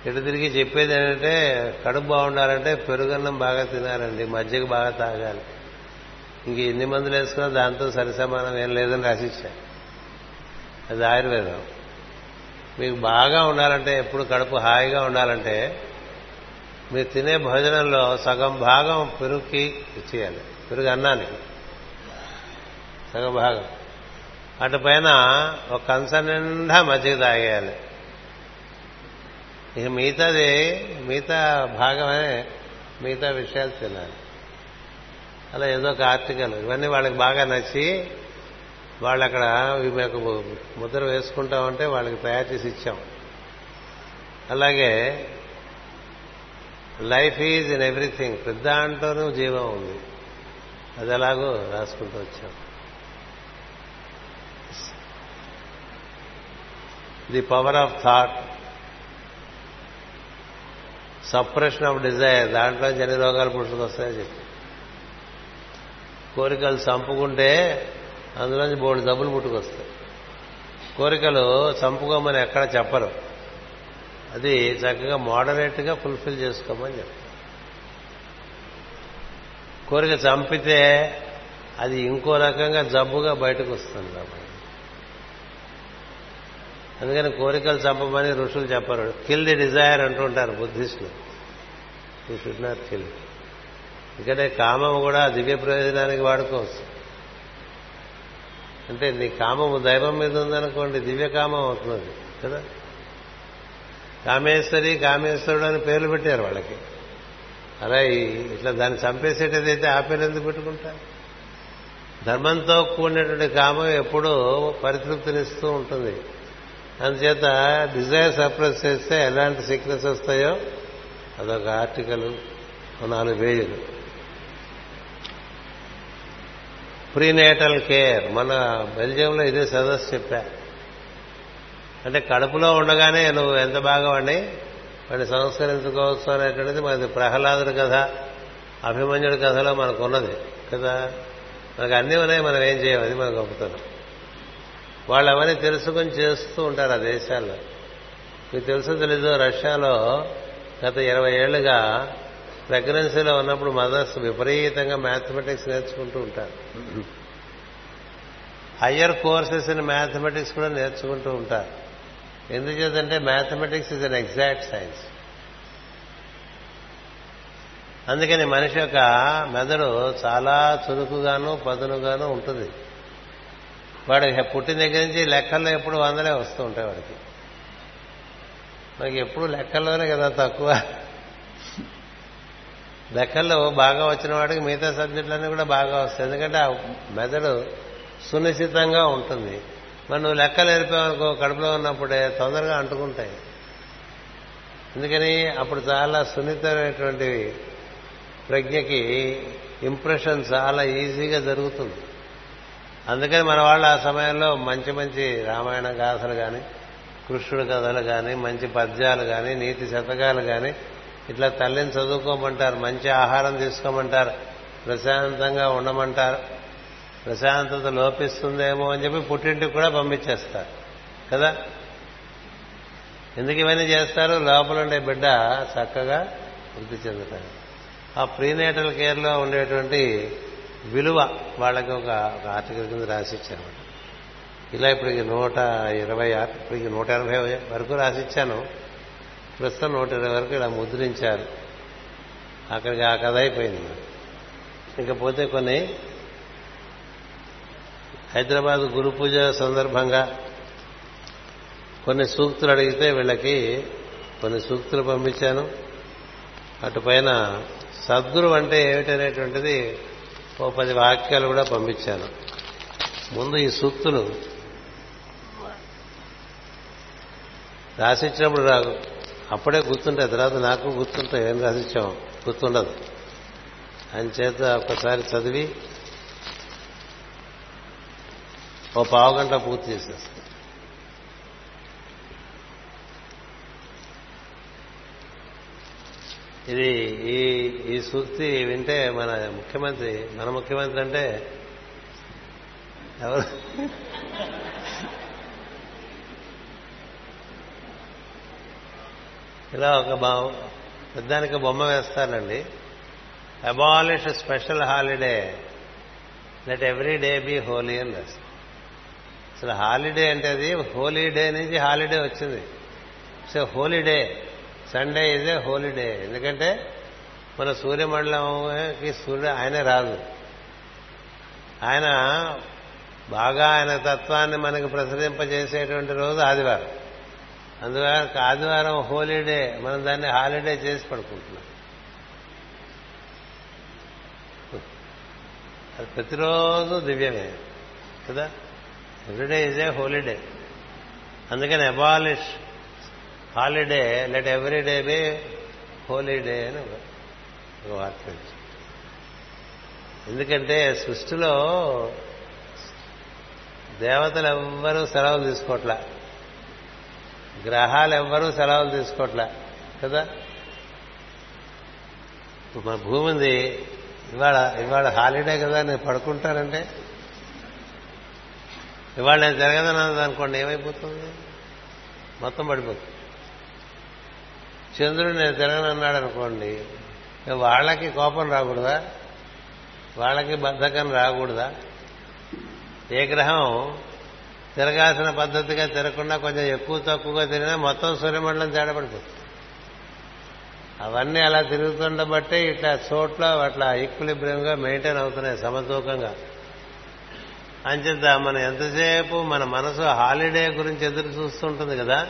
S1: ఇటు తిరిగి చెప్పేది ఏంటంటే కడుపు బాగుండాలంటే పెరుగన్నం బాగా తినాలండి మజ్జిగ బాగా తాగాలి. ఇంక ఎన్ని మందులు వేసుకున్నా దాంతో సరిసమానం ఏం లేదని రాసిచ్చా అది ఆయుర్వేదం. మీకు బాగా ఉండాలంటే ఎప్పుడు కడుపు హాయిగా ఉండాలంటే మీరు తినే భోజనంలో సగం భాగం పెరుగుకి ఇచ్చేయాలి. పెరుగు అన్నానికి. సగం భాగం. అటు పైన ఒక కంచ నిండా మజ్జిగ తాగేయాలి. ఇక మిగతాది మిగతా భాగమే మిగతా విషయాలు తినాలి. అలా ఏదో ఒక ఆర్టికల్ ఇవన్నీ వాళ్ళకి బాగా నచ్చి వాళ్ళు అక్కడ మీకు ముద్ర వేసుకుంటామంటే వాళ్ళకి తయారు చేసి ఇచ్చాం. అలాగే లైఫ్ ఈజ్ ఇన్ ఎవ్రీథింగ్ పెద్ద అంటూనూ జీవం ఉంది. అది ఎలాగో రాసుకుంటూ వచ్చాం. The power of thought. Suppression of desire. దాంట్లో జని రోగాలు పుట్టుకొస్తాయని చెప్పి. కోరికలు చంపుకుంటే అందులోంచి బోర్డు జబ్బులు పుట్టుకొస్తాయి. కోరికలు చంపుకోమని ఎక్కడ చెప్పరు. అది చక్కగా మోడరేట్గా ఫుల్ఫిల్ చేసుకోమని చెప్తారు కోరిక చంపితే అది ఇంకో రకంగా జబ్బుగా బయటకు వస్తుంది. కాబట్టి అందుకని కోరికలు చంపమని ఋషులు చెప్పరు. కిల్ ది డిజైర్ అంటుంటారు బుద్ధిస్టులు. యూ షుడ్ నాట్ కిల్ ఎందుకంటే కామం కూడా దివ్య ప్రయోజనానికి వాడుకోవచ్చు. అంటే నీ కామము దైవం మీద ఉందనుకోండి దివ్య కామం అవుతుంది కదా? కామేశ్వరి కామేశ్వరుడు అని పేర్లు పెట్టారు వాళ్ళకి. అలా ఇట్లా దాన్ని చంపేసేటదైతే ఆ పేరు ఎందుకు పెట్టుకుంటారు? ధర్మంతో కూడినటువంటి కామం ఎప్పుడూ పరితృప్తినిస్తూ ఉంటుంది. అందుచేత డిజైర్ సప్రెస్ చేస్తే ఎలాంటి సిక్నెస్ వస్తాయో అదొక ఆర్టికల్ నాలుగు పేజీలు. Prenatal care. మన బెల్జియంలో ఇదే సదస్సు చెప్పా. అంటే కడుపులో ఉండగానే నువ్వు ఎంత బాగా వాడిని వాడిని సంస్కరించుకోవచ్చు అనేటువంటిది మనది ప్రహ్లాదుడి కథ అభిమన్యుడి కథలో మనకున్నది కదా? మనకు అన్నీ ఉన్నాయి మనం ఏం చేయం? అది మన గొప్పతనం. వాళ్ళు అవన్నీ తెలుసుకొని చేస్తూ ఉంటారు ఆ దేశాల్లో? మీకు తెలుసో తెలీదు రష్యాలో గత ఇరవై ఏళ్ళుగా ప్రెగ్నెన్సీలో ఉన్నప్పుడు మదర్స్ విపరీతంగా మ్యాథమెటిక్స్ నేర్చుకుంటూ ఉంటారు. హయ్యర్ కోర్సెస్ ఇన్ మ్యాథమెటిక్స్ కూడా నేర్చుకుంటూ ఉంటారు. ఎందుచేతంటే mathematics is an exact science. అందుకని మనిషి యొక్క మెదడు చాలా చురుకుగాను పదునుగాను ఉంటుంది. వాడు పుట్టిన దగ్గర నుంచి లెక్కల్లో ఎప్పుడు వందలే వస్తూ ఉంటాయి వాడికి. మనకి ఎప్పుడు లెక్కల్లోనే కదా తక్కువ. లెక్కల్లో బాగా వచ్చిన వాడికి మిగతా సబ్జెక్టులన్నీ కూడా బాగా వస్తాయి. ఎందుకంటే ఆ మెదడు సునిశ్చితంగా ఉంటుంది. మరి నువ్వు లెక్కలు నేర్పావనుకో కడుపులో ఉన్నప్పుడే తొందరగా అంటుకుంటాయి. ఎందుకని? అప్పుడు చాలా సున్నితమైనటువంటి ప్రజ్ఞకి ఇంప్రెషన్ చాలా ఈజీగా జరుగుతుంది. అందుకని మన వాళ్ళు ఆ సమయంలో మంచి మంచి రామాయణ గాథలు కానీ కృష్ణుడి కథలు కానీ మంచి పద్యాలు కానీ నీతి శతకాలు కానీ ఇట్లా తల్లిని చదువుకోమంటారు మంచి ఆహారం తీసుకోమంటారు ప్రశాంతంగా ఉండమంటారు ప్రశాంతత లోపిస్తుందేమో అని చెప్పి పుట్టింటికి కూడా పంపించేస్తారు కదా? ఎందుకు ఇవన్నీ చేస్తారు? లోపల ఉండే బిడ్డ చక్కగా వృద్ధి చెందుతారు ఆ ప్రీనేటల్ కేర్లో ఉండేటువంటి విలువ వాళ్ళకి ఒక ఆర్టికల్ కింద రాసిచ్చాను. ఇలా ఇప్పుడు నూట ఇరవై ఇప్పుడు నూట ఎనభై వరకు రాసిచ్చాను. ప్రస్తుతం నూట ఇరవై వరకు ఇలా ముద్రించారు. అక్కడికి ఆ కథ అయిపోయింది. ఇకపోతే కొన్ని హైదరాబాద్ గురు పూజ సందర్భంగా కొన్ని సూక్తులు అడిగితే వీళ్ళకి కొన్ని సూక్తులు పంపించాను. అటుపైన సద్గురు అంటే ఏమిటనేటువంటిది ఓ పది వాక్యాలు కూడా పంపించాను. ముందు ఈ సూక్తులు రాసిచ్చినప్పుడు రాదు అప్పుడే గుర్తుంటాయి తర్వాత నాకు గుర్తుంటాయి ఏం రాసిచ్చాం? గుర్తుండదు. అని చేత ఒకసారి చదివి ఓ పావు గంట పూర్తి చేసేస్తాను ఇది ఈ ఈ సూక్తి వింటే మన ముఖ్యమంత్రి మన ముఖ్యమంత్రి అంటే ఎవరు? ఇలా ఒక పెద్దానికి బొమ్మ వేస్తారండి. Abolish special holiday let every day be holy అని రాస్తారు అసలు హాలిడే అంటే అది హోలీడే నుంచి హాలిడే వచ్చింది. So holy day Sunday is a holy day ఎందుకంటే మన సూర్యమండలంకి సూర్యుడు ఆయనే రాదు. ఆయన బాగా ఆయన తత్వాన్ని మనకి ప్రసరింపజేసేటువంటి రోజు ఆదివారం. అందువల్ల ఆదివారం హోలీడే మనం దాన్ని హాలిడే చేసి పడుకుంటున్నాం. అది ప్రతిరోజు దివ్యమే కదా? Everyday is a holy day అందుకని abolish holiday let every day be holy day అని ఒక వాక్యం ఎందుకంటే సృష్టిలో దేవతలు ఎవ్వరూ సెలవులు తీసుకోవట్లా గ్రహాలు ఎవ్వరూ సెలవులు తీసుకోవట్లా కదా? ఇప్పుడు మన భూమి ఉంది. ఇవాళ ఇవాళ హాలిడే కదా నేను పడుకుంటానంటే? ఇవాళ నేను జరగదన్నది అనుకోండి ఏమైపోతుంది? మొత్తం పడిపోతుంది. చంద్రుడు నేను తిరగను అన్నాడు అనుకోండి వాళ్ళకి కోపం రాకూడదా? వాళ్ళకి బద్ధకం రాకూడదా? ఏ గ్రహం తిరగాల్సిన పద్ధతిగా తిరగకుండా కొంచెం ఎక్కువ తక్కువగా తిరిగినా మొత్తం సూర్యమండలం తేడపడిపోతుంది అవన్నీ అలా తిరుగుతుండబట్టే ఇట్లా చోట్ల అట్లా ఈక్విలిబ్రియంగా మెయింటైన్ అవుతున్నాయి సమతూకంగా. అంచేత మనం ఎంతసేపు మన మనసు హాలిడే గురించి ఎదురు చూస్తుంటుంది కదా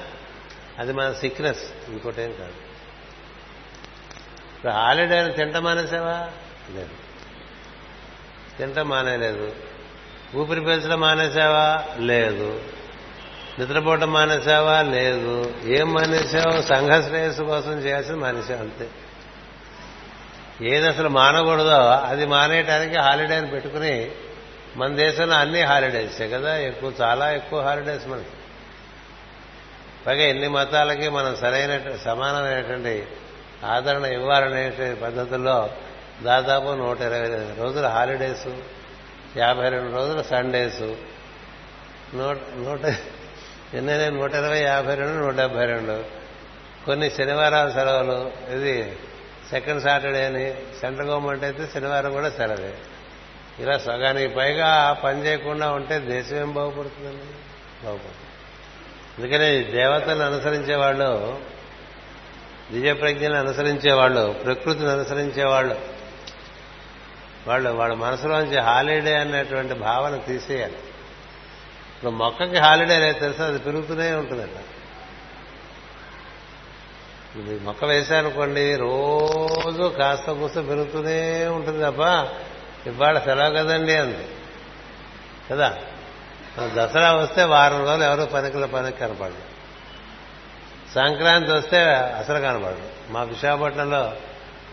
S1: అది మన సిక్నెస్ ఇంకోటేం కాదు. ఇప్పుడు హాలిడే తింట మానేసావా? లేదు. తింట మానేలేదు. ఊపిరి పీల్చడం మానేసావా? లేదు. నిద్రపోవటం మానేసావా? లేదు. ఏం మానేసావు? సంఘ శ్రేయస్సు కోసం చేయాల్సింది మానేసావు అంతే. ఏది అసలు మానకూడదో అది మానేయటానికి హాలిడే అని పెట్టుకుని మన దేశంలో అన్ని హాలిడేసే కదా? ఎక్కువ చాలా ఎక్కువ హాలిడేస్ మనకి. పైగా ఎన్ని మతాలకి మనం సరైన సమానమైనటువంటి ఆదరణ ఇవ్వాలనే పద్ధతుల్లో దాదాపు నూట ఇరవై రోజులు హాలిడేస్ యాభై రెండు రోజులు సండేస్ నూట నూట ఎన్నైనా నూట ఇరవై యాభై రెండు నూట డెబ్బై రెండు. కొన్ని శనివారాల సెలవులు ఇది సెకండ్ సాటర్డే అని సెంట్రల్ గవర్నమెంట్ అయితే శనివారం కూడా సెలవే. ఇలా సగానికి పైగా పని చేయకుండా ఉంటే దేశం ఏం బాగుపడుతుందండి? బాగుపడుతుంది. అందుకనే దేవతలను అనుసరించే వాళ్ళు దివ్యప్రజ్ఞను అనుసరించే వాళ్ళు ప్రకృతిని అనుసరించే వాళ్ళు వాళ్ళు వాళ్ళ మనసులోంచి హాలిడే అనేటువంటి భావన తీసేయాలి. ఇప్పుడు మొక్కకి హాలిడే లేదు తెలుసా? అది పెరుగుతూనే ఉంటుందట. ఇది మొక్క వేశారనుకోండి రోజు కాస్త కూస్త పెరుగుతూనే ఉంటుంది తప్ప ఇవాళ సెలవు కదండి అంది. కదా? దసరా వస్తే వారం రోజులు ఎవరో పనికిల పనికి కనపడదు సంక్రాంతి వస్తే అసలు కనపడదు మా విశాఖపట్నంలో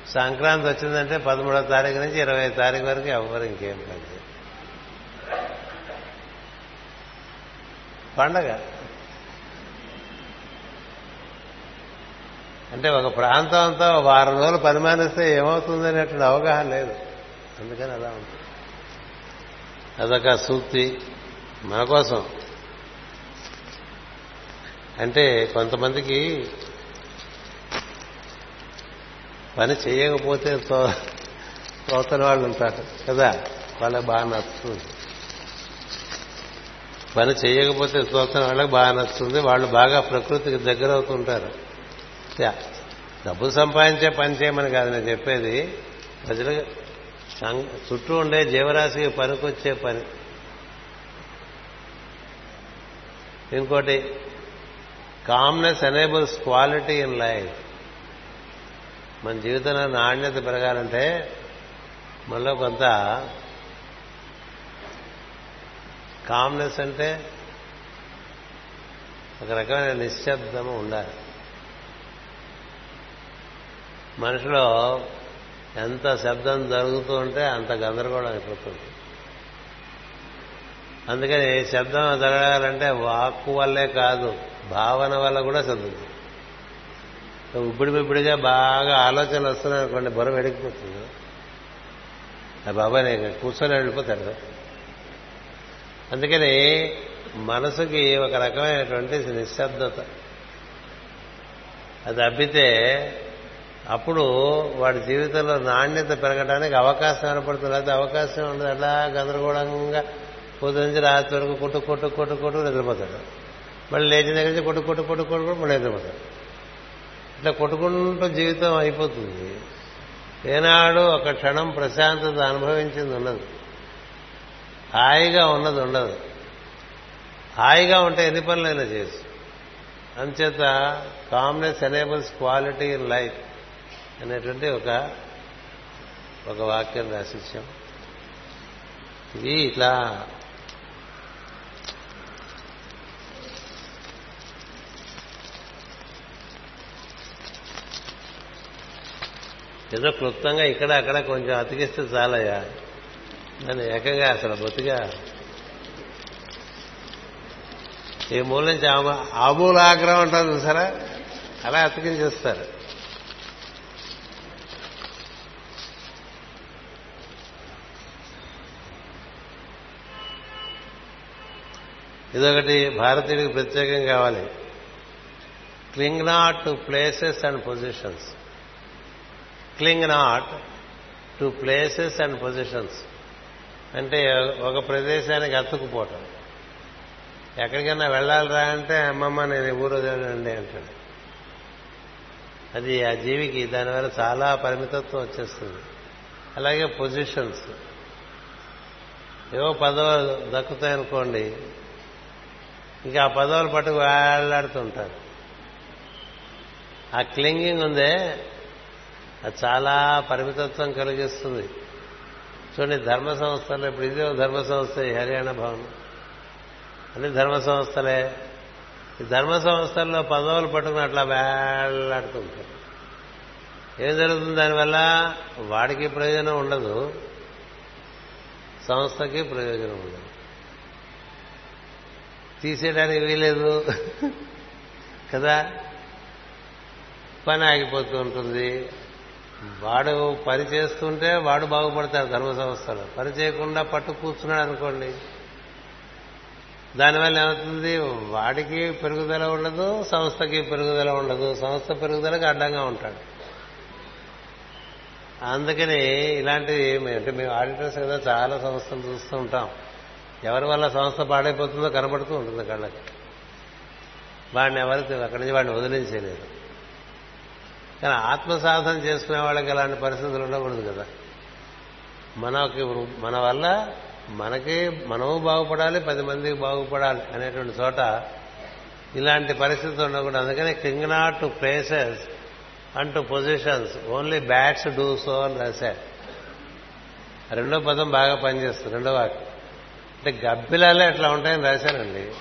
S1: సంక్రాంతి వచ్చిందంటే పదమూడవ తారీఖు నుంచి ఇరవై తారీఖు వరకు ఎవరు ఇంకేం పని పండగ. అంటే ఒక ప్రాంతం అంతా వారం రోజులు పని మానేస్తే అవగాహన లేదు. అందుకని అలా ఉంటుంది. అదొక సూక్తి. మన కోసం. అంటే కొంతమందికి పని చేయకపోతే తో- తోతని వాళ్ళు ఉంటారు కదా. వాళ్ళకి బాగా నచ్చుతుంది. పని చేయకపోతే తోతని వాళ్ళకి బాగా నచ్చుతుంది. వాళ్ళు బాగా ప్రకృతికి దగ్గర అవుతుంటారు. డబ్బు సంపాదించే పని చేయమని కాదు నేను చెప్పేది. ప్రజలు చుట్టూ ఉండే జీవరాశికి పనికొచ్చే పని. ఇంకోటి calmness enables quality in life మన జీవితంలో నాణ్యత పెరగాలంటే మనలో కొంత కామ్నెస్ అంటే ఒక రకమైన నిశ్శబ్దము ఉండాలి. మనిషిలో ఎంత శబ్దం జరుగుతూ ఉంటే అంత గందరగోళం అయిపోతుంది. అందుకని శబ్దం జరగాలంటే వాక్కు వల్లే కాదు భావన వల్ల కూడా చదువుతుంది ఇప్పుడు బిబ్బిడిగా బాగా ఆలోచనలు వస్తున్నాయి అనుకోండి బుర్ర వెడికిపోతుంది ఆ బాబాయ్ నేను కూర్చొని వెళ్ళిపోతాడు. అందుకని మనసుకి ఒక రకమైనటువంటి నిశ్శబ్దత. అది అబ్బితే అప్పుడు వాడి జీవితంలో నాణ్యత పెరగడానికి అవకాశం ఏర్పడుతుంది. అది అవకాశం ఉండదు. అలా గందరగోళంగా పొద్దు నుంచి రాత్రి వరకు కొట్టు కొట్టు కొట్టు కొట్టు నిద్రపోతాడు. మళ్ళీ లేచిన దగ్గర నుంచి కొట్టు కొట్టు కొట్టు కొట్టు మళ్ళీ నిద్రపోతాడు. ఇట్లా కొట్టుకుంటూ జీవితం అయిపోతుంది. ఏనాడు ఒక క్షణం ప్రశాంతత అనుభవించింది ఉండదు హాయిగా ఉన్నది ఉండదు. హాయిగా ఉంటే ఎన్ని పనులైనా చేసి అంచేత calmness enables quality in life అనేటువంటి ఒక ఒక వాక్యం రాసిచ్చాం ఇది ఇట్లా ఏదో క్లుప్తంగా ఇక్కడ అక్కడ కొంచెం అతికిస్తే చాలయ్యా దాన్ని ఏకంగా అసలు బొత్తిగా. ఈ మూల నుంచి ఆమూలాగ్రహం ఆమూలాగ్రం అంటారు చూసారా? అలా అతికించేస్తారు. ఇదొకటి భారతీయుడికి ప్రత్యేకం కావాలి. Cling not to places and positions. Cling not to places and positions. అంటే ఒక ప్రదేశానికి అతుక్కుపోవటం ఎక్కడికైనా వెళ్ళాలిరా అంటే అమ్మమ్మ నేను ఊరు వదిలేనండి అంటాడు. అది ఆ జీవికి దానివల్ల చాలా పరిమితత్వం వచ్చేస్తుంది. అలాగే పొజిషన్స్. ఏవో పదవులు దక్కుతాయనుకోండి ఇంకా ఆ పదవులు పట్టుకు వేళ్ళాడుతుంటారు ఆ క్లింగింగ్ ఉందే అది చాలా పరిమితత్వం కలిగిస్తుంది. చూడండి ధర్మ సంస్థలు ఇప్పుడు ఇదే ధర్మ సంస్థ హర్యానా భవన్. అన్ని ధర్మ సంస్థలే. ఈ ధర్మ సంస్థల్లో పదవులు పట్టుకుని అట్లా వేళ్ళాడుతుంటారు ఏం జరుగుతుంది దానివల్ల? వాడికి ప్రయోజనం ఉండదు సంస్థకి ప్రయోజనం ఉండదు. తీసేయడానికి వీలేదు [laughs] కదా? పని ఆగిపోతూ ఉంటుంది. వాడు పని చేస్తుంటే వాడు బాగుపడతాడు ధర్మ సంస్థలో. పని చేయకుండా పట్టు కూర్చున్నాడు అనుకోండి. దానివల్ల ఏమవుతుంది? వాడికి పెరుగుదల ఉండదు సంస్థకి పెరుగుదల ఉండదు. సంస్థ పెరుగుదలకు అడ్డంగా ఉంటాడు. అందుకని ఇలాంటివి అంటే మేము ఆడిటర్స్ కదా చాలా సంస్థలు చూస్తూ ఉంటాం. ఎవరి వల్ల సంస్థ పాడైపోతుందో కనబడుతూ ఉంటుంది కళ్ళకి. వాడిని ఎవరికి అక్కడి నుంచి వాడిని వదిలించలేదు కానీ ఆత్మ సాధన చేసుకునే వాళ్ళకి అలాంటి పరిస్థితులు ఉండకూడదు కదా. మనకి మన వల్ల మనకి మనము బాగుపడాలి పది మందికి బాగుపడాలి అనేటువంటి చోట ఇలాంటి పరిస్థితులు ఉండకూడదు. అందుకనే cling not to places and to positions only bats do so అని రాశారు. రెండో పదం బాగా పనిచేస్తుంది రెండో వాక్యం. అంటే గబ్బిలాలే అట్లా ఉంటాయని రాశారండి.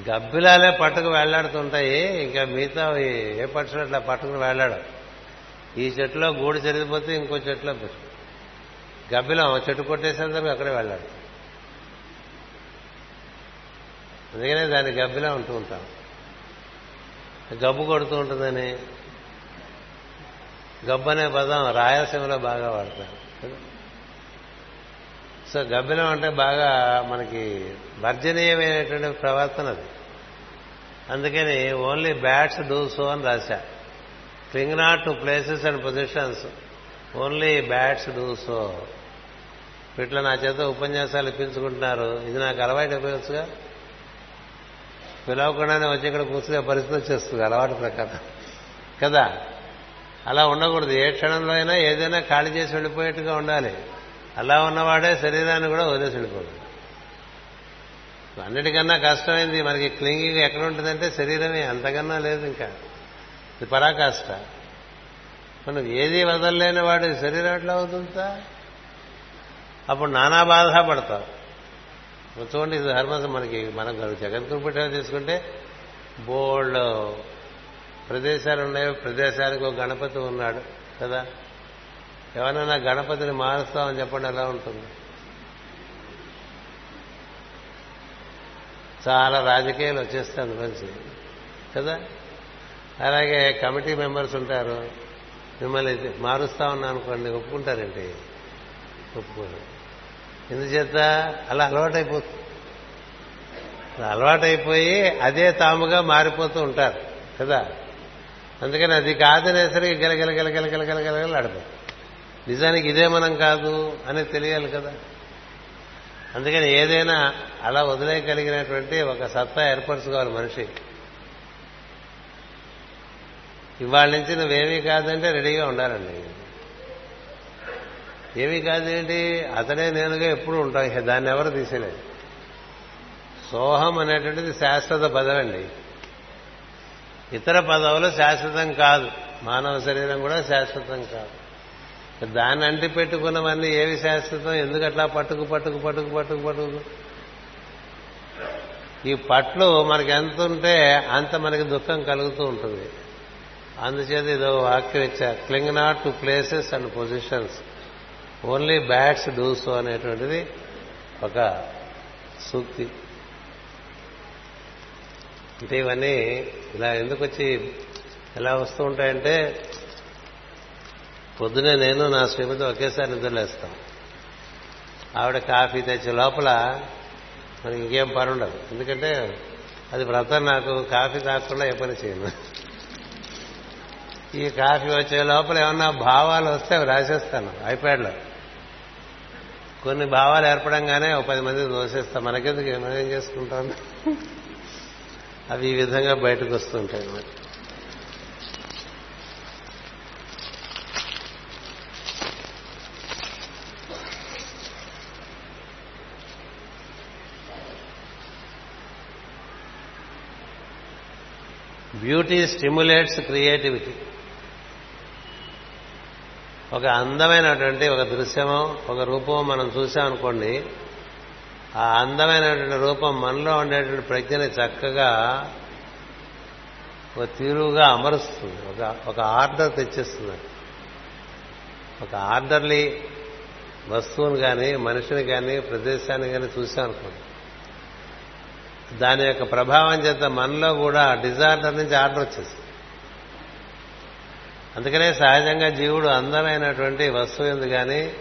S1: గబ్బిలాలే పట్టుకు వెళ్ళాడుతుంటాయి. ఇంకా మిగతా ఏ పక్షులు అట్లా పట్టుకుని వెళ్ళాడు ఈ చెట్టులో గూడు జరిగిపోతే ఇంకో చెట్టులో గబ్బిలం చెట్టు కొట్టేసేందుకు అక్కడే వెళ్ళాడు అందుకనే దాన్ని గబ్బిలా ఉంటూ ఉంటాం. గబ్బు కొడుతూ ఉంటుందని. గబ్బు అనే పదం రాయలసీమలో బాగా వాడతారు. సో గబ్బిలం అంటే బాగా మనకి వర్జనీయమైనటువంటి ప్రవర్తన అది. అందుకని ఓన్లీ బ్యాట్స్ డూ సో అని రాశా. Cling not to places and positions only bats do so ఇట్లా నా చేత ఉపన్యాసాలు ఇప్పించుకుంటున్నారు. ఇది నాకు అలవాటు అయిపోవచ్చుగా? పిలవకుండానే వచ్చి ఇక్కడ కూర్చునే పరిస్థితి వచ్చేస్తుంది అలవాటు ప్రకారం. కదా? అలా ఉండకూడదు. ఏ క్షణంలో అయినా ఏదైనా ఖాళీ చేసి వెళ్ళిపోయేట్టుగా ఉండాలి. అలా ఉన్నవాడే శరీరాన్ని కూడా వదిలేసి వెళ్ళిపోతాడు అన్నిటికన్నా కష్టమైంది మనకి క్లింగింగ్ ఎక్కడ ఉంటుందంటే శరీరమే అంతకన్నా లేదు ఇంకా. ఇది పరాకాష్ట. మనం ఏది వదలలేని వాడు శరీరం ఎట్లా అవుతుందా అప్పుడు నానా బాధ పడతావు చూడండి ఇది హర్మస్ మనకి మనం జగద్గురు పుట్టిన తీసుకుంటే బోల్డ్ ప్రదేశాలు ఉన్నాయి ప్రదేశానికి ఒక గణపతి ఉన్నాడు కదా? ఎవరైనా గణపతిని మారుస్తామని చెప్పండి ఎలా ఉంటుంది? చాలా రాజకీయాలు వచ్చేస్తాయి అందులోంచి. కదా? అలాగే కమిటీ మెంబర్స్ ఉంటారు. మిమ్మల్ని మారుస్తా ఉన్నా అనుకోండి ఒప్పుకుంటారండి ఒప్పుకోరు. ఎందుచేత? అలా అలవాటైపోతుంది. అలవాటైపోయి అదే తాముగా మారిపోతూ ఉంటారు. కదా? అందుకని అది కాదనేసరికి గెలగెల గెలగెల గలగల గలగల ఆడిపోతుంది నిజానికి ఇదే మనం కాదు అనేది తెలియాలి కదా. అందుకని ఏదైనా అలా వదిలేయగలిగినటువంటి ఒక సత్తా ఏర్పరచుకోవాలి మనిషి. ఇవాళ నుంచి నువ్వేమీ కాదంటే రెడీగా ఉండాలండి. ఏమీ కాదేంటి? అతడే నేనుగా ఎప్పుడు ఉంటాం దాన్ని ఎవరు తీసేలేదు సోహం అనేటువంటిది శాశ్వత పదవండి ఇతర పదవులు శాశ్వతం కాదు. మానవ శరీరం కూడా శాశ్వతం కాదు. దాన్ని అంటి పెట్టుకున్నవన్నీ ఏవి శాశ్వతం? ఎందుకు అట్లా పట్టుకు పట్టుకు పట్టుకు పట్టుకు పట్టుకు? ఈ పట్లు మనకి ఎంత ఉంటే అంత మనకి దుఃఖం కలుగుతూ ఉంటుంది. అందుచేత ఇదో వాక్యం ఇచ్చా cling not to places and positions only bats does అనేటువంటిది ఒక సూక్తి. అంటే ఇవన్నీ ఇలా ఎందుకు వచ్చి ఎలా వస్తూ ఉంటాయంటే పొద్దునే నేను నా శ్రీమతి ఒకేసారి నిద్రలేస్తాం. ఆవిడ కాఫీ తెచ్చే లోపల మనకి ఇంకేం పని ఉండదు ఎందుకంటే అది వ్రతం నాకు కాఫీ తాగకుండా ఏ పని చేయను. ఈ కాఫీ వచ్చే లోపల ఏమన్నా భావాలు వస్తే అవి రాసేస్తాను ఐప్యాడ్లో. కొన్ని భావాలు ఏర్పడంగానే ఒక పది మంది దోషిస్తాం మనకెందుకు? మనం ఏం చేసుకుంటాం? అవి ఈ విధంగా బయటకు వస్తుంటాయి. మరి బ్యూటీ స్టిమ్యులేట్స్ క్రియేటివిటీ. ఒక అందమైనటువంటి ఒక దృశ్యమో ఒక రూపమో మనం చూసామనుకోండి ఆ అందమైనటువంటి రూపం మనలో ఉండేటువంటి ప్రజ్ఞని చక్కగా ఒక తీరుగా అమరుస్తుంది. ఒక ఒక ఆర్డర్ తెచ్చిస్తుంది. ఒక ఆర్డర్లీ వస్తువును కానీ మనిషిని కానీ ప్రదేశాన్ని కానీ చూసామనుకోండి. దాని యొక్క ప్రభావం చేత మనలో కూడా డిజార్డర్ నుంచి ఆర్డర్ వచ్చేస్తుంది అందుకనే సహజంగా జీవుడు అందమైనటువంటి వస్తువు ఎందు కానీ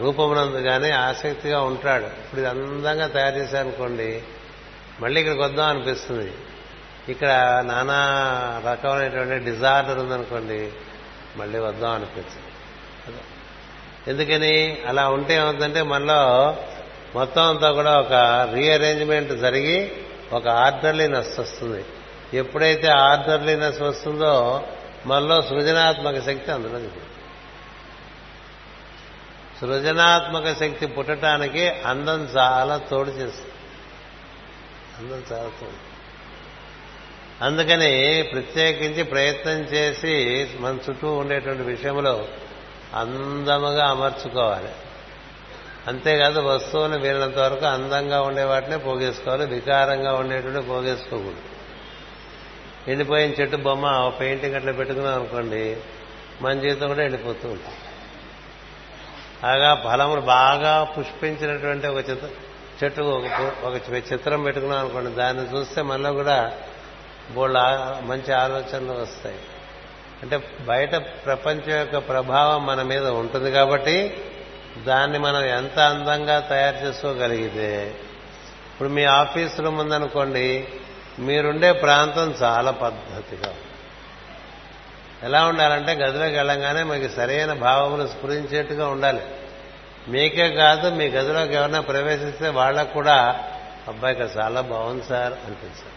S1: రూపమునందు కానీ ఆసక్తిగా ఉంటాడు. ఇప్పుడు ఇది అందంగా తయారు చేశారనుకోండి మళ్ళీ ఇక్కడికి వద్దాం అనిపిస్తుంది. ఇక్కడ నానా రకమైనటువంటి డిజార్డర్ ఉందనుకోండి మళ్ళీ వద్దాం అనిపిస్తుంది. ఎందుకని? అలా ఉంటే ఏమవుతుందంటే మనలో మొత్తం అంతా కూడా ఒక రీఅరేంజ్మెంట్ జరిగి ఒక ఆర్డర్లీనెస్ వస్తుంది. ఎప్పుడైతే ఆర్డర్లీనెస్ వస్తుందో మనలో సృజనాత్మక శక్తి అందులో సృజనాత్మక శక్తి పుట్టడానికి అందం చాలా తోడు చేస్తుంది. అందం చాలా తోడు. అందుకని ప్రత్యేకించి ప్రయత్నం చేసి మన చుట్టూ ఉండేటువంటి విషయంలో అందముగా అమర్చుకోవాలి. అంతేకాదు వస్తువులు వీరినంత వరకు అందంగా ఉండే వాటినే పోగేసుకోవాలి వికారంగా ఉండేటువంటి పోగేసుకోకూడదు. ఎండిపోయిన చెట్టు బొమ్మ పెయింటింగ్ అట్లా పెట్టుకున్నాం అనుకోండి మన జీవితం కూడా ఎండిపోతూ ఉంటాం అలాగా ఫలములు బాగా పుష్పించినటువంటి ఒక చిత్ర చెట్టు ఒక చిత్రం పెట్టుకున్నాం అనుకోండి దాన్ని చూస్తే మనలో కూడా బోళ్ళు మంచి ఆలోచనలు వస్తాయి. అంటే బయట ప్రపంచం యొక్క ప్రభావం మన మీద ఉంటుంది కాబట్టి దాన్ని మనం ఎంత అందంగా తయారు చేసుకోగలిగితే ఇప్పుడు మీ ఆఫీస్ రూమ్ ఉందనుకోండి మీరుండే ప్రాంతం చాలా పద్ధతిగా ఎలా ఉండాలంటే గదిలోకి వెళ్ళంగానే మీకు సరైన భావములు స్ఫురించేట్టుగా ఉండాలి. మీకే కాదు మీ గదిలోకి ఎవరైనా ప్రవేశిస్తే వాళ్ళకు కూడా అబ్బాయికి చాలా బాగుంది సార్ అనిపించారు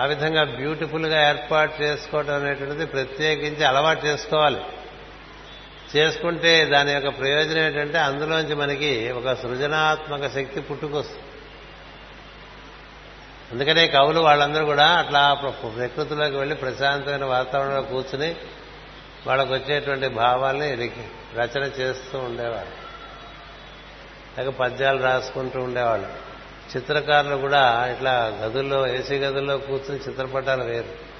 S1: ఆ విధంగా బ్యూటిఫుల్గా ఏర్పాటు చేసుకోవటం అనేటువంటిది ప్రత్యేకించి అలవాటు చేసుకోవాలి. చేసుకుంటే దాని యొక్క ప్రయోజనం ఏంటంటే అందులోంచి మనకి ఒక సృజనాత్మక శక్తి పుట్టుకొస్తుంది. అందుకనే కవులు వాళ్ళందరూ కూడా అట్లా ప్రకృతిలోకి వెళ్ళి ప్రశాంతమైన వాతావరణంలో కూర్చుని వాళ్ళకు వచ్చేటువంటి భావాల్ని రచన చేస్తూ ఉండేవాళ్ళు. లేక పద్యాలు రాసుకుంటూ ఉండేవాళ్ళు. చిత్రకారులు కూడా ఇట్లా గదుల్లో ఏసీ గదుల్లో కూర్చుని చిత్రపటాలు వేరు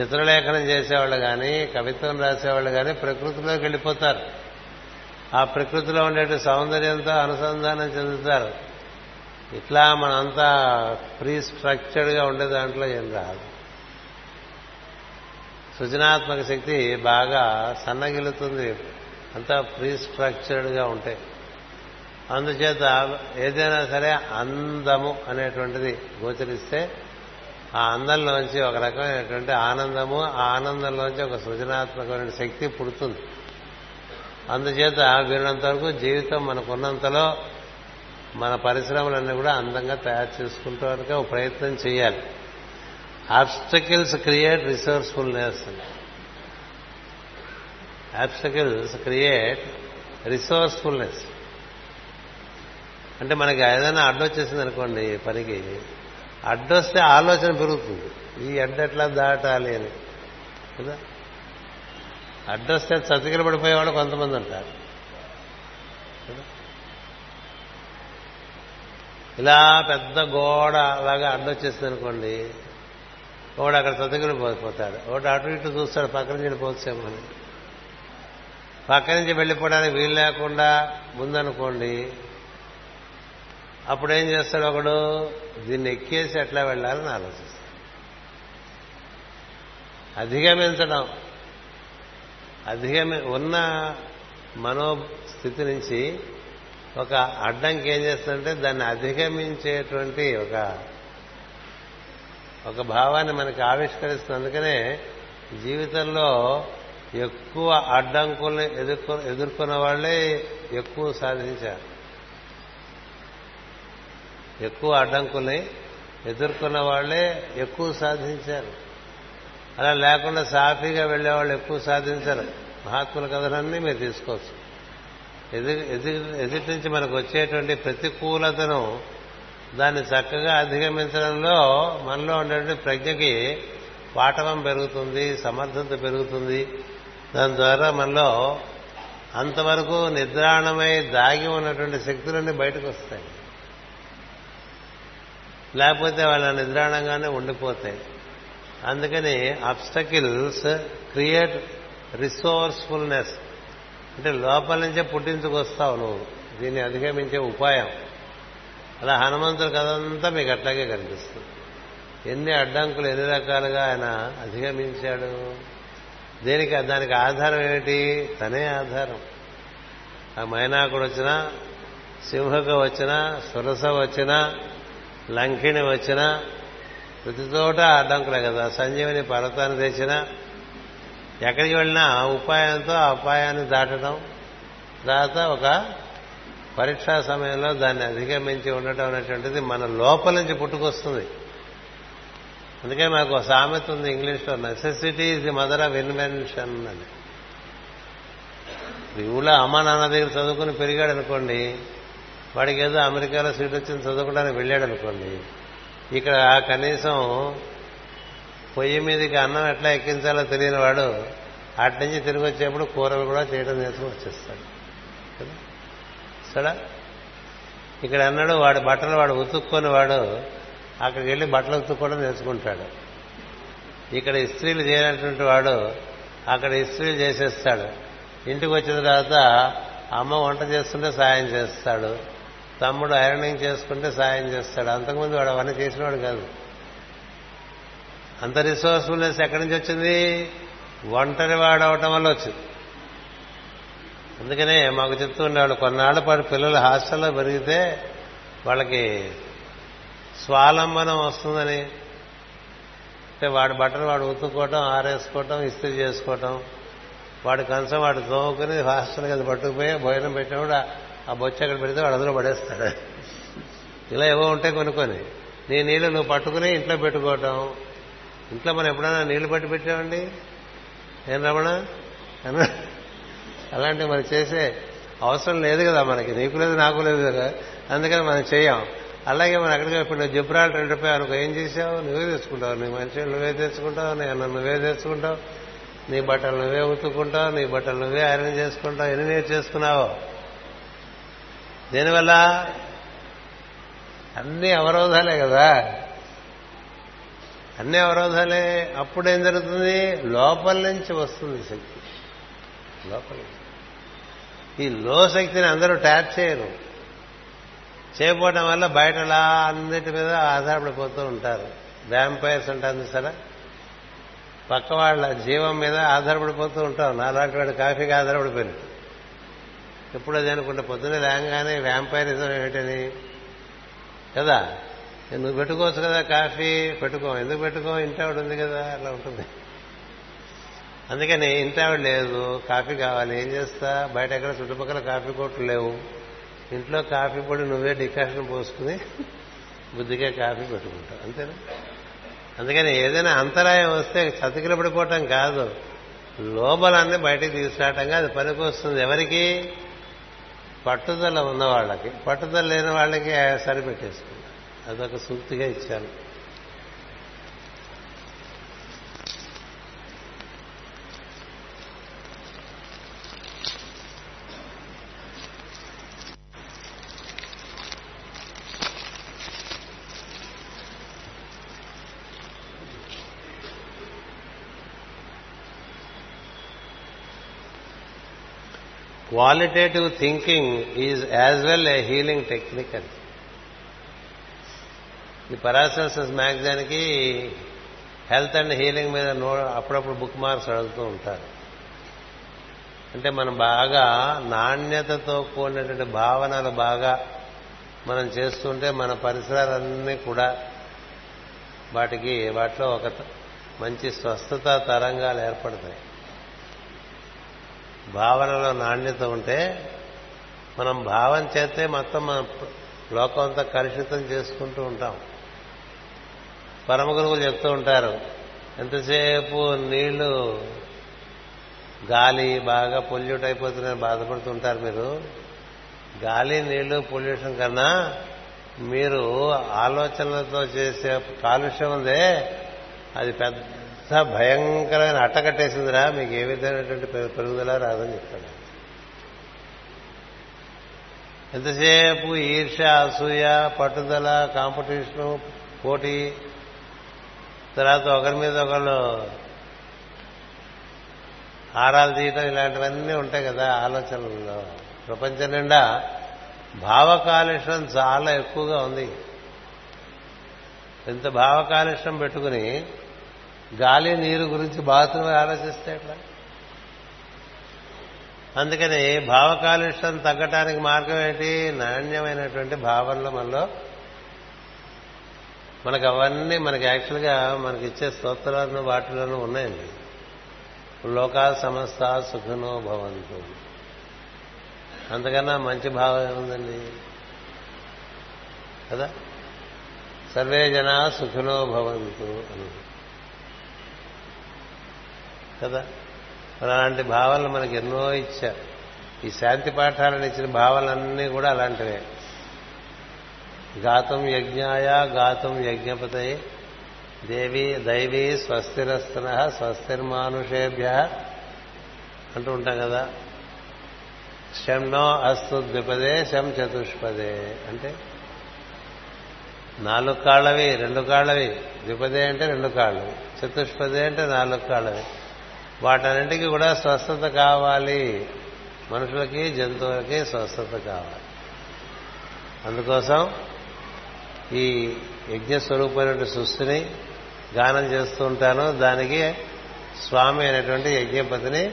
S1: చిత్రలేఖనం చేసేవాళ్ళు కానీ కవిత్వం రాసేవాళ్ళు కానీ ప్రకృతిలోకి వెళ్ళిపోతారు. ఆ ప్రకృతిలో ఉండే సౌందర్యంతో అనుసంధానం చెందుతారు. ఇట్లా మనంతా ప్రీ స్ట్రక్చర్డ్గా ఉండే దాంట్లో ఏం రాదు. సృజనాత్మక శక్తి బాగా సన్నగిలుతుంది. అంతా ప్రీ స్ట్రక్చర్డ్గా ఉంటాయి అందుచేత ఏదైనా సరే అందము అనేటువంటిది గోచరిస్తే ఆ అందంలోంచి ఒక రకమైనటువంటి ఆనందము ఆ ఆనందంలోంచి ఒక సృజనాత్మకమైన శక్తి పుడుతుంది. అందుచేత వీరినంత వరకు జీవితం మనకున్నంతలో మన పరిశ్రమలన్నీ కూడా అందంగా తయారు చేసుకుంటూ ఒక ప్రయత్నం చేయాలి. Obstacles create resourcefulness obstacles create resourcefulness అంటే మనకి ఏదైనా అడ్డొచ్చేసింది అనుకోండి పనికి అడ్డొస్తే ఆలోచన పెరుగుతుంది. ఈ అడ్డ ఎట్లా దాటాలి అని. కదా? అడ్డొస్తే చతికిల పడిపోయేవాళ్ళు కొంతమంది అంటారు ఇలా పెద్ద గోడ అలాగా అడ్డొచ్చేసింది అనుకోండి వాడు అక్కడ చతికిలు పోతాడు ఒకటి అటు ఇటు చూస్తాడు పక్క నుంచి వెళ్ళిపోవచ్చేమని పక్క నుంచి వెళ్ళిపోవడానికి వీలు లేకుండా ముందనుకోండి అప్పుడేం చేస్తాడు ఒకడు? దీన్ని ఎక్కేసి ఎట్లా వెళ్ళాలని ఆలోచిస్తాం. అధిగమించడం అధిగమి ఉన్న మనోస్థితి నుంచి ఒక అడ్డంకి ఏం చేస్తుందంటే దాన్ని అధిగమించేటువంటి ఒక ఒక భావాన్ని మనకి ఆవిష్కరిస్తుంది. అందుకనే జీవితంలో ఎక్కువ అడ్డంకుల్ని ఎదుర్కొ ఎదుర్కొన్న వాళ్ళే ఎక్కువ సాధించారు. ఎక్కువ అడ్డంకుల్ని ఎదుర్కొన్న వాళ్ళే ఎక్కువ సాధించారు. అలా లేకుండా సాఫీగా వెళ్ళేవాళ్ళు ఎక్కువ సాధించారు. మహాత్ముల కథలన్నీ మీరు తీసుకోవచ్చు. ఎదురు ఎదుటి నుంచి మనకు వచ్చేటువంటి ప్రతికూలతను దాన్ని చక్కగా అధిగమించడంలో మనలో ఉండేటువంటి ప్రజ్ఞకి పాఠవం పెరుగుతుంది సమర్థత పెరుగుతుంది. దాని ద్వారా మనలో అంతవరకు నిద్రాణమై దాగి ఉన్నటువంటి శక్తులన్నీ బయటకు వస్తాయి. లేకపోతే వాళ్ళ నిద్రాణంగానే ఉండిపోతాయి. అందుకని అబ్స్టకిల్స్ క్రియేట్ రిసోర్స్ఫుల్నెస్ అంటే లోపల నుంచే పుట్టించుకొస్తావు నువ్వు. దీన్ని అధిగమించే ఉపాయం. అలా హనుమంతుడు కదంతా మీకు అట్లాగే కనిపిస్తుంది. ఎన్ని అడ్డంకులు ఎన్ని రకాలుగా ఆయన అధిగమించాడు? దేనికి దానికి ఆధారం ఏమిటి? తనే ఆధారం. ఆ మైనాకుడు వచ్చినా సింహక వచ్చినా సురస వచ్చినా లంకిణి వచ్చినా ప్రతి చోట అడ్డంకులే కదా. సంజీవని పర్వతాన్ని తెచ్చినా ఎక్కడికి వెళ్ళినా ఉపాయంతో ఆ ఉపాయాన్ని దాటడం తర్వాత ఒక పరీక్షా సమయంలో దాన్ని అధిగమించి ఉండటం అనేటువంటిది మన లోపల నుంచి పుట్టుకొస్తుంది. అందుకే మాకు ఒక సామెత ఉంది ఇంగ్లీష్లో నెసెసిటీ ఇది ది మదర్ ఆఫ్ ఇన్వెన్షన్ అని. ఊళ్ళో అమ్మ నాన్న దగ్గర చదువుకుని పెరిగాడు అనుకోండి వాడికి ఏదో అమెరికాలో సీట్ వచ్చింది చదువుకోవడానికి వెళ్ళాడు అనుకోండి ఇక్కడ కనీసం పొయ్యి మీదకి అన్నం ఎట్లా ఎక్కించాలో తెలియని వాడు అట్నుంచి తిరిగి వచ్చేప్పుడు కూరలు కూడా చేయడం నేర్చుకుని వచ్చేస్తాడు. కదా? సడా ఇక్కడ అన్నాడు వాడు బట్టలు వాడు ఉతుక్కొని వాడు అక్కడికి వెళ్ళి బట్టలు ఉతుక్కోవడం నేర్చుకుంటాడు. ఇక్కడ ఇస్త్రీలు చేయనటువంటి వాడు అక్కడ ఇస్త్రీలు చేసేస్తాడు. ఇంటికి వచ్చిన తర్వాత అమ్మ వంట చేస్తుంటే సాయం చేస్తాడు. తమ్ముడు ఐరనింగ్ చేసుకుంటే సాయం చేస్తాడు. అంతకుముందు వాడు అవన్నీ చేసినవాడు కాదు. అంత రిసోర్స్ఫుల్నెస్ ఎక్కడి నుంచి వచ్చింది? ఒంటరి వాడు అవటం వల్ల వచ్చింది. అందుకనే మాకు చెప్తూ ఉండేవాడు కొన్నాళ్ళ పాటు పిల్లలు హాస్టల్లో పెరిగితే వాళ్ళకి స్వాలంబనం వస్తుందని. అంటే వాడి బట్టలు వాడు ఉతుక్కోవటం ఆరేసుకోవటం ఇస్త్రీ చేసుకోవటం వాడి కంచం వాడు తోముకుని హాస్టల్కి అది పట్టుకుపోయి భోజనం పెట్టినప్పుడు ఆ బొచ్చ అక్కడ పెడితే వాడు అందులో పడేస్తాడు. ఇలా ఏవో ఉంటాయి కొనుక్కొని నీ నీళ్ళు నువ్వు పట్టుకుని ఇంట్లో పెట్టుకోవటం. ఇంట్లో మనం ఎప్పుడైనా నీళ్ళు పట్టి పెట్టామండి? ఏం రమణ? అలాంటివి మనం చేసే అవసరం లేదు కదా మనకి. నీకు లేదు నాకు లేదు కదా. అందుకని మనం చేయం. అలాగే మనం అక్కడికి ఇప్పుడు నువ్వు రెండు రూపాయలు అనుకో ఏం చేసావు? నువ్వే తెచ్చుకుంటావు. నీ మనిషి నువ్వే తెచ్చుకుంటావు. నీ అన్న నువ్వే తెచ్చుకుంటావు. నీ బట్టలు నువ్వే ఉతుక్కుంటావు. నీ బట్టలు నువ్వే ఐరన్ చేసుకుంటావు. ఎన్ని నేర్చు చేసుకున్నావో? దీనివల్ల? అన్ని అవరోధాలే కదా. అన్ని అవరోధాలే. అప్పుడేం జరుగుతుంది? లోపల నుంచి వస్తుంది శక్తి. లోపల ఈ లో శక్తిని అందరూ ట్యాప్ చేయరు. చేయకపోవడం వల్ల బయట అలా అన్నిటి మీద ఆధారపడిపోతూ ఉంటారు. వ్యాంపైర్స్ ఉంటుంది సరే పక్క వాళ్ళ జీవం మీద ఆధారపడిపోతూ ఉంటాం నాలాంటి వాడు కాఫీకి ఆధారపడిపోయింది ఎప్పుడు అది అనుకుంటే పొద్దున్నే లేగానే వ్యాంపైరిజం ఏమిటని కదా? నువ్వు పెట్టుకోవచ్చు కదా కాఫీ? పెట్టుకో. ఎందుకు పెట్టుకో? ఇంటి ఆవిడ ఉంది కదా అలా ఉంటుంది. అందుకని ఇంటి ఆవిడ లేదు కాఫీ కావాలి. ఏం చేస్తా? బయట ఎక్కడ చుట్టుపక్కల కాఫీ కొట్లు లేవు. ఇంట్లో కాఫీ పొడి నువ్వే డికాషన్ పోసుకుని బుద్ధిగా కాఫీ పెట్టుకుంటావు అంతేనా? అందుకని ఏదైనా అంతరాయం వస్తే చతికిల పడిపోవటం కాదు లోబలాన్ని బయటికి తీసుకురావటంగా అది పనికొస్తుంది ఎవరికి? పట్టుదల ఉన్న వాళ్ళకి పట్టుదల లేని వాళ్ళకి సరిపెట్టేసుకున్నాను అదొక సూక్తిగా ఇచ్చాను qualitative thinking is as well a healing technique అని ఈ పరాసెన్సెస్ మ్యాగజైన్కి హెల్త్ అండ్ హీలింగ్ మీద నో అప్పుడప్పుడు బుక్ మార్క్స్ అడుగుతూ ఉంటారు. అంటే మనం బాగా నాణ్యతతో కూడినటువంటి భావనలు బాగా మనం చేస్తుంటే మన పరిసరాలన్నీ కూడా వాటికి వాటిలో ఒక మంచి స్వస్థత తరంగాలు ఏర్పడతాయి. భావనలో నాణ్యత ఉంటే మనం భావం చేస్తే మొత్తం మన లోకం అంతా కలుషితం చేసుకుంటూ ఉంటాం. పరమ గురువులు చెప్తూ ఉంటారు ఎంతసేపు నీళ్ళు గాలి బాగా పొల్యూట్ అయిపోతుందని బాధపడుతుంటారు మీరు. గాలి నీళ్ళు పొల్యూషన్ కన్నా మీరు ఆలోచనలతో చేసే కాలుష్యం ఉందే అది పెద్ద భయంకరమైన అట్టకట్టేసిందిరా మీకు ఏ విధమైనటువంటి పెరుగుదల రాదని చెప్తాడు. ఎంతసేపు ఈర్ష అసూయ పట్టుదల కాంపిటీషను పోటీ తర్వాత ఒకరి మీద ఒకళ్ళు ఆరాలు తీయటం ఇలాంటివన్నీ ఉంటాయి కదా ఆలోచనల్లో. ప్రపంచం నిండా భావకాలుష్యం చాలా ఎక్కువగా ఉంది. ఇంత భావకాలుష్యం పెట్టుకుని గాలి నీరు గురించి బాత్రూమ్ ఆలోచిస్తే ఎట్లా? అందుకని భావ కాలుష్యం తగ్గటానికి మార్గం ఏంటి? నాణ్యమైనటువంటి భావనలు మనలో. మనకు అవన్నీ మనకి యాక్చువల్గా మనకి ఇచ్చే స్తోత్రాలను వాటిలోనూ ఉన్నాయండి. లోకా సమస్త సుఖనో భవంతు. అంతకన్నా మంచి భావం ఏముందండి? కదా? సర్వే జనా సుఖినో భవంతు అని. కదా? మరి అలాంటి భావాలను మనకి ఎన్నో ఇచ్చారు. ఈ శాంతి పాఠాలను ఇచ్చిన భావాలన్నీ కూడా అలాంటివే. గాతం యజ్ఞాయ గాతం యజ్ఞపతయ. దేవి దైవీ స్వస్తిరస్తన స్వస్తిర్మానుషేభ్య అంటూ ఉంటాం కదా? శంనో అస్తు ద్విపదే శం చతుష్పదే అంటే నాలుగు కాళ్ళవి రెండు కాళ్ళవి. ద్విపదే అంటే రెండు కాళ్ళవి చతుష్పదే అంటే నాలుగు కాళ్ళవి. వాటన్నింటికి కూడా స్వస్థత కావాలి. మనుషులకి జంతువులకి స్వస్థత కావాలి. అందుకోసం ఈ యజ్ఞ స్వరూపమైన సృష్టిని గానం చేస్తూ ఉంటాను. దానికి స్వామి అయినటువంటి యజ్ఞపతిని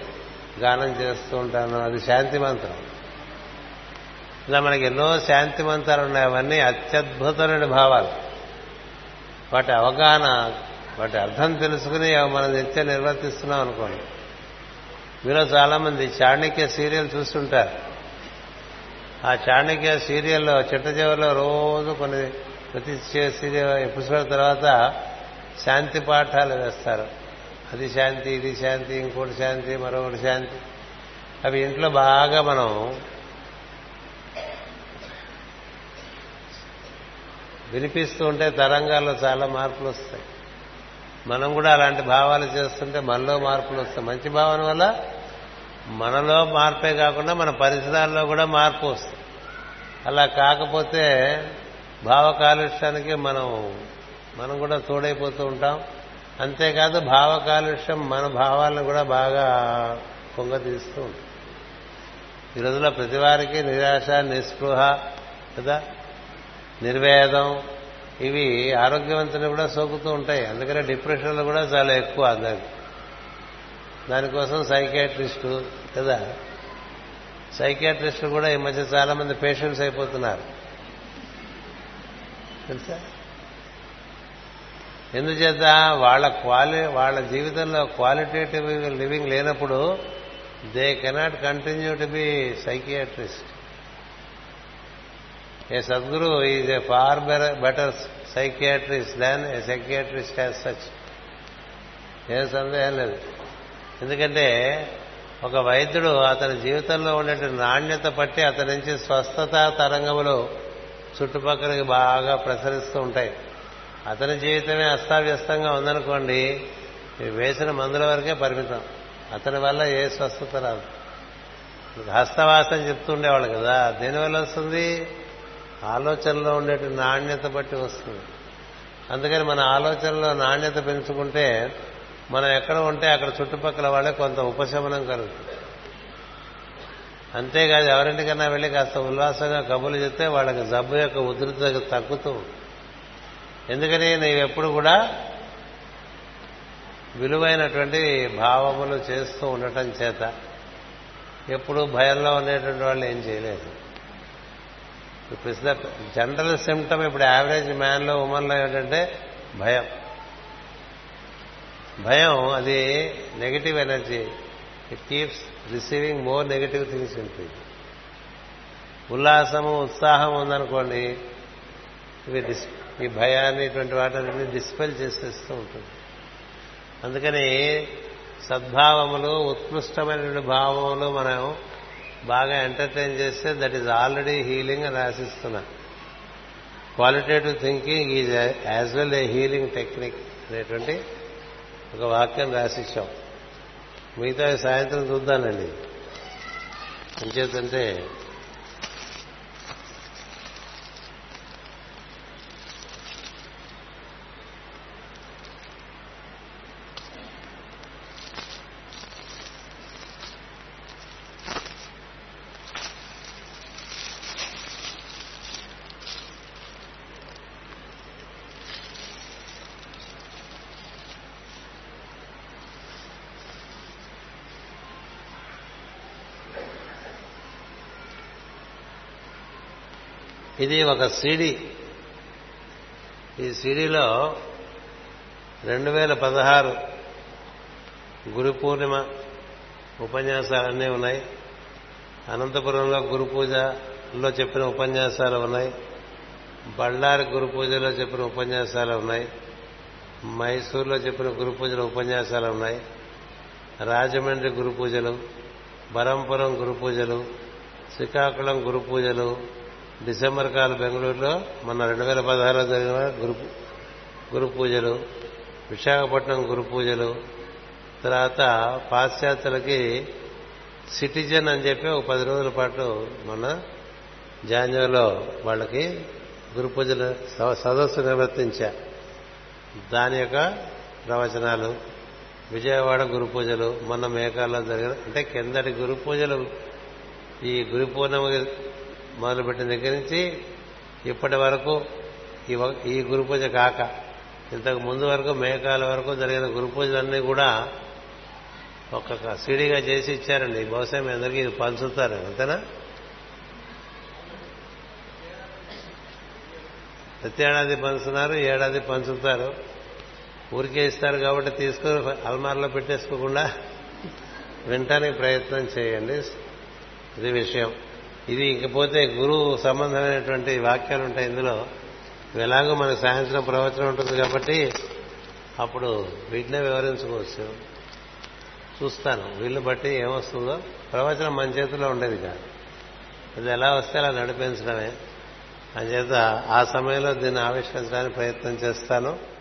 S1: గానం చేస్తూ ఉంటాను. అది శాంతి మంత్రం. ఇలా మనకి ఎన్నో శాంతి మంత్రాలు ఉన్నాయి. అవన్నీ అత్యద్భుతమైన భావాలు. వాటి అవగాహన వాటి అర్థం తెలుసుకుని మనం నిత్య నిర్వర్తిస్తున్నాం అనుకోండి. మీలో చాలామంది చాణక్య సీరియల్ చూస్తుంటారు. ఆ చాణక్య సీరియల్లో చిట్ట చివరిలో రోజు కొన్ని ప్రతి సీరియల్ ఎపిసోడ్ తర్వాత శాంతి పాఠాలు వేస్తారు. అది శాంతి ఇది శాంతి ఇంకోటి శాంతి మరొకటి శాంతి. అవి ఇంట్లో బాగా మనం వినిపిస్తూ ఉంటే తరంగాల్లో చాలా మార్పులు వస్తాయి. మనం కూడా అలాంటి భావాలు చేస్తుంటే మనలో మార్పులు వస్తాయి. మంచి భావన వల్ల మనలో మార్పే కాకుండా మన పరిసరాల్లో కూడా మార్పు వస్తుంది. అలా కాకపోతే భావ కాలుష్యానికి మనం మనం కూడా తోడైపోతూ ఉంటాం. అంతేకాదు భావ కాలుష్యం మన భావాలను కూడా బాగా పొంగతీస్తూ ఉంటుంది. ఈ రోజుల్లో ప్రతి వారికి నిరాశ నిస్పృహ కదా? నిర్వేదం ఇవి ఆరోగ్యవంతులు కూడా సోకుతూ ఉంటాయి. అందుకనే డిప్రెషన్లు కూడా చాలా ఎక్కువ అందరికి దానికోసం సైకియాట్రిస్టు కదా. సైకియాట్రిస్టులు కూడా ఈ మధ్య చాలా మంది పేషెంట్స్ అయిపోతున్నారు. తెలుసా? ఎందుచేత వాళ్ళ క్వాలి వాళ్ళ జీవితంలో క్వాలిటేటివ్ లివింగ్ లేనప్పుడు they cannot continue to be psychiatrist. A Sadhguru is a far better psychiatrist than a psychiatrist as such. ఏం సందేహం లేదు. ఎందుకంటే ఒక వైద్యుడు అతని జీవితంలో ఉండే నాణ్యత పట్టి అతని నుంచి స్వస్థత తరంగములు చుట్టుపక్కలకి బాగా ప్రసరిస్తూ ఉంటాయి. అతని జీవితమే అస్తావ్యస్తంగా ఉందనుకోండి వేసిన మందుల వరకే పరిమితం. అతని వల్ల ఏ స్వస్థత రాదు. హస్తవాసం చెప్తుండేవాళ్ళు కదా దేనివల్ల వస్తుంది? ఆలోచనలో ఉండే నాణ్యత బట్టి వస్తుంది. అందుకని మన ఆలోచనలో నాణ్యత పెంచుకుంటే మనం ఎక్కడ ఉంటే అక్కడ చుట్టుపక్కల వాళ్ళే కొంత ఉపశమనం కలుగుతుంది. అంతేకాదు ఎవరింటికన్నా వెళ్ళి కాస్త ఉల్లాసంగా కబుర్లు చెప్తే వాళ్ళకి జబ్బు యొక్క ఉధృత తగ్గుతూ ఎందుకని నీవెప్పుడు కూడా విలువైనటువంటి భావములు చేస్తూ ఉండటం చేత ఎప్పుడు భయంలో ఉండేటువంటి వాళ్ళు ఏం చేయలేదు. ఇప్పుడు జనరల్ సిమ్టమ్ ఇప్పుడు యావరేజ్ మ్యాన్లో ఉమెన్లో ఏంటంటే భయం. భయం అది negative energy. It keeps receiving more negative things ఉంటుంది ఉల్లాసము ఉత్సాహం ఉందనుకోండి ఇవి డిస్ ఈ భయాన్ని ఇటువంటి వాటిని డిస్పెల్ చేసేస్తూ ఉంటుంది. అందుకని సద్భావములు ఉత్కృష్టమైనటువంటి భావములు మనం బాగా ఎంటర్టైన్ చేస్తే దట్ ఈజ్ ఆల్రెడీ హీలింగ్ అని ఆశిస్తున్నా qualitative thinking is as well a healing technique అనేటువంటి ఒక వాక్యం రాసిచ్చాం. మిగతా సాయంత్రం చూద్దానండి. అంచేతంటే ఇది ఒక సీడీ. ఈ సీడీలో రెండు వేల పదహారు గురు పూర్ణిమ ఉపన్యాసాలన్నీ ఉన్నాయి. అనంతపురంలో గురు పూజలో చెప్పిన ఉపన్యాసాలు ఉన్నాయి. బళ్ళారి గురు పూజలో చెప్పిన ఉపన్యాసాలు ఉన్నాయి. మైసూర్లో చెప్పిన గురు పూజల ఉపన్యాసాలు ఉన్నాయి. రాజమండ్రి గురు పూజలు బరంపురం గురు పూజలు శ్రీకాకుళం గురు పూజలు డిసెంబర్ కాలం బెంగళూరులో మొన్న రెండు వేల పదహారులో జరిగిన గురు గురు పూజలు విశాఖపట్నం గురు పూజలు తర్వాత పాశ్చాత్యులకి సిటిజన్ అని చెప్పి ఒక పది రోజుల పాటు మన జాన్యులో వాళ్ళకి గురు పూజలు సదస్సు నిర్వర్తించా. దాని యొక్క ప్రవచనాలు విజయవాడ గురు పూజలు మొన్న మేఘాల్లో జరిగిన అంటే కిందటి గురు పూజలు ఈ గురు పూర్ణిమ మొదలుపెట్టిన దగ్గర నుంచి ఇప్పటి వరకు ఈ గురు పూజ కాక ఇంతకు ముందు వరకు మేకాల వరకు జరిగిన గురు పూజలన్నీ కూడా ఒక్కొక్క సీడీగా చేసి ఇచ్చారండి. బహుశా మీ అందరికీ ఇది పంచుతారు అంతేనా? ప్రతి ఏడాది పంచుతున్నారు ఏడాది పంచుతారు. ఊరికే ఇస్తారు కాబట్టి తీసుకుని అల్మార్లో పెట్టేసుకోకుండా వినటానికి ప్రయత్నం చేయండి. ఇది విషయం. ఇది ఇంకపోతే గురువు సంబంధమైనటువంటి వాక్యాలు ఉంటాయి ఇందులో. ఎలాగో మనకు సాయంత్రం ప్రవచనం ఉంటుంది కాబట్టి అప్పుడు వీటినే వివరించుకోవచ్చు. చూస్తాను. వీళ్ళు బట్టి ఏమొస్తుందో. ప్రవచనం మన చేతిలో ఉండేది కాదు. అది ఎలా వస్తే అలా నడిపించడమే. అంచేత ఆ సమయంలో దీన్ని ఆవిష్కరించడానికి ప్రయత్నం చేస్తాను.